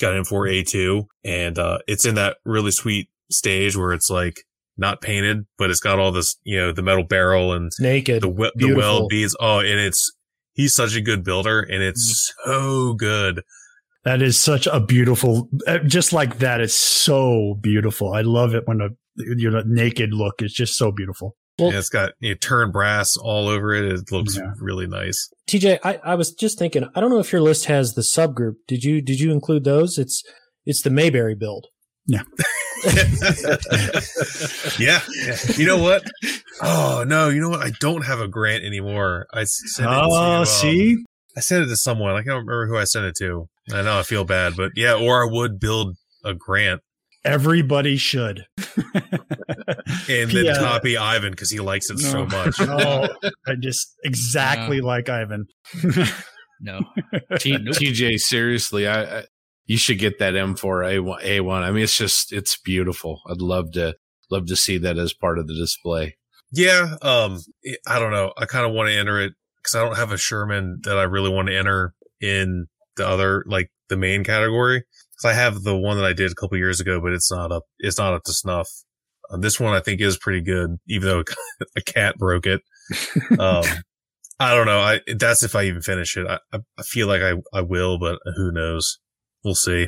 got in for A2 and, uh, it's in that really sweet stage where it's like not painted, but it's got all this, you know, the metal barrel and It's naked. the we- the Beautiful. weld beads. Oh, and it's he's such a good builder, and it's so good. That is such a beautiful, uh, just like that. It's so beautiful. I love it when a you know naked look is just so beautiful. Well- and it's got you know, turn brass all over it. It looks Yeah. really nice. TJ, I, I was just thinking. I don't know if your list has the subgroup. Did you did you include those? It's it's the Mayberry build. Yeah, (laughs) yeah. You know what? Oh no, you know what? I don't have a grant anymore. I s- sent it to, Oh, um, see, I sent it to someone. I can't remember who I sent it to. I know I feel bad, but yeah, or I would build a grant everybody should. (laughs) and then Yeah. copy Ivan because he likes it so much. (laughs) oh, I just exactly like Ivan. No. T- Nope. TJ, seriously, I, I you should get that M4 A1. A1. I mean, it's just it's beautiful. I'd love to love to see that as part of the display. Yeah, um, I don't know. I kind of want to enter it because I don't have a Sherman that I really want to enter in the other, like the main category. Because I have the one that I did a couple years ago, but it's not up. It's not up to snuff. Um, this one I think is pretty good, even though (laughs) a cat broke it. (laughs) Um, I don't know. I that's if I even finish it. I I I feel like I I will, but who knows? We'll see.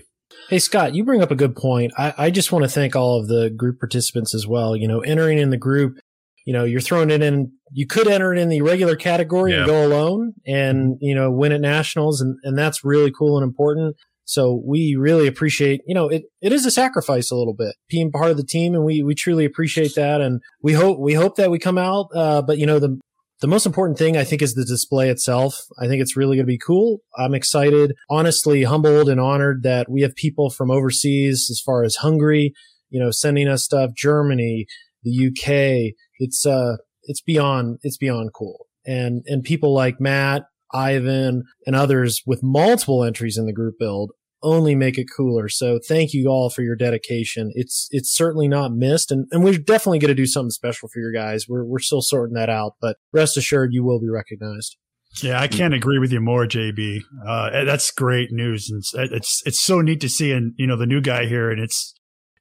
Hey Scott, you bring up a good point. I, I just want to thank all of the group participants as well. You know, entering in the group, you know, you're throwing it in. You could enter it in the regular category Yeah. and go alone, and you know, win at nationals, and and that's really cool and important. So we really appreciate, you know, it, it is a sacrifice a little bit being part of the team, and we we truly appreciate that, and we hope we hope that we come out. Uh, but you know, the the most important thing I think is the display itself. I think it's really going to be cool. I'm excited, honestly humbled and honored that we have people from overseas as far as Hungary, you know, sending us stuff, Germany, the UK. It's, uh, it's beyond, it's beyond cool. And, and people like Matt, Ivan and others with multiple entries in the group build only make it cooler. So thank you all for your dedication. It's, it's certainly not missed. And, and we're definitely going to do something special for your guys. We're, we're still sorting that out, but rest assured you will be recognized. Yeah, I can't agree with you more, JB. Uh, that's great news, and it's- it's so neat to see, and you know the new guy here, and it's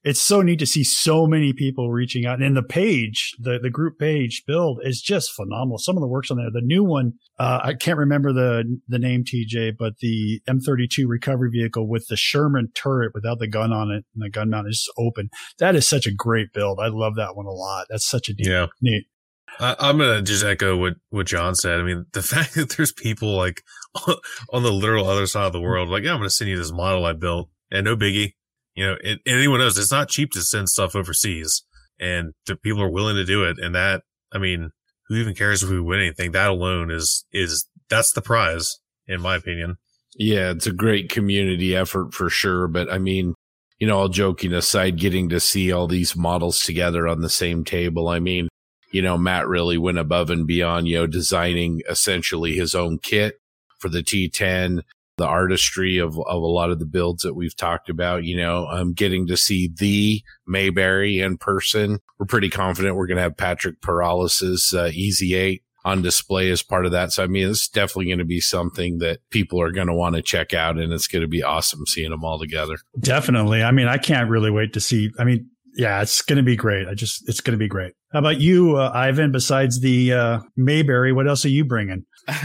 it's so neat to see so many people reaching out. And the page, the the group page build is just phenomenal. Some of the works on there. The new one, uh, I can't remember the the name TJ, but the M32 recovery vehicle with the Sherman turret without the gun on it, and the gun mount is open. That is such a great build. I love that one a lot. That's such a neat, Yeah. neat. I, I'm gonna just echo what what John said. I mean, the (laughs) fact that there's people like (laughs) on the literal other side of the world, like, yeah, I'm gonna send you this model I built, and no biggie. You know, and anyone knows it's not cheap to send stuff overseas, and the people are willing to do it. And that, I mean, who even cares if we win anything? That alone is is that's the prize, in my opinion. Yeah, it's a great community effort for sure. But I mean, you know, all joking aside, getting to see all these models together on the same table. I mean, you know, Matt really went above and beyond, you know, designing essentially his own kit for the T10, the artistry of, of a lot of the builds that we've talked about, you know, um, getting to see the Mayberry in person. We're pretty confident we're going to have Patrick Peralez's uh, Easy 8 on display as part of that. So, I mean, it's definitely going to be something that people are going to want to check out and it's going to be awesome seeing them all together. Definitely. I mean, I can't really wait to see. I mean, yeah, it's going to be great. I just, it's going to be great. How about you, uh, Ivan? Besides the uh, Mayberry, what else are you bringing? (laughs)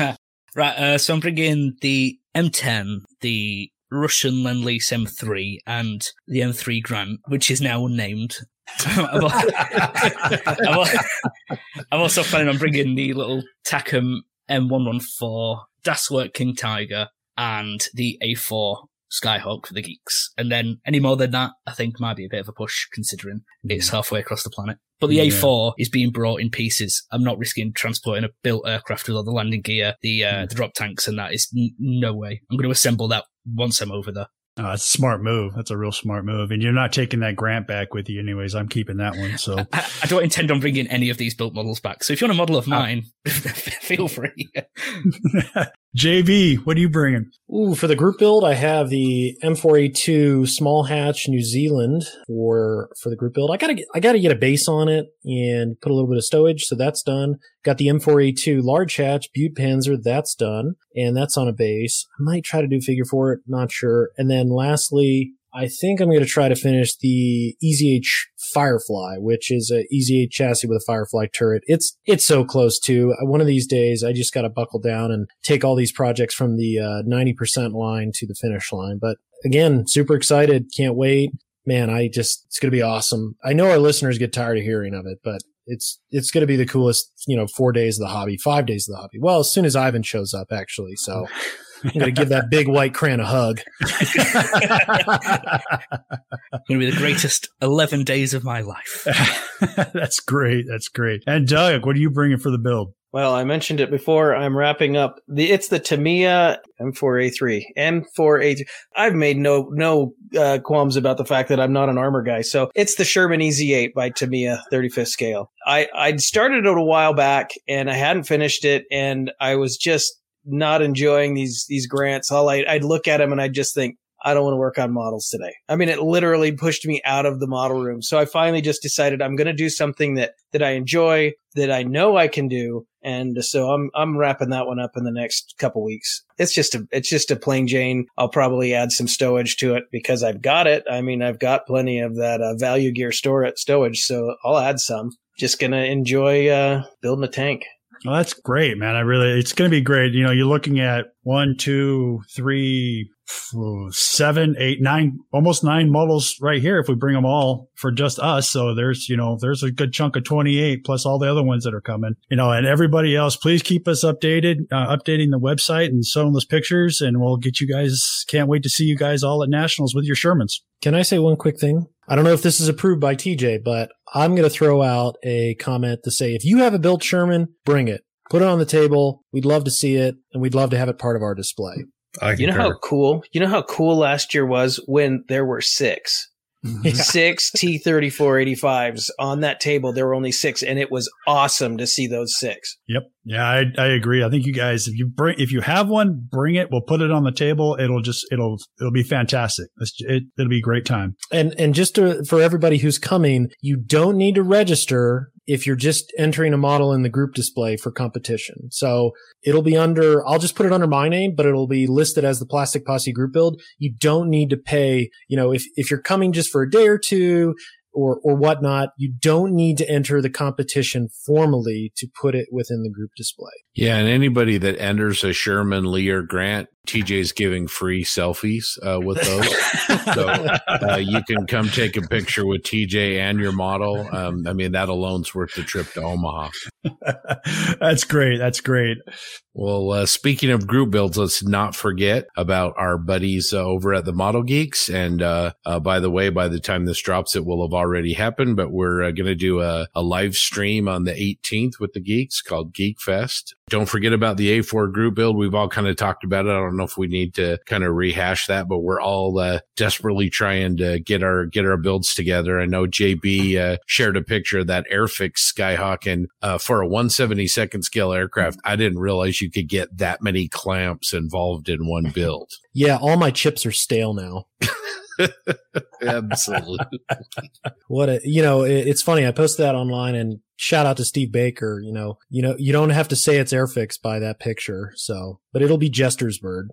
right, uh, so I'm bringing the M10, the Russian Lend-Lease M3, and the M3 Grant, which is now unnamed. (laughs) I'm, al- (laughs) I'm al- I'm also planning on bringing the little Takom M114, Das Werk King Tiger, and the A4 Skyhawk for the geeks. And then any more than that, I think might be a bit of a push considering it's mm. halfway across the planet. But the Yeah. A4 is being brought in pieces. I'm not risking transporting a built aircraft with all the landing gear, the uh, mm. the drop tanks, and that is n- no way. I'm going to assemble that once I'm over there. Oh, that's a smart move. That's a real smart move. And you're not taking that grant back with you, anyways. I'm keeping that one. So (laughs) I, I don't intend on bringing any of these built models back. So if you want a model of ah. mine, (laughs) feel free. (laughs) JB, what are you bringing? Ooh, for the group build, I have the M4A2 small hatch New Zealand for for the group build. I gotta get, I gotta get a base on it and put a little bit of stowage, so that's done. Got the M4A2 large hatch Beute Panzer, that's done, and that's on a base. I might try to do figure for it, not sure. And then lastly, I think I'm going to try to finish the EZH Firefly, which is a EZH chassis with a Firefly turret. It's it's so close to one of these days. I just got to buckle down and take all these projects from the uh, 90% line to the finish line. But again, super excited. Can't wait. Man, I just it's going to be awesome. I know our listeners get tired of hearing of it, but it's it's going to be the coolest, you know, 4 days of the hobby, 5 days of the hobby. Well, as soon as Ivan shows up actually. So (laughs) I'm going to give that big white crayon a hug. It's going to be the greatest 11 days of my life. (laughs) that's great. That's great. And Doug, what are you bringing for the build? Well, I mentioned it before. I'm wrapping up the. It's the Tamiya M4A3. M4A3. I've made no no uh, qualms about the fact that I'm not an armor guy. So it's the Sherman EZ8 by Tamiya 35th scale. I I'd started it a while back and I hadn't finished it, and I was just not enjoying these these grants. All I, I'd look at them and I'd just think. I don't want to work on models today. I mean, it literally pushed me out of the model room. So I finally just decided I'm going to do something that, that I enjoy, that I know I can do. And so I'm, I'm wrapping that one up in the next couple weeks. It's just a, it's just a plain Jane. I'll probably add some stowage to it because I've got it. I mean, I've got plenty of that uh, value gear store at stowage. So I'll add some. Just to enjoy, uh, building a tank. Well, that's great, man. I really, it's going to be great. You know, you're looking at one, two, three, four, seven, eight, nine, almost nine models right here if we bring them all for just us. So there's, you know, there's a good chunk of 28 plus all the other ones that are coming, you know, and everybody else, please keep us updated, uh, updating the website and showing those pictures and we'll get you guys, can't wait to see you guys all at nationals with your Shermans. Can I say one quick thing? I don't know if this is approved by TJ, but I'm going to throw out a comment to say if you have a Bill Sherman, bring it. Put it on the table. We'd love to see it, and we'd love to have it part of our display. I You know how cool, you know how cool last year was when there were six. Mm-hmm. Yeah. six T3485s on that table. There were only six, and it was awesome to see those six. Yep. Yeah, I, I agree. I think you guys, if you bring, if you have one, bring it. We'll put it on the table. It'll just, it'll, it'll be fantastic. It's, it, it'll be a great time. And and just to, for everybody who's coming, you don't need to register if you're just entering a model in the group display for competition. So it'll be under. I'll just put it under my name, but it'll be listed as the Plastic Posse group build. You don't need to pay. You know, if if you're coming just for a day or two. Or, or whatnot, you don't need to enter the competition formally to put it within the group display. Yeah, and anybody that enters a Sherman Lee or grant, TJ's giving free selfies uh, with those. so uh, you can come take a picture with TJ and your model. Um, I mean, that alone's worth the trip to Omaha. (laughs) That's great. That's great. Well, uh, speaking of group builds, let's not forget about our buddies uh, over at the Model Geeks. And uh, uh, by the way, by the time this drops, it will have already happened. But we're uh, going to do a, a live stream on the 18th with the Geeks called Geek Fest. Don't forget about the A4 group build. We've all kind of talked about it. Don't know if we need to kind of rehash that, but we're all uh, desperately trying to get our get our builds together. I know JB uh, shared a picture of that Airfix Skyhawk, and uh, for a 172nd scale aircraft, I didn't realize you could get that many clamps involved in one build. Yeah, all my chips are stale now. (laughs) Absolutely. What a, you know, it, it's funny. I posted that online and shout out to Steve Baker. You know, you know, you don't have to say it's Airfix by that picture. So, but it'll be Jester's bird.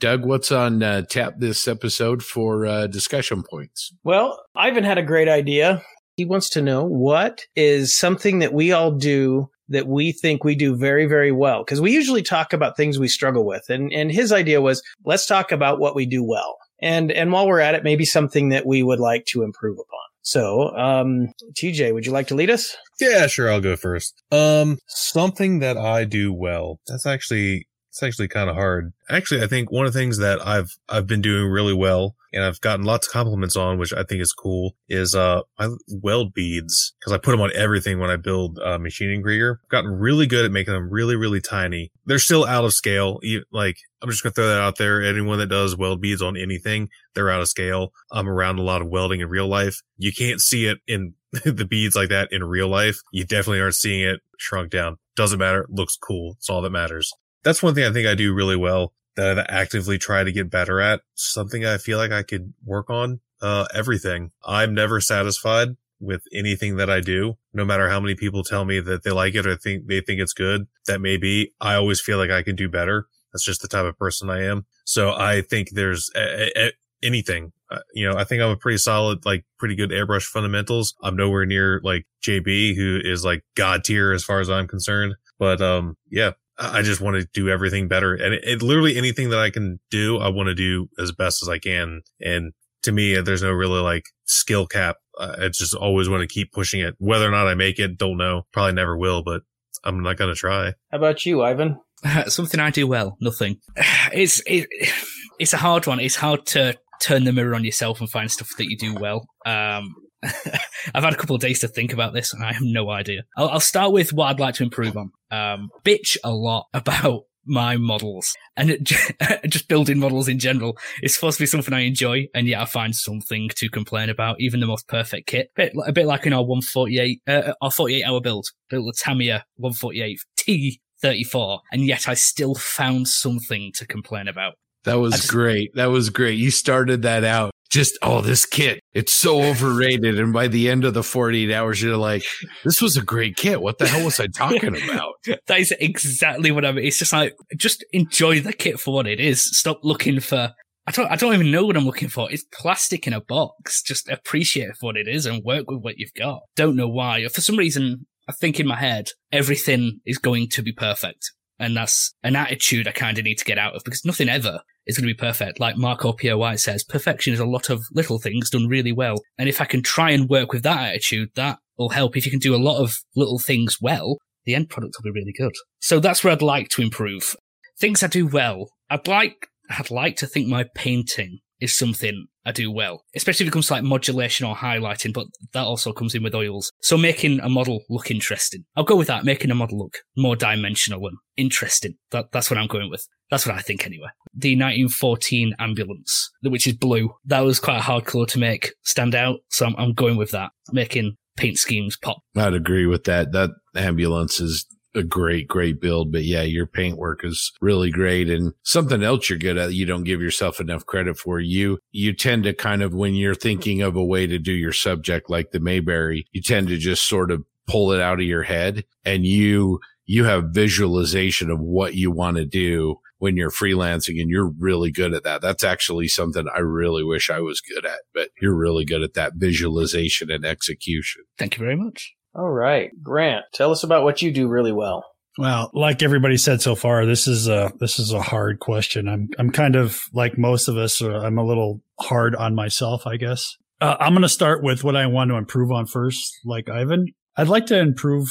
Doug, what's on uh, tap this episode for uh, discussion points? Well, Ivan had a great idea. He wants to know what is something that we all do that we think we do very, very well. Because we usually talk about things we struggle with. And, and his idea was let's talk about what we do well. And, and while we're at it, maybe something that we would like to improve upon. So, um, TJ, would you like to lead us? Yeah, sure. I'll go first. Um, something that I do well. That's actually It's actually kind of hard. Actually, I think one of the things that I've I've been doing really well and I've gotten lots of compliments on, which I think is cool, is uh my weld beads because I put them on everything when I build uh, Maschinen Krieger. I've gotten really good at making them really really tiny. They're still out of scale. Like I'm just gonna throw that out there. Anyone that does weld beads on anything, they're out of scale. I'm around a lot of welding in real life. You can't see it in (laughs) the beads like that in real life. You definitely aren't seeing it shrunk down. Doesn't matter. Looks cool. It's all that matters. That's one thing I think I do really well that I've actively try to get better at. Something I feel like I could work on. Uh, everything. I'm never satisfied with anything that I do, no matter how many people tell me that they like it or think they think it's good. That may be. I always feel like I can do better. That's just the type of person I am. So I think there's a, a- anything. Uh, you know, I think I'm a pretty solid, like pretty good airbrush fundamentals. I'm nowhere near like JB, who is like god tier as far as I'm concerned. But um, yeah, I I just want to do everything better, and it, it literally anything that I can do, I want to do as best as I can. And to me, there's no really like skill cap. Uh, I just always want to keep pushing it. Whether or not I make it, don't know. Probably never will, but I'm not gonna try. How about you, Ivan? (laughs) Something I do well, nothing. (sighs) It's it, (sighs) it's a hard one. It's hard to turn the mirror on yourself and find stuff that you do well. Um, (laughs) I've had a couple of days to think about this, and I have no idea. I'll, I'll start with what I'd like to improve on. Um, bitch a lot (laughs) about my models and it, (laughs) just building models in general is supposed to be something I enjoy, and yet I find something to complain about. Even the most perfect kit, a bit, a bit like in our 148, uh, our 48 hour build, built the Tamiya 148 T34, and yet I still found something to complain about. That was just- great. That was great. You started that out. Just, oh, this kit, it's so overrated. And by the end of the 48 hours, you're like, this was a great kit. What the hell was I talking (laughs) about? That is exactly what I mean. It's just like, just enjoy the kit for what it is. Stop looking for, I don't, I don't even know what I'm looking for. It's plastic in a box. Just appreciate what it is and work with what you've got. Don't know why. For some reason, I think in my head, everything is going to be perfect. And that's an attitude I kind of need to get out of because nothing ever is going to be perfect. Like Marco Pierre White says, perfection is a lot of little things done really well. And if I can try and work with that attitude, that will help. If you can do a lot of little things well, the end product will be really good. So that's where I'd like to improve. Things I do well. I'd like, I'd like to think my painting is something I do well, especially if it comes to like modulation or highlighting, but that also comes in with oils. So making a model look interesting. I'll go with that, making a model look more dimensional and interesting. That, that's what I'm going with. That's what I think anyway. The 1914 ambulance, which is blue, that was quite a hard colour to make stand out. So I'm, I'm going with that, making paint schemes pop. I'd agree with that. That ambulance is a great, great build. But yeah, your paint work is really great. And something else you're good at, you don't give yourself enough credit for. You, you tend to kind of, when you're thinking of a way to do your subject like the Mayberry, you tend to just sort of pull it out of your head and you, you have visualization of what you want to do when you're freelancing and you're really good at that. That's actually something I really wish I was good at, but you're really good at that visualization and execution. Thank you very much. All right, Grant, tell us about what you do really well. Well, like everybody said so far, this is a this is a hard question. I'm I'm kind of like most of us. Uh, I'm a little hard on myself, I guess. Uh, I'm going to start with what I want to improve on first. Like Ivan, I'd like to improve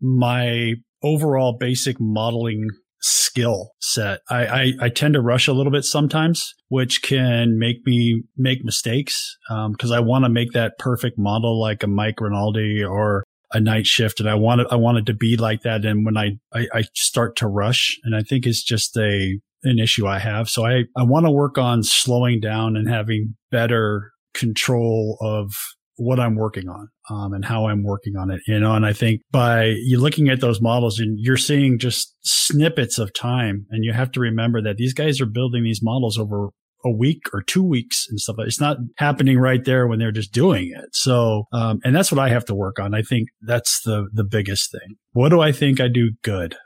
my overall basic modeling skill set. I, I, I tend to rush a little bit sometimes, which can make me make mistakes because I want to make that perfect model like a Mike Rinaldi or a night shift and I want it, I want it to be like that. And when I, I, I start to rush and I think it's just a, an issue I have. So I, I want to work on slowing down and having better control of what I'm working on, um, and how I'm working on it, you know, and I think by you looking at those models and you're seeing just snippets of time and you have to remember that these guys are building these models over a week or two weeks and stuff. It's not happening right there when they're just doing it. So, um, and that's what I have to work on. I think that's the, the biggest thing. What do I think I do good?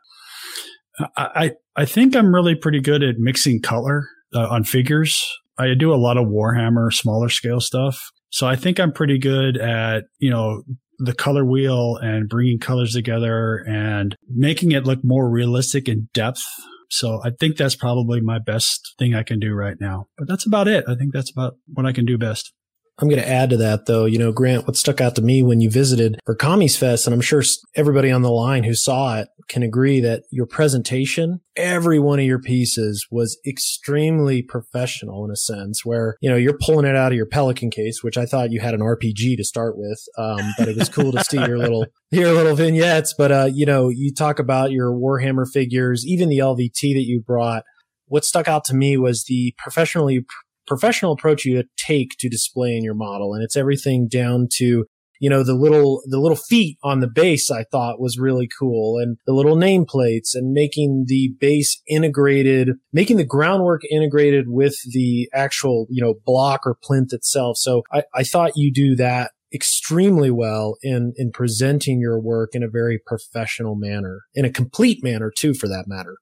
I, I, I think I'm really pretty good at mixing color uh, on figures. I do a lot of Warhammer smaller scale stuff. So I think I'm pretty good at, you know, the color wheel and bringing colors together and making it look more realistic in depth. So I think that's probably my best thing I can do right now. But that's about it. I think that's about what I can do best. I'm going to add to that though. You know, Grant, what stuck out to me when you visited for Commies Fest, and I'm sure everybody on the line who saw it can agree that your presentation, every one of your pieces was extremely professional in a sense where, you know, you're pulling it out of your Pelican case, which I thought you had an RPG to start with. Um, but it was cool to see your little, (laughs) your little vignettes. But, uh, you know, you talk about your Warhammer figures, even the LVT that you brought. What stuck out to me was the professionally professional approach you take to displaying your model. And it's everything down to, you know, the little, the little feet on the base I thought was really cool and the little nameplates and making the base integrated, making the groundwork integrated with the actual, you know, block or plinth itself. So I, I thought you do that extremely well in in presenting your work in a very professional manner, in a complete manner too, for that matter.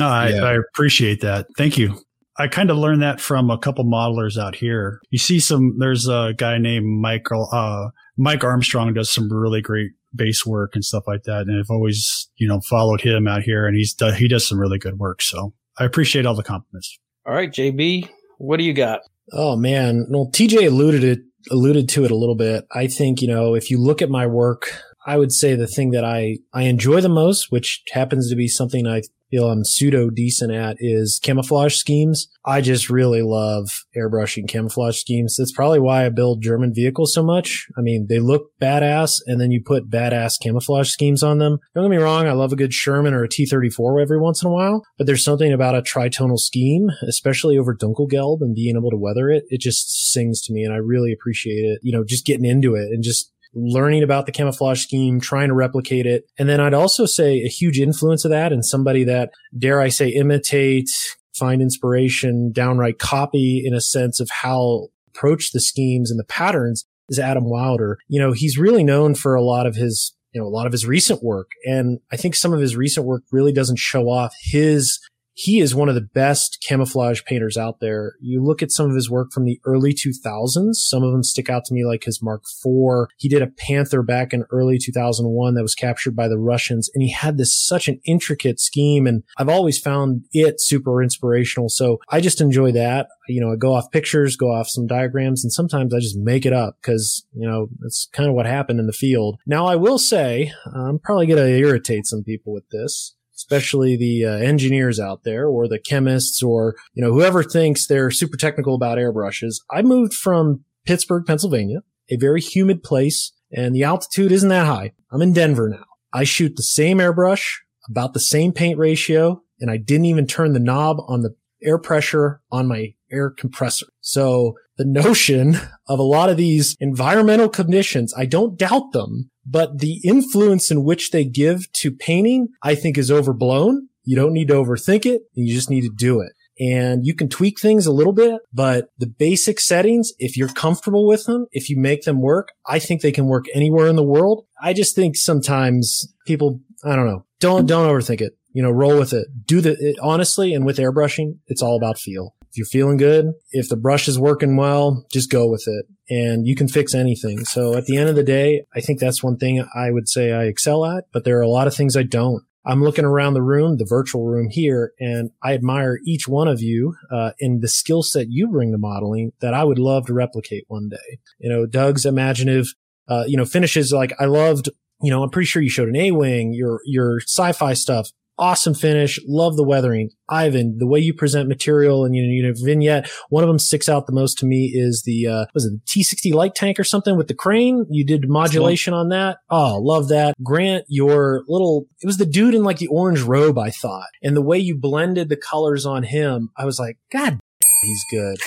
Oh, I, yeah. I appreciate that. Thank you. I kind of learned that from a couple modelers out here. You see some, there's a guy named Michael, uh, Mike Armstrong does some really great base work and stuff like that. And I've always, you know, followed him out here and he's, he does some really good work. So I appreciate all the compliments. All right, JB, what do you got? Oh man. Well, TJ alluded it, alluded to it a little bit. I think, you know, if you look at my work, I would say the thing that I, I enjoy the most, which happens to be something I feel I'm pseudo decent at is camouflage schemes. I just really love airbrushing camouflage schemes. That's probably why I build German vehicles so much. I mean, they look badass and then you put badass camouflage schemes on them. Don't get me wrong. I love a good Sherman or a T-34 every once in a while, but there's something about a tritonal scheme, especially over Dunkelgelb and being able to weather it. It just sings to me and I really appreciate it. You know, just getting into it and just learning about the camouflage scheme, trying to replicate it. And then I'd also say a huge influence of that and somebody that dare I say imitate, find inspiration, downright copy in a sense of how approach the schemes and the patterns is Adam Wilder. You know, he's really known for a lot of his you know, a lot of his recent work. And I think some of his recent work really doesn't show off his he is one of the best camouflage painters out there. You look at some of his work from the early 2000s. Some of them stick out to me like his Mark IV. He did a Panther back in early 2001 that was captured by the Russians and he had this such an intricate scheme. And I've always found it super inspirational. So I just enjoy that. You know, I go off pictures, go off some diagrams, and sometimes I just make it up because, you know, that's kind of what happened in the field. Now I will say, I'm probably going to irritate some people with this especially the uh, engineers out there or the chemists or, you know, whoever thinks they're super technical about airbrushes. I moved from Pittsburgh, Pennsylvania, a very humid place and the altitude isn't that high. I'm in Denver now. I shoot the same airbrush, about the same paint ratio, and I didn't even turn the knob on the air pressure on my air compressor. So the (laughs) notion of a lot of these environmental conditions, I don't doubt them, but the influence in which they give to painting, I think is overblown. You don't need to overthink it. You just need to do it. And you can tweak things a little bit, but the basic settings, if you're comfortable with them, if you make them work, I think they can work anywhere in the world. I just think sometimes people, I don't know, don't, don't overthink it. You know, roll with it. Do the, it, honestly, and with airbrushing, it's all about feel. If you're feeling good, if the brush is working well, just go with it and you can fix anything. So at the end of the day, I think that's one thing I would say I excel at, but there are a lot of things I don't. I'm looking around the room, the virtual room here, and I admire each one of you uh, in the skill set you bring to modeling that I would love to replicate one day. You know, Doug's imaginative, uh, you know, finishes like I loved. You know, I'm pretty sure you showed an A-wing, your your sci-fi stuff awesome finish. Love the weathering. Ivan, the way you present material and you know, you know vignette. One of them sticks out the most to me is the uh, was it the T60 light tank or something with the crane? You did modulation on that. Oh, love that. Grant, your little it was the dude in like the orange robe, I thought, and the way you blended the colors on him, I was like, God (laughs) he's good.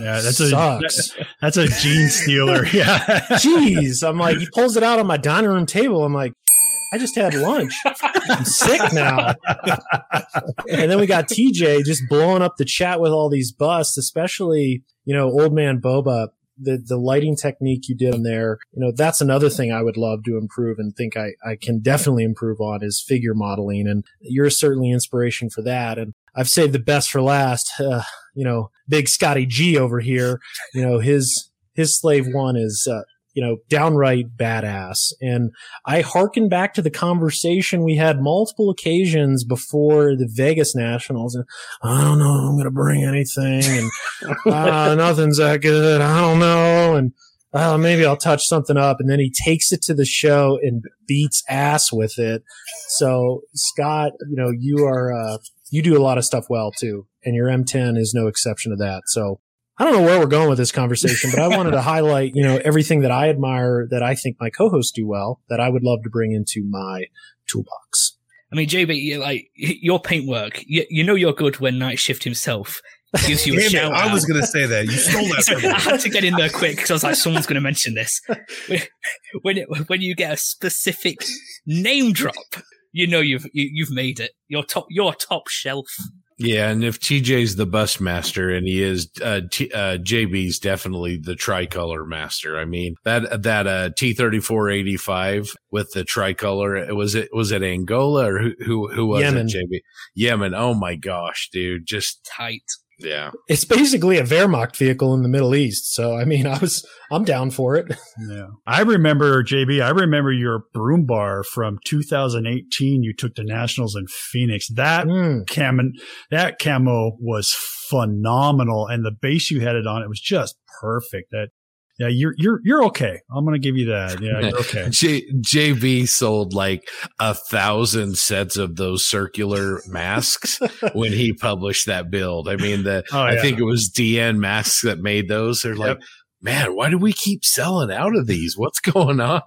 Yeah, that's Sucks. a that's a Genestealer. (laughs) Yeah. Jeez. I'm like, he pulls it out on my dining room table. I'm like, I just had lunch. I'm sick now. and then we got TJ just blowing up the chat with all these busts, especially, you know, old man Boba. The, the lighting technique you did in there, you know, that's another thing I would love to improve and think I, I can definitely improve on is figure modeling. And you're certainly inspiration for that. And I've saved the best for last. Uh, you know, big Scotty G over here, you know, his, his slave one is, uh, you know, downright badass. And I harken back to the conversation we had multiple occasions before the Vegas Nationals. And I don't know, I'm going to bring anything and uh, (laughs) nothing's that good. I don't know. And uh, maybe I'll touch something up. And then he takes it to the show and beats ass with it. So Scott, you know, you are, uh, you do a lot of stuff well too. And your M10 is no exception to that. So I don't know where we're going with this conversation, but I wanted to highlight, you know, everything that I admire that I think my co-hosts do well that I would love to bring into my toolbox. I mean, JB, like your paintwork, you, you know you're good when Night Shift himself gives you a (laughs) Damn it, I was going to say that. You stole that (laughs) Sorry, from me. I had to get in there quick because I was like, someone's going to mention this. (laughs) When when you get a specific name drop, you know you've you, you've made it. You're top. You're top shelf. Yeah, and if TJ's the bus master and he is, uh, T, uh, JB's definitely the tricolor master. I mean, that, that, uh, T3485 with the tricolor, was it, was it Angola or who, who, who was Yemen. it, JB? Yemen. Oh my gosh, dude. Just, Tight. Yeah. It's basically a Wehrmacht vehicle in the Middle East. So, I mean, (laughs) I was, I'm down for it. (laughs) Yeah. I remember, JB, I remember your Brummbär from 2018. You took the Nationals in Phoenix. That Mm. cam, that camo was phenomenal. And the base you had it on, it was just perfect. That, yeah, you're, you're, you're okay. I'm going to give you that. Yeah, you're (laughs) okay. J, JB sold like a thousand sets of those circular masks (laughs) when he published that build. I mean, the, Oh, I think it was DN masks that made those. They're like, man, why do we keep selling out of these? What's going on?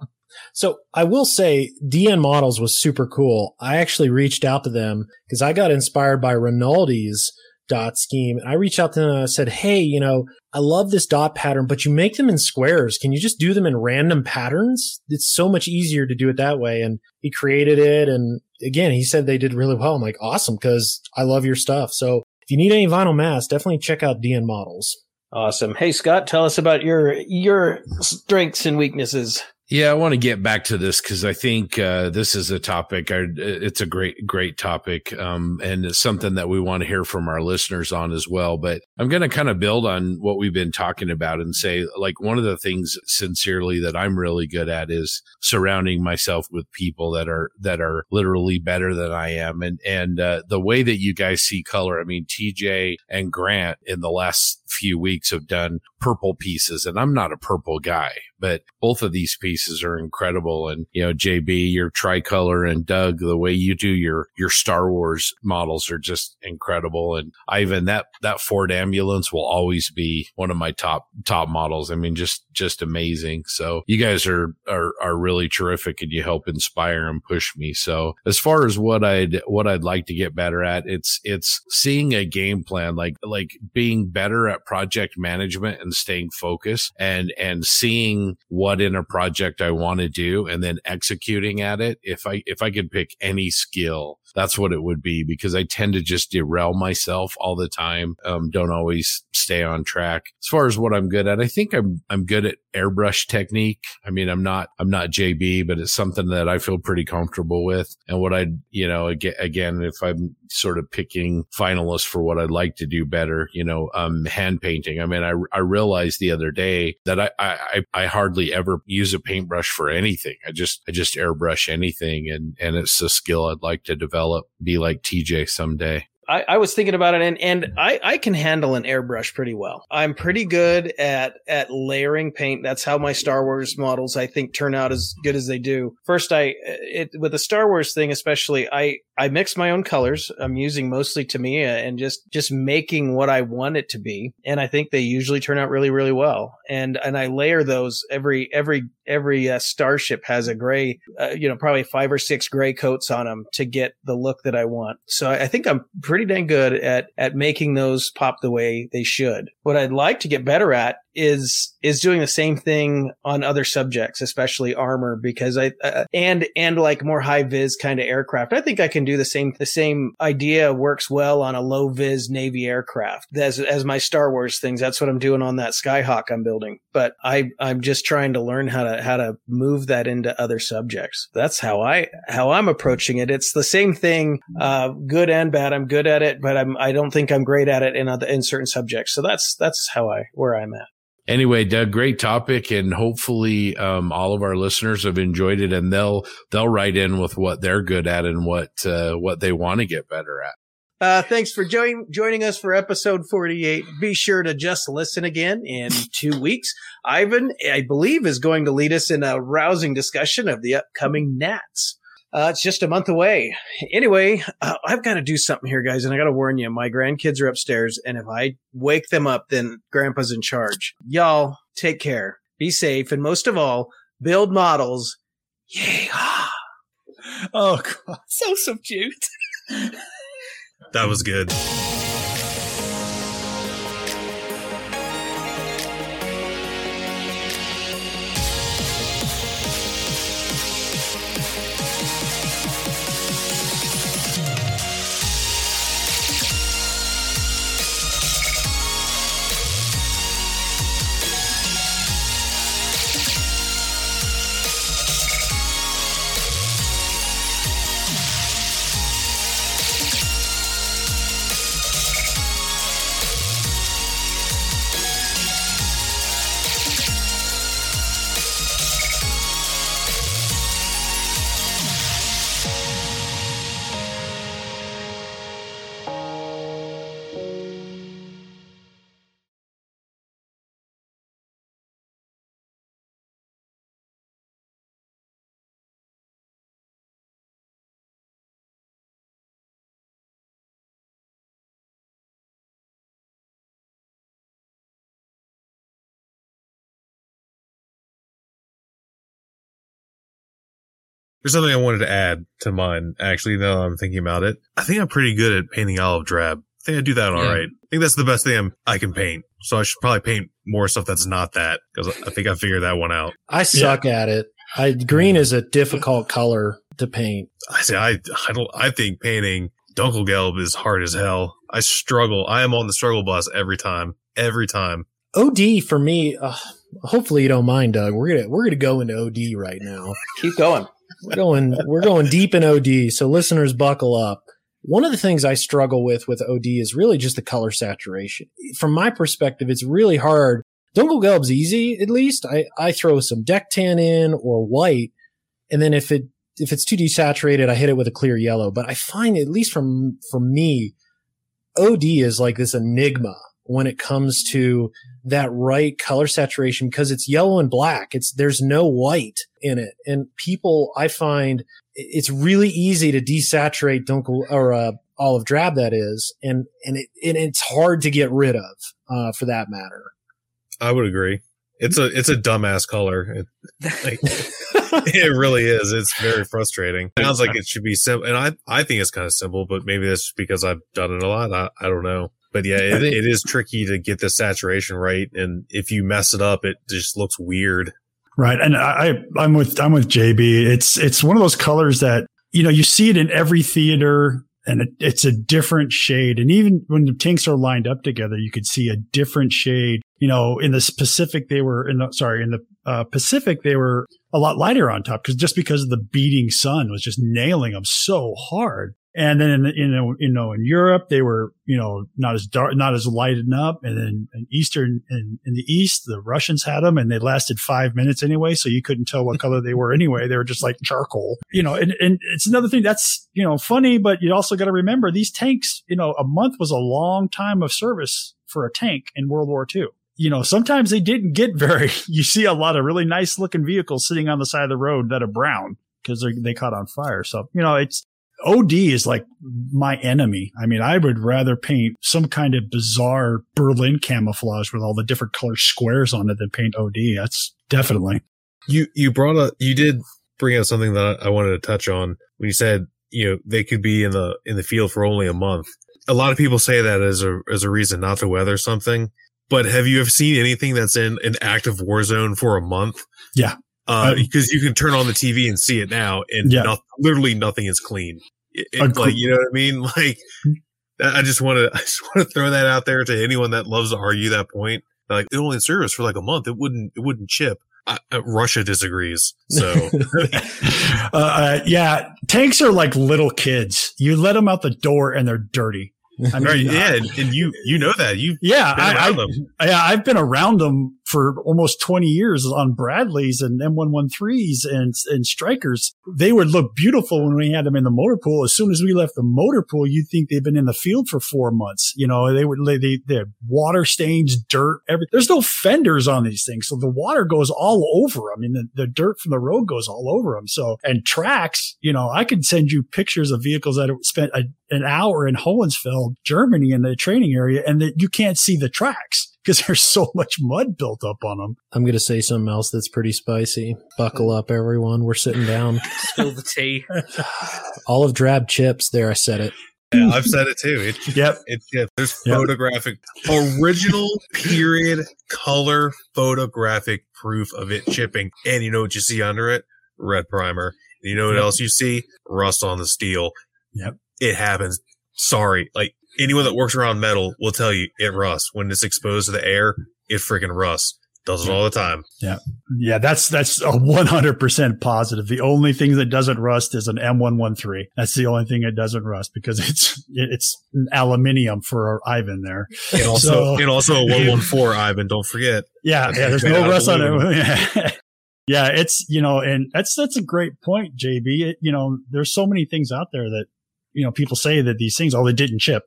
So I will say DN models was super cool. I actually reached out to them because I got inspired by Rinaldi's dot scheme. And I reached out to them and I said, Hey, you know, I love this dot pattern, but you make them in squares. Can you just do them in random patterns? It's so much easier to do it that way. And he created it. And again, he said they did really well. I'm like, awesome. Cause I love your stuff. So if you need any vinyl mass, definitely check out DN models. Awesome. Hey Scott, tell us about your your strengths and weaknesses. Yeah, I want to get back to this because I think uh, this is a topic. I, it's a great, great topic, um, and it's something that we want to hear from our listeners on as well. But I'm going to kind of build on what we've been talking about and say, like, one of the things sincerely that I'm really good at is surrounding myself with people that are that are literally better than I am, and and uh, the way that you guys see color. I mean, TJ and Grant in the last few weeks have done purple pieces, and I'm not a purple guy, but both of these pieces are incredible. And you know, JB, your tricolor, and Doug, the way you do your your Star Wars models are just incredible. And Ivan, that that Ford ambulance will always be one of my top top models. I mean, just just amazing. So you guys are are are really terrific, and you help inspire and push me. So as far as what I'd what I'd like to get better at, it's it's seeing a game plan, like like being better at project management and staying focused, and and seeing what in a project I want to do, and then executing at it. If I if I could pick any skill, that's what it would be because I tend to just derail myself all the time. Um, don't always stay on track. As far as what I'm good at, I think I'm I'm good at airbrush technique. I mean, I'm not I'm not JB, but it's something that I feel pretty comfortable with. And what I, you know, again, if I'm sort of picking finalists for what I'd like to do better, you know, um, hand painting. I mean, I I realized the other day that I I I hardly ever use a paintbrush for anything. I just I just airbrush anything, and and it's a skill I'd like to develop. Be like TJ someday. I, I was thinking about it and, and I, I can handle an airbrush pretty well. I'm pretty good at, at layering paint. That's how my Star Wars models, I think, turn out as good as they do. First, I, it, with the Star Wars thing, especially, I, I mix my own colors. I'm using mostly Tamiya and just, just making what I want it to be. And I think they usually turn out really, really well. And, and I layer those every, every, every uh, starship has a gray, uh, you know, probably five or six gray coats on them to get the look that I want. So I, I think I'm pretty dang good at, at making those pop the way they should. What I'd like to get better at is is doing the same thing on other subjects, especially armor, because I uh, and and like more high vis kind of aircraft. I think I can do the same. The same idea works well on a low vis Navy aircraft as as my Star Wars things. That's what I'm doing on that Skyhawk I'm building. But I I'm just trying to learn how to how to move that into other subjects. That's how I how I'm approaching it. It's the same thing, uh, good and bad. I'm good at it, but I'm I don't think I'm great at it in other in certain subjects. So that's that's how I where I'm at. Anyway, Doug, great topic, and hopefully, um, all of our listeners have enjoyed it, and they'll they'll write in with what they're good at and what uh, what they want to get better at. Uh, thanks for join- joining us for episode 48. Be sure to just listen again in two weeks. Ivan, I believe, is going to lead us in a rousing discussion of the upcoming Nats. Uh, it's just a month away. Anyway, uh, I've got to do something here, guys, and I got to warn you. My grandkids are upstairs, and if I wake them up, then Grandpa's in charge. Y'all, take care, be safe, and most of all, build models. Yay! Oh, God. (laughs) So subdued. That was good. There's something I wanted to add to mine, actually, now that I'm thinking about it. I think I'm pretty good at painting olive drab. I think I do that all right. Yeah. I think that's the best thing I'm, I can paint. So I should probably paint more stuff that's not that because I think I figured that one out. I suck at it. I green is a difficult color to paint. I say I I don't I think painting Dunkelgelb is hard as hell. I struggle. I am on the struggle bus every time. Every time. OD for me. Uh, hopefully you don't mind, Doug. We're gonna we're gonna go into OD right now. Keep going. We're going we're going deep in OD. So listeners, buckle up. One of the things I struggle with with OD is really just the color saturation. From my perspective, it's really hard. Dunkelgelb's easy, at least. I, I throw some deck tan in or white. And then if it, if it's too desaturated, I hit it with a clear yellow. But I find, at least from, for me, OD is like this enigma when it comes to that right color saturation because it's yellow and black. It's, there's no white in it. And people, I find it's really easy to desaturate dunkel or, uh, olive drab that is. And, and it, and it's hard to get rid of, uh, for that matter. I would agree. It's a it's a dumbass color. It, like, (laughs) it really is. It's very frustrating. Sounds like it should be simple, and I I think it's kind of simple, but maybe that's because I've done it a lot. I, I don't know. But yeah, it, it is tricky to get the saturation right, and if you mess it up, it just looks weird. Right. And I, I'm with, I'm with JB. It's, it's one of those colors that, you know, you see it in every theater and it, it's a different shade. And even when the tanks are lined up together, you could see a different shade. You know, in the Pacific, they were in the, sorry, in the uh, Pacific, they were a lot lighter on top because just because of the beating sun was just nailing them so hard. And then, in, know, you know, in Europe, they were, you know, not as dark, not as lighted up. And then in Eastern, in, in the East, the Russians had them and they lasted five minutes anyway. So you couldn't tell what color they were anyway. They were just like charcoal, you know, and, and it's another thing that's, you know, funny, but you also got to remember these tanks, you know, a month was a long time of service for a tank in World War II. You know, sometimes they didn't get very, (laughs) you see a lot of really nice looking vehicles sitting on the side of the road that are brown because they caught on fire. So, you know, it's, OD is like my enemy. I mean, I would rather paint some kind of bizarre Berlin camouflage with all the different color squares on it than paint OD. That's definitely. You you brought up you did bring up something that I wanted to touch on when you said you know they could be in the in the field for only a month. A lot of people say that as a as a reason not to weather something. But have you ever seen anything that's in an active war zone for a month? Yeah. Uh, because you can turn on the TV and see it now, and Yeah. no- literally nothing is clean. It, it- Agre- like you know what I mean? (laughs) Like I just want to, I just want (laughs) to throw that out there to anyone that loves to argue that point. Like it only in service for like a month, it wouldn't, it wouldn't chip. I, uh, Russia disagrees. So (laughs) uh, uh, yeah. Tanks are like little kids. You let them out the door and they're dirty. I mean, right, yeah, and, and you you know that you Yeah, I, I, yeah, I've been around them for almost 20 years on Bradleys and M113s and, and Strykers. They would look beautiful when we had them in the motor pool. As soon as we left the motor pool, you'd think they've been in the field for four months. You know, they would, they, they had water stains, dirt, every, there's no fenders on these things. So the water goes all over them. I mean, the, the dirt from the road goes all over them. So, and tracks, you know, I could send you pictures of vehicles that spent a, an hour in Hohenfels, Germany in the training area and that you can't see the tracks because there's so much mud built up on them. I'm going to say something else that's pretty spicy. Buckle up, everyone. We're sitting down. (laughs) Spill the tea. (sighs) Olive drab chips. There, I said it. Yeah, I've said it too. It, Yep. it, yeah, there's Yep. photographic, original period color photographic proof of it chipping. And you know what you see under it? Red primer. You know what Yep. else you see? Rust on the steel. Yep. It happens. Sorry. Like anyone that works around metal will tell you it rusts. When it's exposed to the air, it freaking rusts. Does it all the time. Yeah, Yeah. that's that's a 100% positive. The only thing that doesn't rust is an M113. That's the only thing that doesn't rust because it's it's aluminium for Ivan there. And also, So- and also a (laughs) 114, Ivan. Don't forget. Yeah, That's yeah. There's no rust on it. (laughs) yeah, it's you know, and that's that's a great point, JB. It, you know, there's so many things out there that you know people say that these things, oh, they didn't chip.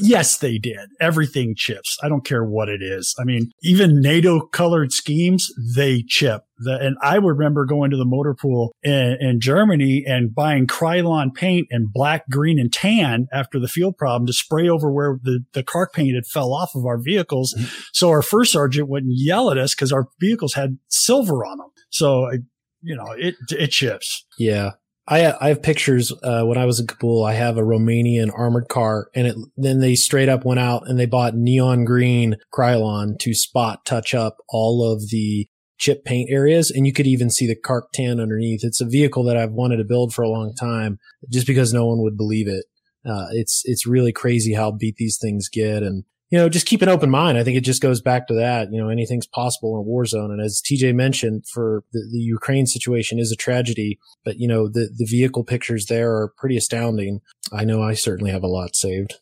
Yes, they did. Everything chips. I don't care what it is. I mean, even NATO colored schemes, they chip. The, and I remember going to the motor pool in, in Germany and buying Krylon paint and black, green, and tan after the field problem to spray over where the, the car paint had fell off of our vehicles. Mm-hmm. So our first sergeant wouldn't yell at us because our vehicles had silver on them. So, you know, it, it chips. Yeah. I, I have pictures, uh, when I was in Kabul, I have a Romanian armored car and it, then they straight up went out and they bought neon green Krylon to spot touch up all of the chip paint areas. And you could even see the CARC tan underneath. It's a vehicle that I've wanted to build for a long time just because no one would believe it. Uh, it's, it's really crazy how beat these things get. And, you know, just keep an open mind. I think it just goes back to that. You know, anything's possible in a war zone. And as TJ mentioned, for the, the Ukraine situation is a tragedy, but you know, the, the vehicle pictures there are pretty astounding. I know I certainly have a lot saved.